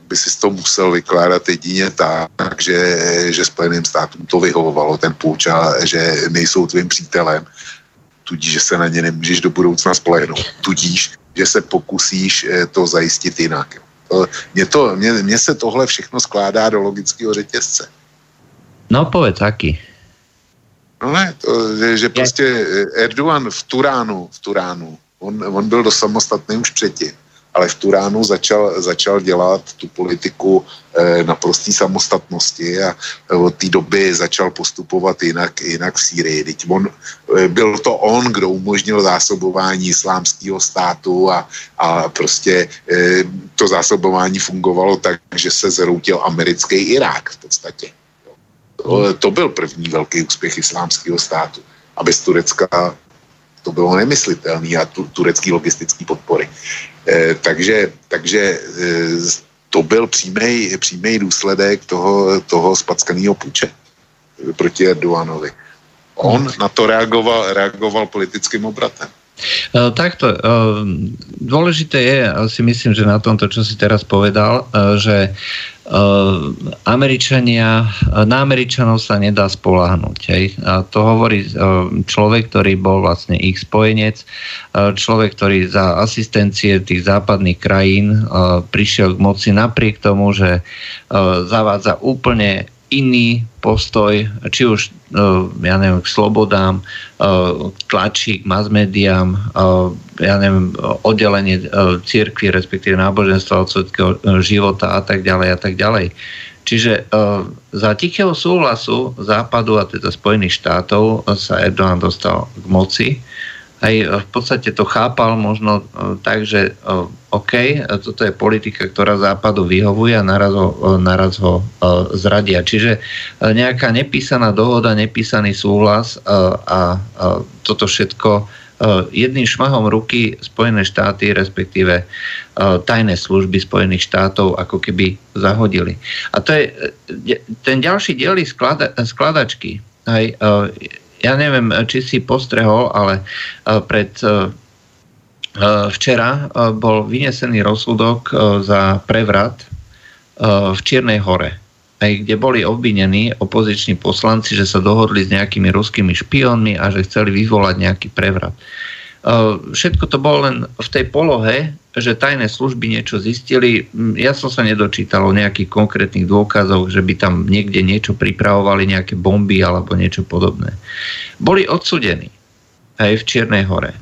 by si to musel vykládat jedině tak, že, že Spojeným státům to vyhovovalo, ten půjč a že nejsou tvým přítelem, tudíž, že se na ně nemůžeš do budoucna spolehnout, tudíž, že se pokusíš e, to zajistit jinak. Mně, to, mně, mně se tohle všechno skládá do logického řetězce. No povedz, aký? No ne, to, že, že prostě Erdogan v Turánu, v Turánu, on, on byl do samostatný už předtím, ale v Turánu začal, začal dělat tu politiku eh, na prostý samostatnosti a eh, od té doby začal postupovat jinak, jinak v Sýrii. Teď on, eh, byl to on, kdo umožnil zásobování islámského státu a, a prostě eh, to zásobování fungovalo tak, že se zroutil americký Irák v podstatě. To, byl první velký úspěch islámského státu. A bez Turecka to bylo nemyslitelné a tu, turecký logistický podpory. E, takže takže e, to byl přímý důsledek toho, toho spackaného půče proti Erdoganovi. On na to reagoval, reagoval politickým obratem. E, takto, dôležité je, si myslím, že na tomto, čo si teraz povedal, že Američania, na Američanov sa nedá spolahnuť. Hej. A to hovorí človek, ktorý bol vlastne ich spojenec, človek, ktorý za asistencie tých západných krajín prišiel k moci napriek tomu, že zavádza úplne iný postoj, či už uh, ja neviem, k slobodám, uh, tlačí k mass médiám, uh, ja neviem, oddelenie církvy, respektíve náboženstva od svetského života a tak ďalej a tak ďalej. Čiže za tichého súhlasu Západu a teda Spojených štátov sa Erdogan dostal k moci aj v podstate to chápal možno e, tak, že e, OK, toto je politika, ktorá západu vyhovuje a naraz ho, e, naraz ho zradia. Čiže nejaká nepísaná dohoda, nepísaný súhlas a toto všetko jedným šmahom ruky Spojené štáty, respektíve tajné služby Spojených štátov ako keby zahodili. A to je ten ďalší sklada, skladačky. Aj, ja neviem, či si postrehol, ale e, pred e, e, včera bol vynesený rozsudok za prevrat v Čiernej hore, aj kde boli obvinení opoziční poslanci, že sa dohodli s nejakými ruskými špiónmi a že chceli vyvolať nejaký prevrat. Všetko to bolo len v tej polohe, že tajné služby niečo zistili. Ja som sa nedočítal o nejakých konkrétnych dôkazoch, že by tam niekde niečo pripravovali, nejaké bomby alebo niečo podobné. Boli odsudení aj v Čiernej hore.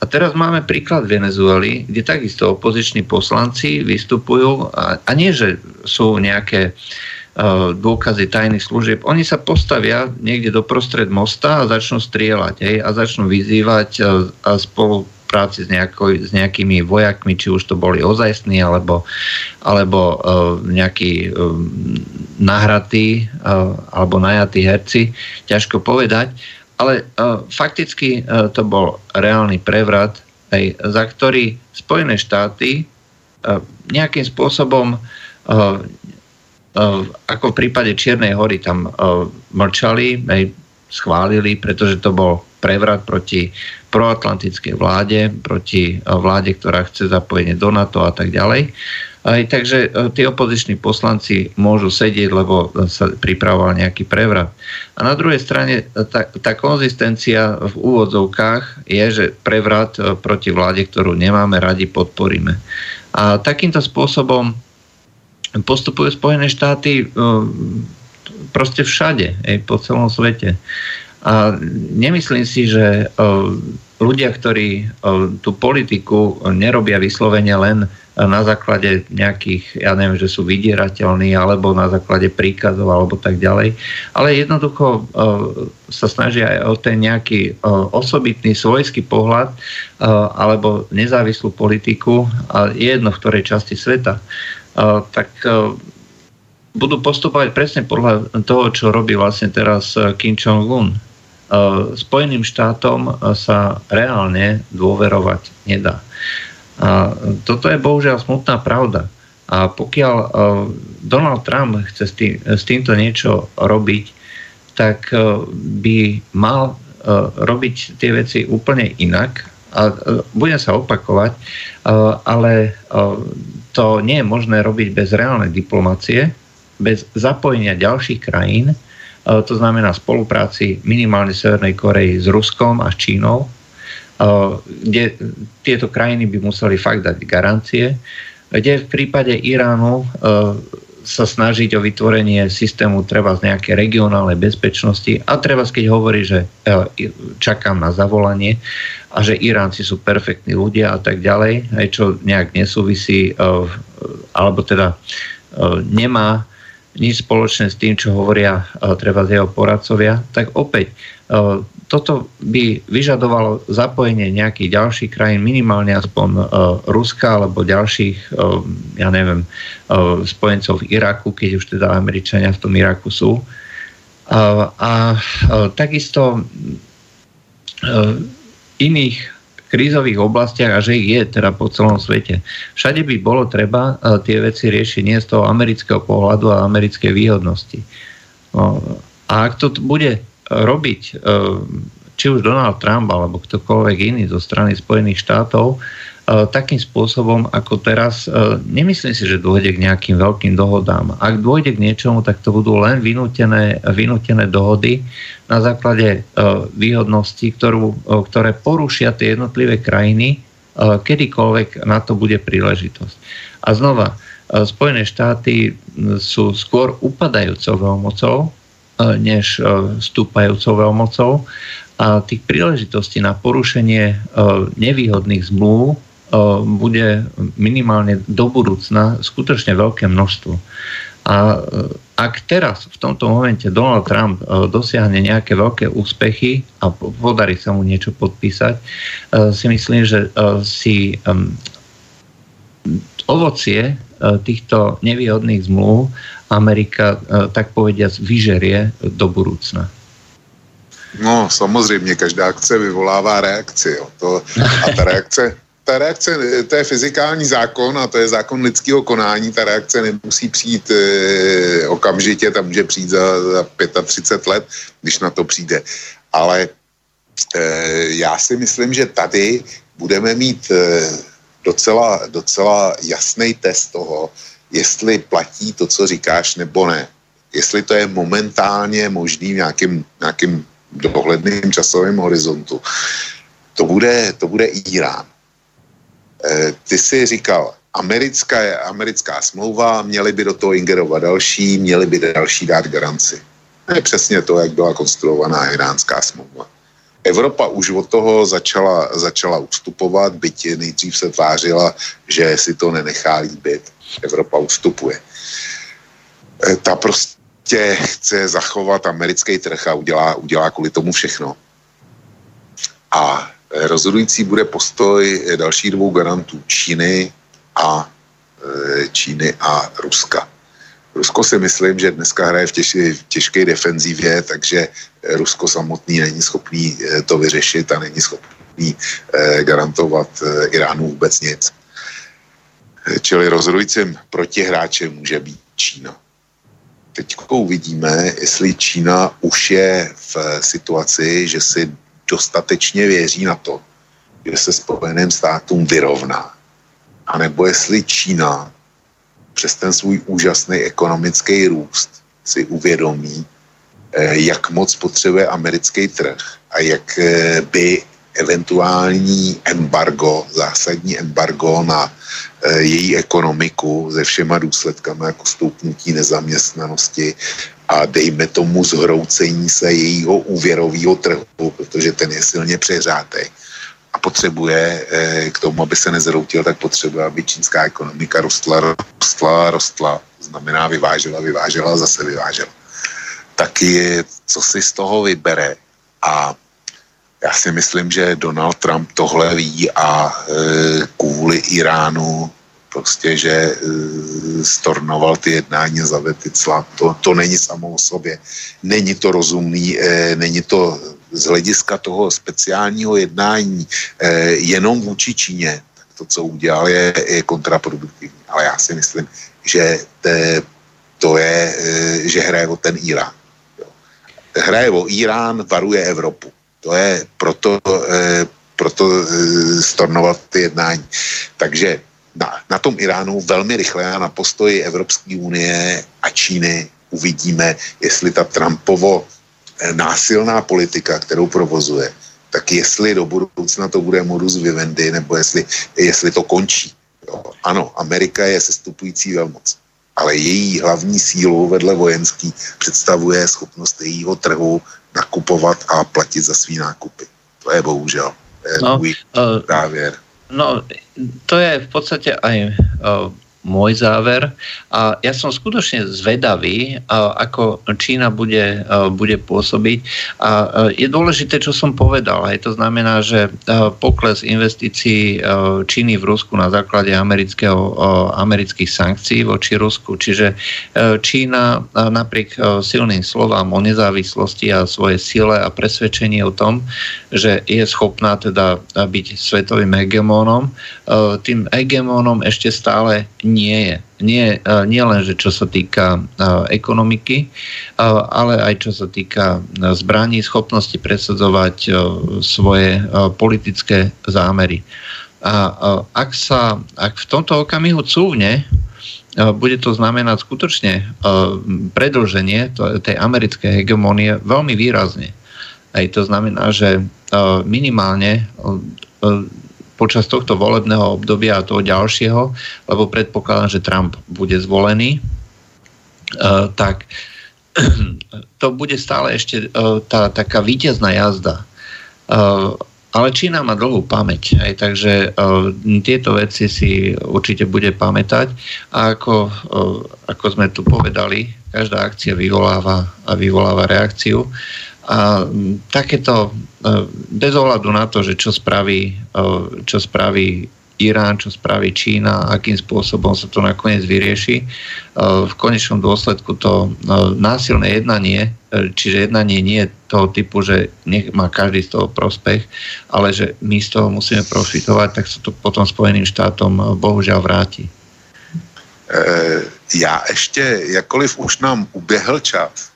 A teraz máme príklad Venezuely, kde takisto opoziční poslanci vystupujú a, a nie, že sú nejaké uh, dôkazy tajných služieb. Oni sa postavia niekde do prostred mosta a začnú strieľať hej, a začnú vyzývať uh, a práci s, nejakoj, s nejakými vojakmi, či už to boli ozajstní, alebo, alebo uh, nejakí uh, nahratí uh, alebo najatí herci, ťažko povedať. Ale uh, fakticky uh, to bol reálny prevrat, aj, za ktorý Spojené štáty uh, nejakým spôsobom uh, ako v prípade Čiernej hory tam uh, mlčali, schválili, pretože to bol prevrat proti proatlantickej vláde, proti eh, vláde, ktorá chce zapojenie do NATO a tak ďalej. Aj, takže tí opoziční poslanci môžu sedieť, lebo sa pripravoval nejaký prevrat. A na druhej strane tá, tá konzistencia v úvodzovkách je, že prevrat proti vláde, ktorú nemáme radi, podporíme. A takýmto spôsobom postupujú Spojené štáty proste všade, po celom svete. A nemyslím si, že e, ľudia, ktorí e, tú politiku nerobia vyslovene len na základe nejakých, ja neviem, že sú vydierateľní, alebo na základe príkazov, alebo tak ďalej. Ale jednoducho sa snažia aj o ten nejaký osobitný svojský pohľad alebo nezávislú politiku, a jedno v ktorej časti sveta, tak budú postupovať presne podľa toho, čo robí vlastne teraz Kim Jong-un Eh, Spojeným štátom sa reálne dôverovať nedá. Toto je bohužiaľ smutná pravda. A pokiaľ Donald Trump chce s, s týmto niečo robiť, tak by mal robiť tie veci úplne inak. A budem sa opakovať, ale to nie je možné robiť bez reálnej diplomácie, bez zapojenia ďalších krajín, E, to znamená spolupráci minimálne Severnej Koreji s Ruskom a Čínou, e, kde tieto krajiny by museli fakt dať garancie, kde v prípade Iránu e, sa snažiť o vytvorenie systému treba z nejaké regionálnej bezpečnosti a treba, keď hovorí, že čakám na zavolanie a že Iránci sú perfektní ľudia a tak ďalej, aj čo nejak nesúvisí alebo teda nemá nič spoločné s tým, čo hovoria uh, treba z jeho poradcovia, tak opäť toto by vyžadovalo zapojenie nejakých ďalších krajín, minimálne aspoň Ruska alebo ďalších, ja neviem, spojencov v Iraku, keď už teda Američania v tom Iraku sú. A uh, takisto iných krízových oblastiach a že ich je teda po celom svete. Všade by bolo treba uh, tie veci riešiť nie z toho amerického pohľadu a americkej výhodnosti. No, a ak to bude robiť uh, či už Donald Trump alebo ktokoľvek iný zo strany Spojených štátov, E, takým spôsobom ako teraz. E, nemyslím si, že dôjde k nejakým veľkým dohodám. Ak dôjde k niečomu, tak to budú len vynútené, vynútené dohody na základe e, výhodnosti, ktorú, ktoré porušia tie jednotlivé krajiny, kedykoľvek na to bude príležitosť. A znova, Spojené štáty sú skôr upadajúcou veľmocou, než stúpajúcou veľmocou a tých príležitostí na porušenie nevýhodných zmluv bude minimálne do budúcna skutočne veľké množstvo. A e, ak teraz v tomto momente Donald Trump e, dosiahne nejaké veľké úspechy a podarí sa mu niečo podpísať, e, si myslím, že si ovocie týchto nevýhodných zmluv Amerika, tak povediac, vyžerie do budúcna. No, samozřejmě, každá akce vyvolává reakci. Jo. To, a ta reakce, ta reakce, to je fyzikální zákon a to je zákon lidského konání, ta reakce nemusí přijít e, okamžitě, ta může přijít za, za 35 let, když na to přijde. Ale e, já si myslím, že tady budeme mít e, docela, docela jasný test toho, jestli platí to, co říkáš, nebo ne. Jestli to je momentálně možný v nějakým, nějakým dohledným časovým horizontu. To bude, to bude Irán ty si říkal, americká, americká smlouva, měli by do toho ingerovat další, měli by další dát garanci. To je přesně to, jak byla konstruovaná iránská smlouva. Evropa už od toho začala, začala ustupovat, byť nejdřív se tvářila, že si to nenechá líbit. Evropa ustupuje. E, ta prostě chce zachovat americký trh a udělá, udělá kvůli tomu všechno. A rozhodující bude postoj dalších dvou garantů Číny a e, Číny a Ruska. Rusko si myslím, že dneska hraje v, těž, v těžké defenzivě, takže Rusko samotný není schopný eh, to vyřešit a není schopný eh, garantovat eh, Iránu vůbec nic. Čili rozhodujícím protihráčem může být Čína. Teď uvidíme, jestli Čína už je v situaci, že si dostatečně věří na to, že se Spojeným státům vyrovná. A nebo jestli Čína přes ten svůj úžasný ekonomický růst si uvědomí, eh, jak moc potřebuje americký trh a jak eh, by eventuální embargo, zásadní embargo na eh, její ekonomiku se všema důsledkami jako stoupnutí nezaměstnanosti a dejme tomu zhroucení se jejího úvěrového trhu, protože ten je silně přehřátý, a potřebuje eh, k tomu, aby se nezroutil, tak potřebuje, aby čínská ekonomika rostla, rostla, rostla. Znamená vyvážela, vyvážela, zase vyvážela. Taky co si z toho vybere a já si myslím, že Donald Trump tohle ví a e, kvůli Iránu prostě, že e, stornoval ty jednání za cla. To, to není samo o sobě. Není to rozumný, e, není to z hlediska toho speciálního jednání eh, jenom vůči Číně, tak to, co udělal, je, je kontraproduktivní. Ale já si myslím, že te, to je, eh, že hraje o ten Irán. Jo. Hraje o Irán, varuje Evropu. To je proto, eh, proto eh, stornovat ty jednání. Takže na, na tom Iránu velmi rychle a na postoji Evropské unie a Číny uvidíme, jestli ta Trumpovo násilná politika, kterou provozuje, tak jestli do budoucna to bude modus vivendi, nebo jestli, jestli to končí. Jo. Ano, Amerika je sestupující velmoc, ale její hlavní sílu vedle vojenský představuje schopnost jejího trhu nakupovat a platit za svý nákupy. To je bohužel to je no, můj uh, závěr. No, to je v podstate aj uh, môj záver. A ja som skutočne zvedavý, ako Čína bude, bude pôsobiť. A je dôležité, čo som povedal. Aj to znamená, že pokles investícií Číny v Rusku na základe amerického, amerických sankcií voči Rusku. Čiže Čína napriek silným slovám o nezávislosti a svoje sile a presvedčení o tom, že je schopná teda byť svetovým hegemónom, tým hegemónom ešte stále nie je. Nie, e, nie len, že čo sa týka e, ekonomiky, e, ale aj čo sa týka zbraní, schopnosti presadzovať svoje politické zámery. A ak sa ak v tomto okamihu cúvne, bude to znamenať skutočne predlženie tej americkej hegemónie veľmi výrazne. Aj to znamená, že minimálne počas tohto volebného obdobia a toho ďalšieho, lebo predpokladám, že Trump bude zvolený, uh, tak <clears throat> to bude stále ešte uh, tá taká víťazná jazda. Uh, ale Čína má dlhú pamäť, aj, takže uh, tieto veci si určite bude pamätať a ako, uh, ako sme tu povedali, každá akcia vyvoláva a vyvoláva reakciu. A takéto, e, bez ohľadu na to, že čo spraví, e, čo spraví Irán, čo spraví Čína, akým spôsobom sa to nakoniec vyrieši. E, v konečnom dôsledku to násilné jednanie, čiže jednanie nie je toho typu, že nech má každý z toho prospech, ale že my z toho musíme profitovať, tak sa to potom Spojeným štátom bohužiaľ vráti. Já ještě, jakkoliv už nám uběhl čas,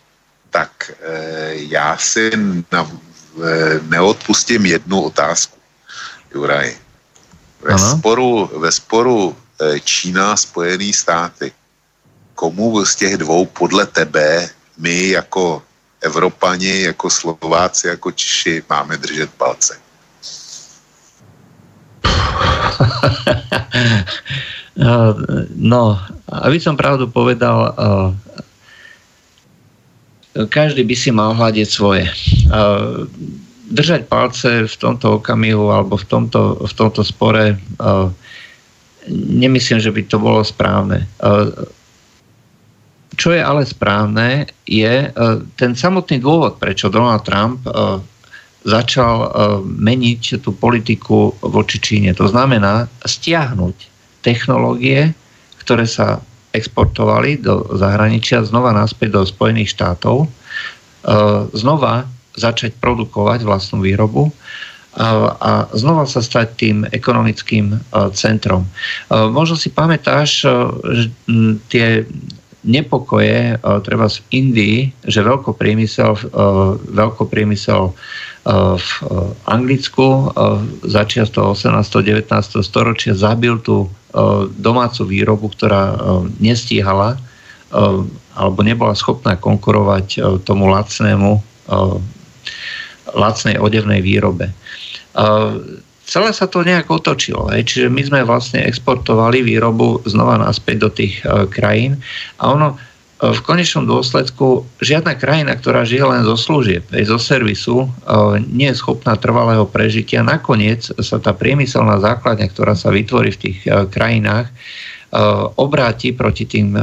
tak eh, já si na, neodpustím jednu otázku, Juraj. Ve sporu, ve sporu eh, Čína Spojený státy, komu z těch dvou podle tebe my jako Evropani, jako Slováci, jako Češi máme držet palce? <laughs> no, aby som pravdu povedal, každý by si mal hľadiť svoje. Držať palce v tomto okamihu alebo v tomto, v tomto spore nemyslím, že by to bolo správne. Čo je ale správne, je ten samotný dôvod, prečo Donald Trump začal meniť tú politiku voči Číne. To znamená stiahnuť technológie, ktoré sa exportovali do zahraničia, znova naspäť do Spojených štátov, e, znova začať produkovať vlastnú výrobu a znova sa stať tým ekonomickým e, centrom. E, možno si pamätáš, že tie nepokoje treba v Indii, že veľkopriemysel, veľkopriemysel v Anglicku začiat toho 18. 19. storočia zabil tú domácu výrobu, ktorá nestíhala alebo nebola schopná konkurovať tomu lacnému lacnej odevnej výrobe. Celé sa to nejak otočilo, čiže my sme vlastne exportovali výrobu znova naspäť do tých krajín a ono v konečnom dôsledku žiadna krajina, ktorá žije len zo služieb, aj zo servisu, nie je schopná trvalého prežitia. Nakoniec sa tá priemyselná základňa, ktorá sa vytvorí v tých krajinách, obráti proti tým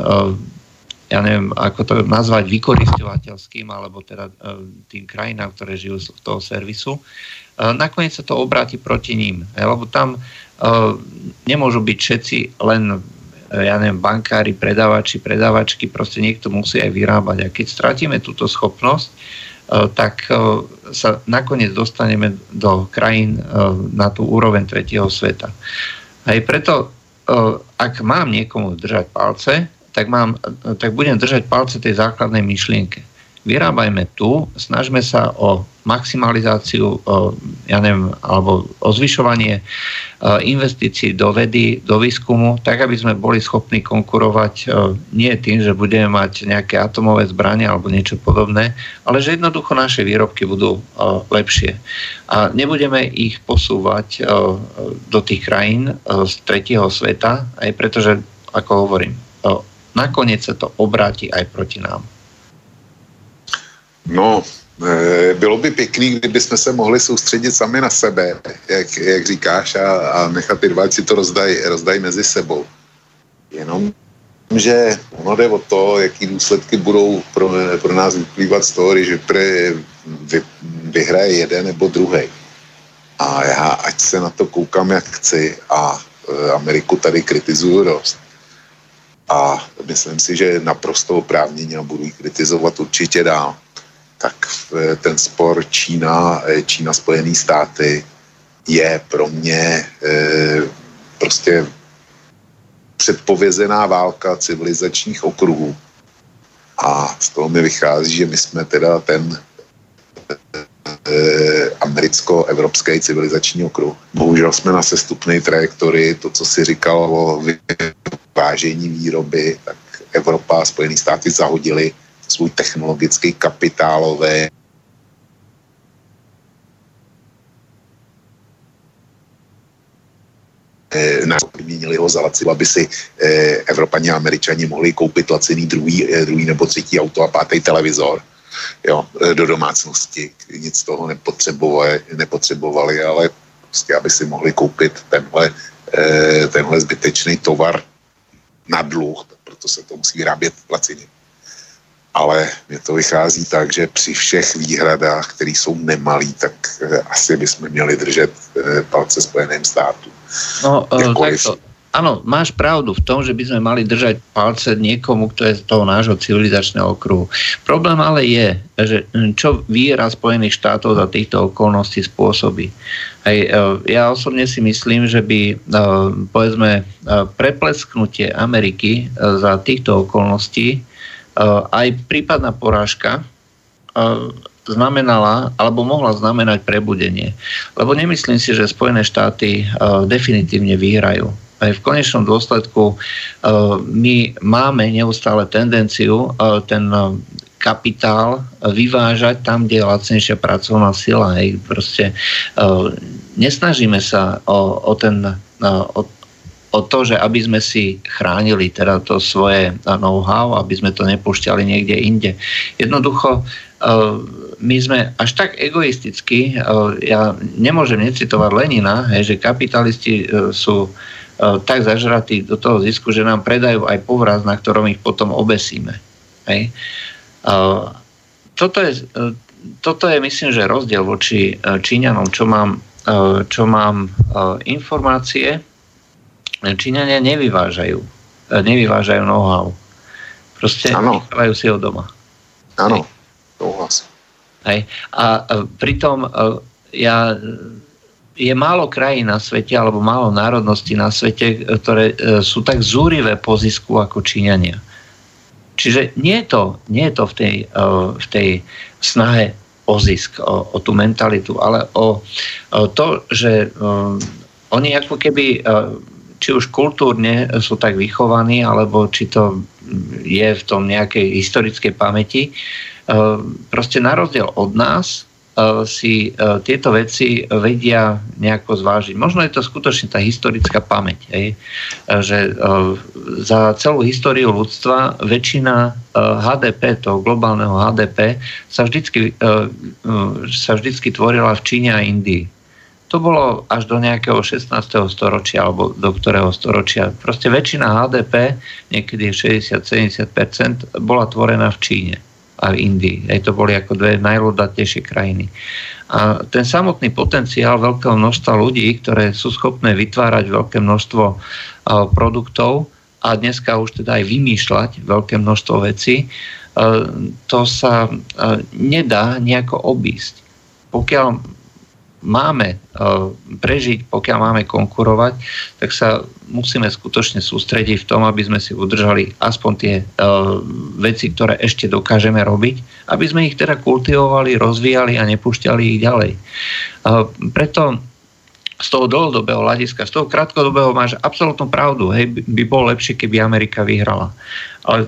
ja neviem, ako to nazvať, vykoristovateľským, alebo teda tým krajinám, ktoré žijú z toho servisu. Nakoniec sa to obráti proti ním, lebo tam nemôžu byť všetci len E, ja neviem, bankári, predávači, predávačky, proste niekto musí aj vyrábať. A keď stratíme túto schopnosť, e, tak e, sa nakoniec dostaneme do krajín na tú úroveň tretieho sveta. Aj preto, ak mám niekomu držať palce, tak, mám, tak budem držať palce tej základnej myšlienke vyrábajme tu, snažme sa o maximalizáciu, o, ja neviem, alebo o zvyšovanie e, investícií do vedy, do výskumu, tak aby sme boli schopní konkurovať e, nie tým, že budeme mať nejaké atomové zbranie alebo niečo podobné, ale že jednoducho naše výrobky budú e, lepšie. A nebudeme ich posúvať do tých krajín z tretieho sveta, aj pretože, ako hovorím, nakoniec sa to obráti aj proti nám. No, e, bylo by pěkný, kdyby jsme se mohli soustředit sami na sebe, jak, jak říkáš, a, a nechat ty dva, si to rozdají rozdaj mezi sebou. Jenom, že ono jde o to, jaký důsledky budou pro, pro nás vyplývat z toho, že pre, vy, vyhraje jeden nebo druhý. A já, ať se na to koukám, jak chci, a e, Ameriku tady kritizuju dost. A myslím si, že naprosto oprávněně a budu ji kritizovat určitě dál tak eh, ten spor Čína, eh, Čína Spojené státy je pro mě eh, prostě předpovězená válka civilizačních okruhů. A z toho mi vychází, že my jsme teda ten americko-evropský civilizační okruh. Bohužel jsme na sestupné trajektorii, to, co si říkal o vážení výroby, tak Evropa a Spojené státy zahodili svůj kapitálové eh, vyměnili ho za lacivo, aby si eh, Evropani a Američani mohli koupit laciný druhý, eh, druhý nebo třetí auto a pátý televizor jo, do domácnosti. Nic toho nepotřebovali, nepotřebovali, ale prostě, aby si mohli koupit tenhle, tenhle zbytečný tovar na dluh, proto se to musí vyrábět lacině ale mě to vychází tak, že při všech výhradách, které jsou nemalý, tak eh, asi bychom měli držet eh, palce Spojeným státům. No, takto. Áno, máš pravdu v tom, že by sme mali držať palce niekomu, kto je z toho nášho civilizačného okruhu. Problém ale je, že hm, čo výra Spojených štátov za týchto okolností spôsobí. Aj, ja osobne si myslím, že by povedzme preplesknutie Ameriky za týchto okolností Eh, aj prípadná porážka eh, znamenala, alebo mohla znamenať prebudenie. Lebo nemyslím si, že Spojené štáty eh, definitívne vyhrajú. Aj v konečnom dôsledku my máme neustále tendenciu ten kapitál vyvážať tam, kde je lacnejšia pracovná sila. Proste nesnažíme sa o, o ten o, o to, že aby sme si chránili teda to svoje know-how, aby sme to nepúšťali niekde inde. Jednoducho my sme až tak egoisticky, ja nemôžem necitovať Lenina, že kapitalisti sú tak zažratí do toho zisku, že nám predajú aj povraz, na ktorom ich potom obesíme. Hej. Toto je, toto je, myslím, že rozdiel voči Číňanom, čo mám, čo mám informácie, Číňania nevyvážajú. Nevyvážajú know-how. Proste ano. nechávajú si ho doma. Áno, súhlasím. Hej. A pritom ja, je málo krajín na svete, alebo málo národností na svete, ktoré e, sú tak zúrivé po zisku ako Číňania. Čiže nie je to, nie je to v, tej, v tej snahe o zisk, o, o tú mentalitu, ale o, o to, že um, oni ako keby či už kultúrne sú tak vychovaní, alebo či to je v tom nejakej historickej pamäti. E, proste na rozdiel od nás e, si e, tieto veci vedia nejako zvážiť. Možno je to skutočne tá historická pamäť, že za celú históriu ľudstva väčšina HDP, toho globálneho HDP, sa vždycky, sa vždycky tvorila v Číne a Indii to bolo až do nejakého 16. storočia alebo do ktorého storočia. Proste väčšina HDP, niekedy 60-70%, bola tvorená v Číne a v Indii. Aj to boli ako dve najľudatejšie krajiny. A ten samotný potenciál veľkého množstva ľudí, ktoré sú schopné vytvárať veľké množstvo produktov a dneska už teda aj vymýšľať veľké množstvo vecí, to sa nedá nejako obísť. Pokiaľ máme uh, prežiť, pokiaľ máme konkurovať, tak sa musíme skutočne sústrediť v tom, aby sme si udržali aspoň tie uh, veci, ktoré ešte dokážeme robiť, aby sme ich teda kultivovali, rozvíjali a nepúšťali ich ďalej. Uh, preto z toho dlhodobého hľadiska, z toho krátkodobého máš absolútnu pravdu, hej, by bolo lepšie, keby Amerika vyhrala. Ale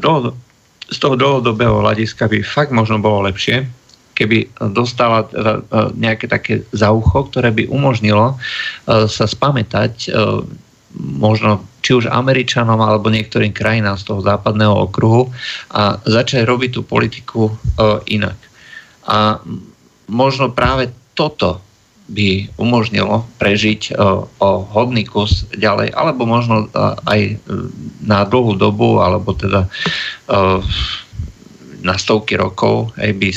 z toho dlhodobého hľadiska by fakt možno bolo lepšie, keby dostala teda, e, nejaké také zaucho, ktoré by umožnilo e, sa spamätať e, možno či už Američanom alebo niektorým krajinám z toho západného okruhu a začať robiť tú politiku inak. A možno práve toto by umožnilo prežiť o hodný kus ďalej, alebo možno aj na dlhú dobu, alebo teda na stovky rokov aj by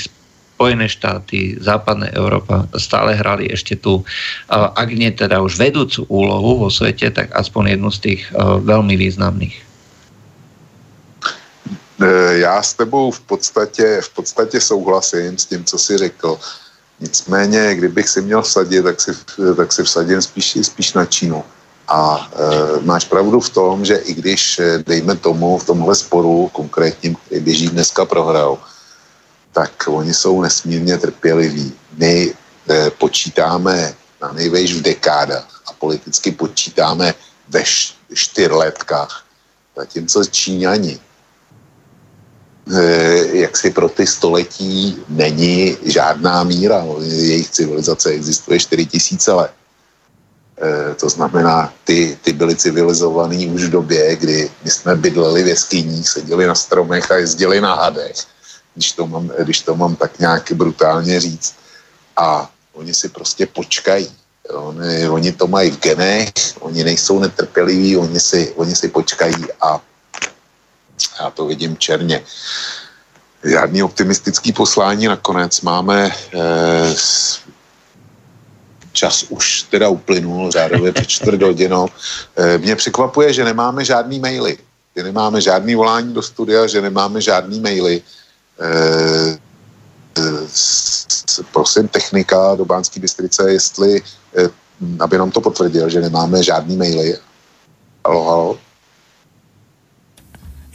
Spojené štáty, západná Európa stále hrali ešte tú, ak nie teda už vedúcu úlohu vo svete, tak aspoň jednu z tých veľmi významných. E, já s tebou v podstatě, v podstatě souhlasím s tím, co jsi řekl. Nicméně, kdybych si měl vsadit, tak si, tak si vsadím spíš, spíš na Čínu. A e, máš pravdu v tom, že i když, e, dejme tomu, v tomhle sporu konkrétním, který běží dneska prohrál, tak oni jsou nesmírně trpěliví. My e, počítáme na nejvejš v dekádách a politicky počítáme ve čtyřletkách. Zatímco Číňani, e, jak si pro ty století není žádná míra. Jejich civilizace existuje 4 tisíce let. E, to znamená, ty, ty byly civilizovaný už v době, kdy my jsme bydleli v jeskyních, seděli na stromech a jezdili na hadech když to mám, když to mám tak nějak brutálně říct. A oni si prostě počkají. Oni, oni to mají v genech, oni nejsou netrpěliví, oni si, oni si počkají a já to vidím černě. Žádný optimistický poslání nakonec máme eh, čas už teda uplynul, řádově před čtvrt hodinou. Eh, mě překvapuje, že nemáme žádný maily, že nemáme žádný volání do studia, že nemáme žádný maily. Eh, prosím technika do Bánské Bystrice, jestli, eh, aby nám to potvrdil, že nemáme žádný maily. Halo, halo.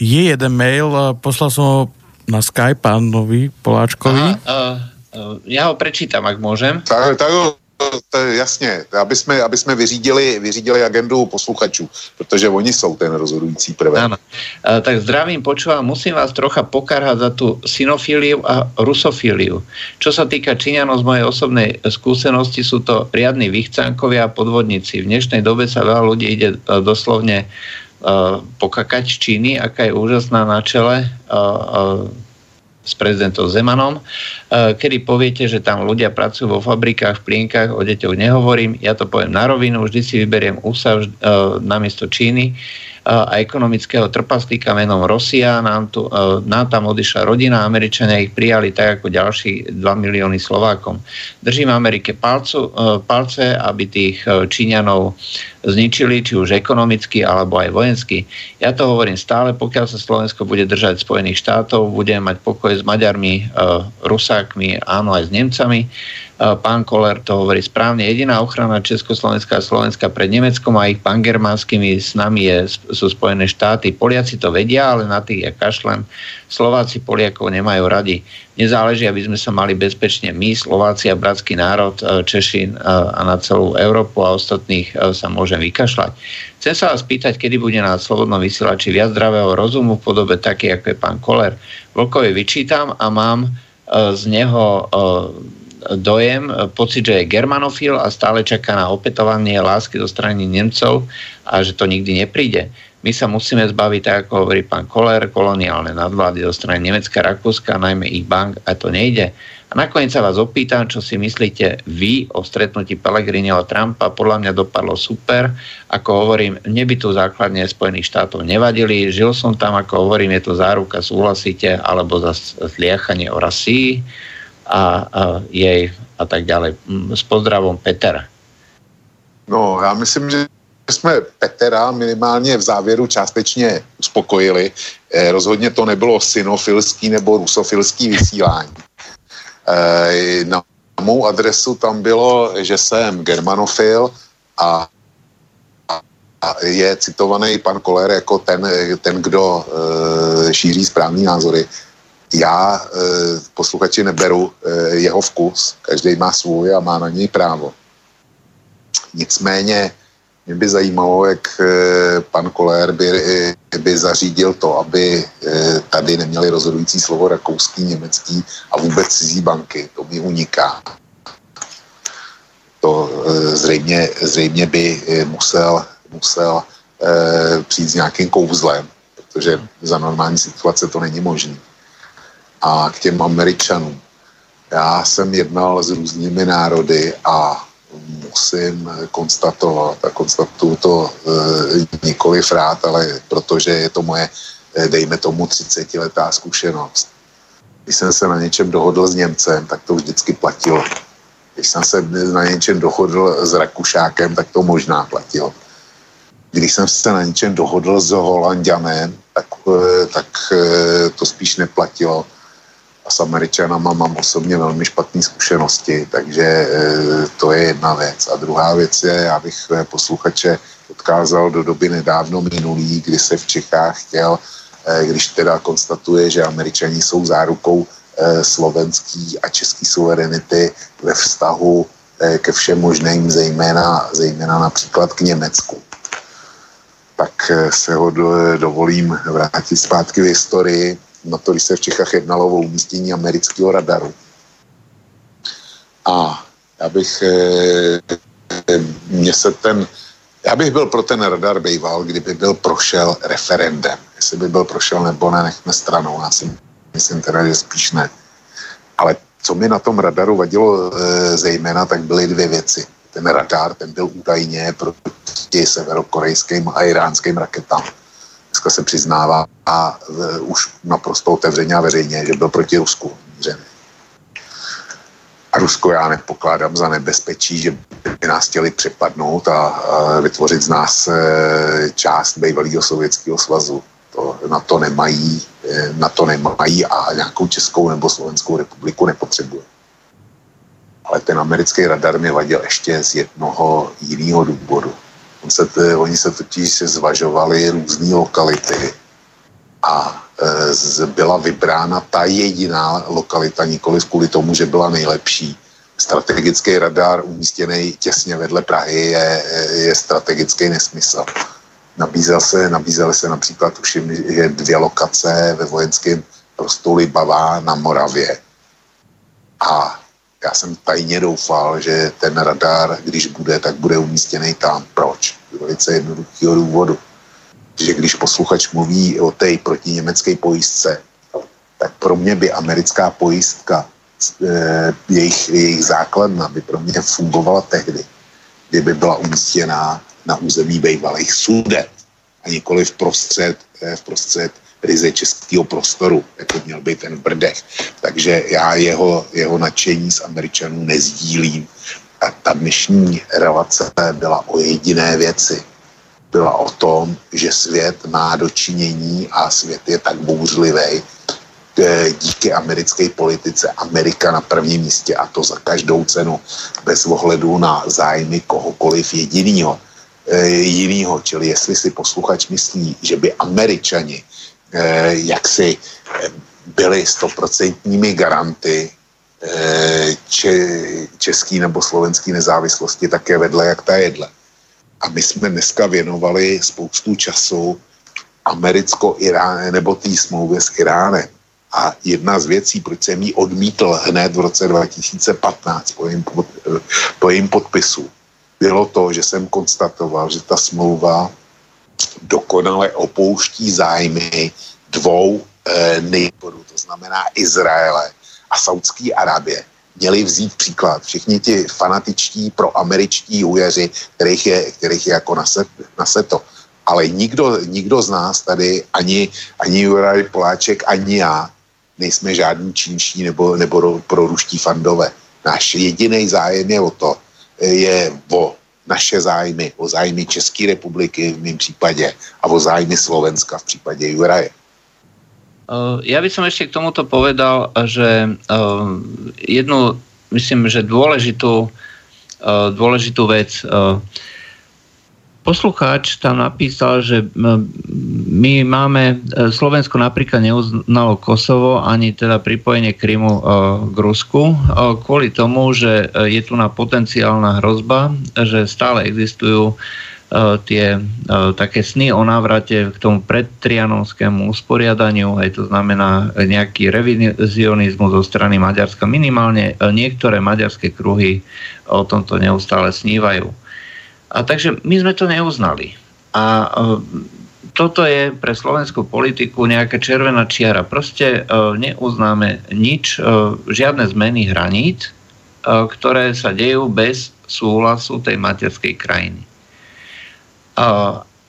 Je jeden mail, poslal som ho na Skype pánovi Poláčkovi. Aha, uh, uh, ja ho prečítam, ak môžem. Tak, tak ho to je jasně, aby jsme, aby jsme vyřídili, vyřídili agendu posluchačů, protože oni jsou ten rozhodující prvek. Áno. E, tak zdravím, počúvam, musím vás trocha pokarhať za tú sinofíliu a rusofíliu. Čo sa týka Číňanov z mojej osobnej skúsenosti, sú to riadni vychcánkovia a podvodníci. V dnešnej dobe sa veľa ľudí ide e, doslovne uh, pokakať Číny, aká je úžasná na čele uh, uh, s prezidentom Zemanom, eh, kedy poviete, že tam ľudia pracujú vo fabrikách, v plienkach, o deťoch nehovorím, ja to poviem na rovinu, vždy si vyberiem USA eh, namiesto Číny a ekonomického trpaslíka menom Rosia. Nám, tu, nám tam odišla rodina, Američania ich prijali tak ako ďalší 2 milióny Slovákom. Držím Amerike palcu, palce, aby tých Číňanov zničili, či už ekonomicky alebo aj vojensky. Ja to hovorím stále, pokiaľ sa Slovensko bude držať Spojených štátov, budeme mať pokoj s Maďarmi, Rusákmi, áno aj s Nemcami pán Koller to hovorí správne. Jediná ochrana Československá a Slovenska pred Nemeckom a ich pangermánskymi s nami je, sú Spojené štáty. Poliaci to vedia, ale na tých ja kašlem. Slováci Poliakov nemajú radi. Nezáleží, aby sme sa mali bezpečne my, Slováci a bratský národ, e, Češi e, a na celú Európu a ostatných e, sa môžem vykašľať. Chcem sa vás pýtať, kedy bude na Slobodnom vysielači viac zdravého rozumu v podobe také, ako je pán Koller. Vlkovi vyčítam a mám z neho dojem, pocit, že je germanofil a stále čaká na opätovanie lásky zo strany Nemcov a že to nikdy nepríde. My sa musíme zbaviť, tak ako hovorí pán Koller, koloniálne nadvlády zo strany Nemecka, Rakúska, najmä ich bank a to nejde. A nakoniec sa vás opýtam, čo si myslíte vy o stretnutí Pellegriniho a Trumpa. Podľa mňa dopadlo super. Ako hovorím, mne by tu základne Spojených štátov nevadili. Žil som tam, ako hovorím, je to záruka, súhlasíte, alebo za zliachanie o rasii a, a jej a tak ďalej. Mm, s pozdravom Peter. No, já myslím, že jsme Petra minimálně v závěru částečně uspokojili. Eh, rozhodně to nebylo synofilský nebo rusofilský vysílání. Eh, na mou adresu tam bylo, že jsem germanofil a, a je citovaný pan Koller jako ten, ten kdo eh, šíří správný názory já e, posluchači neberu e, jeho vkus, každý má svůj a má na něj právo. Nicméně mě by zajímalo, jak e, pan Kolér by, e, by zařídil to, aby e, tady neměli rozhodující slovo rakouský, německý a vůbec cizí banky. To mi uniká. To e, zřejmě, zřejmě by e, musel, musel e, přijít s nějakým kouzlem, protože za normální situace to není možné a k těm Američanům. Já jsem jednal s různými národy a musím konstatovat, a konstatuju to e, nikoliv rád, ale protože je to moje, e, dejme tomu, 30-letá zkušenost. Když jsem se na něčem dohodl s Němcem, tak to vždycky platilo. Když jsem se na něčem dohodl s Rakušákem, tak to možná platilo. Když jsem se na něčem dohodl s Holandianem, tak, e, tak e, to spíš neplatilo a s Američanama mám osobně velmi špatné zkušenosti, takže e, to je jedna věc. A druhá věc je, já bych e, posluchače odkázal do doby nedávno minulý, kdy se v Čechách chtěl, e, když teda konstatuje, že Američani jsou zárukou slovenský a český suverenity ve vztahu ke všem možným, zejména, zejména například k Německu. Tak se ho dovolím vrátit zpátky v historii na to, když se v Čechách jednalo o umístění amerického radaru. A já bych, eh, mě se ten, já bych byl pro ten radar býval, kdyby byl prošel referendem. Jestli by byl prošel nebo ne, nechme stranou. Já si myslím teda, že spíš ne. Ale co mi na tom radaru vadilo e, zejména, tak byly dvě věci. Ten radar, ten byl údajně proti severokorejským a iránským raketám dneska se přiznává a e, už naprosto otevřeně a veřejně, že byl proti Rusku. A Rusko já nepokládám za nebezpečí, že by nás chtěli přepadnout a, a vytvořit z nás e, část bývalého sovětského svazu. To, na to nemají, e, na to nemají a nějakou Českou nebo Slovenskou republiku nepotřebuje. Ale ten americký radar mě vadil ještě z jednoho jiného důvodu. Se t, oni se totiž zvažovali různé lokality a e, z, byla vybrána ta jediná lokalita, nikoli kvůli tomu, že byla nejlepší, strategický radar umístěný těsně vedle Prahy je, je strategický nesmysl. Nabízel se, nabízely se například, už je dvě lokace ve vojenském prostoru Bavá na Moravě. A já jsem tajně doufal, že ten radar, když bude, tak bude umístěný tam. Proč? Z velice jednoduchého důvodu. Že když posluchač mluví o té protiněmecké pojistce, tak pro mě by americká pojistka, e, jejich, jejich základna by pro mě fungovala tehdy, kdyby byla umístěná na území bývalých sudet a nikoli v prostřed, e, v prostřed ryze českého prostoru, jako měl být ten Brdech. Takže já jeho, jeho nadšení z Američanů nezdílím. A ta dnešní relace byla o jediné věci. Byla o tom, že svět má dočinění a svět je tak bouřlivý, díky americké politice Amerika na prvním místě a to za každou cenu bez ohledu na zájmy kohokoliv jedinýho. E, jinýho, čili jestli si posluchač myslí, že by američani Eh, jaksi eh, byli stoprocentními garanty eh, če, český nebo slovenský nezávislosti také vedle jak ta jedle. A my jsme dneska věnovali spoustu času americko-Irán, nebo té smlouvě s Iránem. A jedna z věcí, proč jsem ji odmítl hned v roce 2015 po jejím, pod, po jejím podpisu, bylo to, že jsem konstatoval, že ta smlouva dokonale opouští zájmy dvou e, nejborů, to znamená Izraele a Saudské Arábie. Měli vzít příklad všichni ti fanatičtí proameričtí újeři, kterých je, kterých je jako na seto. Ale nikdo, nikdo z nás tady, ani, ani Juraj Poláček, ani já, nejsme žádní čínští nebo, nebo proruští fandové. Náš jediný zájem je o to, je o naše zájmy, o zájmy České republiky v mém případě a o zájmy Slovenska v případě Juraje. Eh, ja by som ešte k tomuto povedal, že eh, jednu, myslím, že dôležitú, eh, dôležitú vec Poslucháč tam napísal, že my máme, Slovensko napríklad neuznalo Kosovo ani teda pripojenie Krymu k Rusku kvôli tomu, že je tu na potenciálna hrozba, že stále existujú tie také sny o návrate k tomu predtrianonskému usporiadaniu, aj to znamená nejaký revizionizmus zo strany Maďarska. Minimálne niektoré maďarské kruhy o tomto neustále snívajú. A takže my sme to neuznali. A uh, toto je pre slovenskú politiku nejaká červená čiara. Proste uh, neuznáme nič, uh, žiadne zmeny hraníc, ktoré sa dejú bez súhlasu tej materskej krajiny.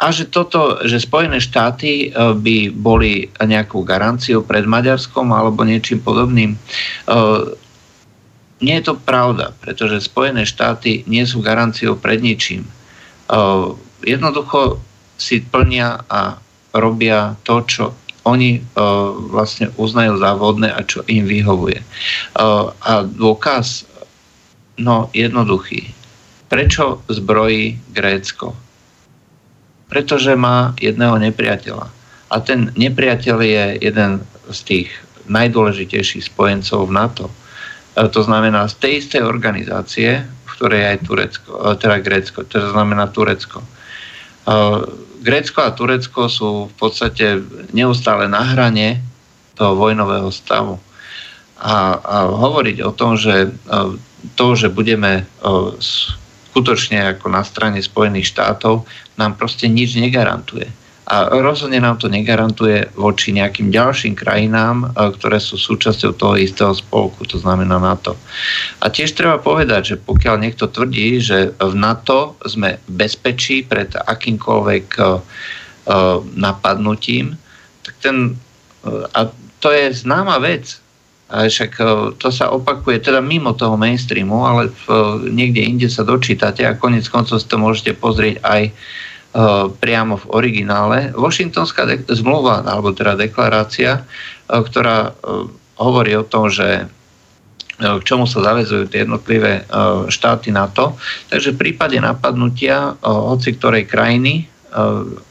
A že toto, že Spojené štáty e, by boli nejakou garanciou pred Maďarskom alebo niečím podobným, e, nie je to pravda, pretože Spojené štáty nie sú garanciou pred ničím. Jednoducho si plnia a robia to, čo oni vlastne uznajú za vhodné a čo im vyhovuje. A dôkaz, no jednoduchý. Prečo zbrojí Grécko? pretože má jedného nepriateľa. A ten nepriateľ je jeden z tých najdôležitejších spojencov v NATO. E, to znamená z tej istej organizácie, v ktorej aj Turecko, e, teda Grécko, to znamená Turecko. E, Grécko a Turecko sú v podstate neustále na hrane toho vojnového stavu. A, a hovoriť o tom, že to, že budeme skutočne ako na strane Spojených štátov nám proste nič negarantuje. A rozhodne nám to negarantuje voči nejakým ďalším krajinám, e, ktoré sú súčasťou toho istého spolku, to znamená NATO. A tiež treba povedať, že pokiaľ niekto tvrdí, že v NATO sme bezpečí pred akýmkoľvek e, e, napadnutím, tak ten, a to je známa vec, a však to sa opakuje teda mimo toho mainstreamu, ale v, niekde inde sa dočítate a konec koncov si to môžete pozrieť aj uh, priamo v originále. Washingtonská de- zmluva, alebo teda deklarácia, uh, ktorá uh, hovorí o tom, že k čomu sa zavezujú tie jednotlivé štáty NATO. Takže v prípade napadnutia hoci ktorej krajiny,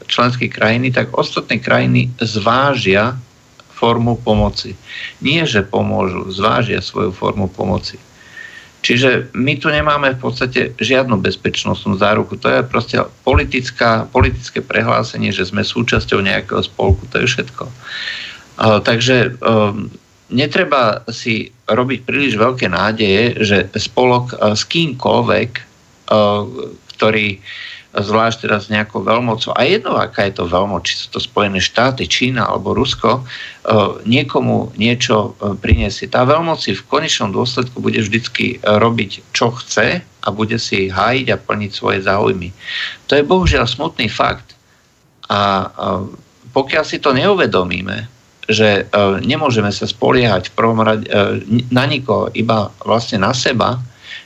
členskej krajiny, tak ostatné krajiny zvážia formu pomoci. Nie, že pomôžu, zvážia svoju formu pomoci. Čiže my tu nemáme v podstate žiadnu bezpečnostnú záruku. To je proste politická, politické prehlásenie, že sme súčasťou nejakého spolku. To je všetko. Takže um, netreba si robiť príliš veľké nádeje, že spolok s kýmkoľvek, ktorý zvlášť teraz nejakou veľmocou, a jedno, aká je to veľmoc, či sú to Spojené štáty, Čína alebo Rusko, e, niekomu niečo e, priniesie. Tá veľmoc v konečnom dôsledku bude vždycky e, robiť, čo chce a bude si hájiť a plniť svoje záujmy. To je bohužiaľ smutný fakt. A pokiaľ si to neuvedomíme, že nemôžeme sa spoliehať v prvom rade na nikoho, iba vlastne na seba,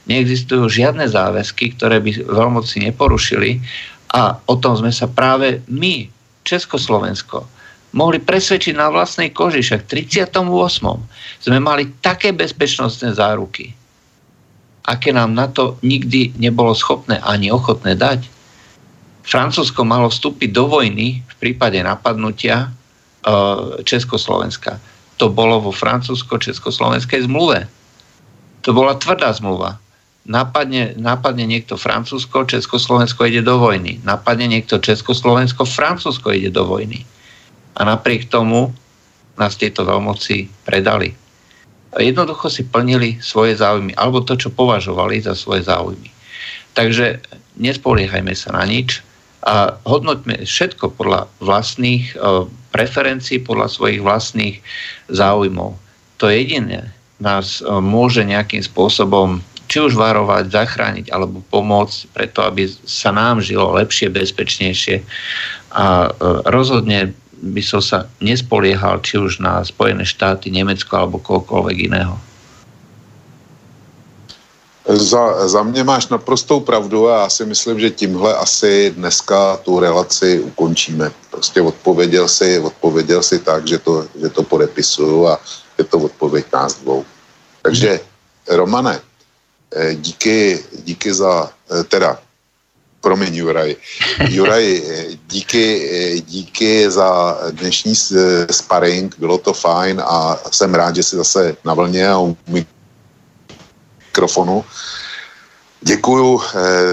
neexistujú žiadne záväzky, ktoré by veľmoci neporušili a o tom sme sa práve my, Československo, mohli presvedčiť na vlastnej koži, však 38. sme mali také bezpečnostné záruky, aké nám na to nikdy nebolo schopné ani ochotné dať. Francúzsko malo vstúpiť do vojny v prípade napadnutia e, Československa. To bolo vo francúzsko-československej zmluve. To bola tvrdá zmluva napadne, napadne niekto Francúzsko, Československo ide do vojny. Napadne niekto Československo, Francúzsko ide do vojny. A napriek tomu nás tieto veľmoci predali. Jednoducho si plnili svoje záujmy, alebo to, čo považovali za svoje záujmy. Takže nespoliehajme sa na nič a hodnoťme všetko podľa vlastných e, preferencií, podľa svojich vlastných záujmov. To jediné nás e, môže nejakým spôsobom či už varovať, zachrániť alebo pomôcť preto, aby sa nám žilo lepšie, bezpečnejšie. A e, rozhodne by som sa nespoliehal či už na Spojené štáty, Nemecko alebo kohokoľvek iného. Za, za mě máš naprostou pravdu a já si myslím, že tímhle asi dneska tu relaci ukončíme. Prostě odpověděl si, odpověděl si tak, že to, že to podepisuju a je to odpověď nás dvou. Takže Romane, díky, díky za, eh, teda, promiň Juraj, Juraj, eh, díky, díky za dnešní sparring, bylo to fajn a jsem rád, že jsi zase na vlně a u mikrofonu. Děkuju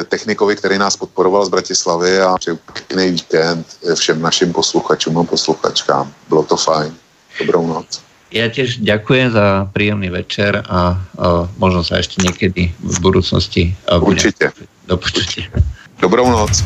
technikovi, který nás podporoval z Bratislavy a přeju pěkný víkend všem našim posluchačům a posluchačkám. Bylo to fajn. Dobrou noc. Ja tiež ďakujem za príjemný večer a, a možno sa ešte niekedy v budúcnosti... Určite. Do počutia. Dobrou noc.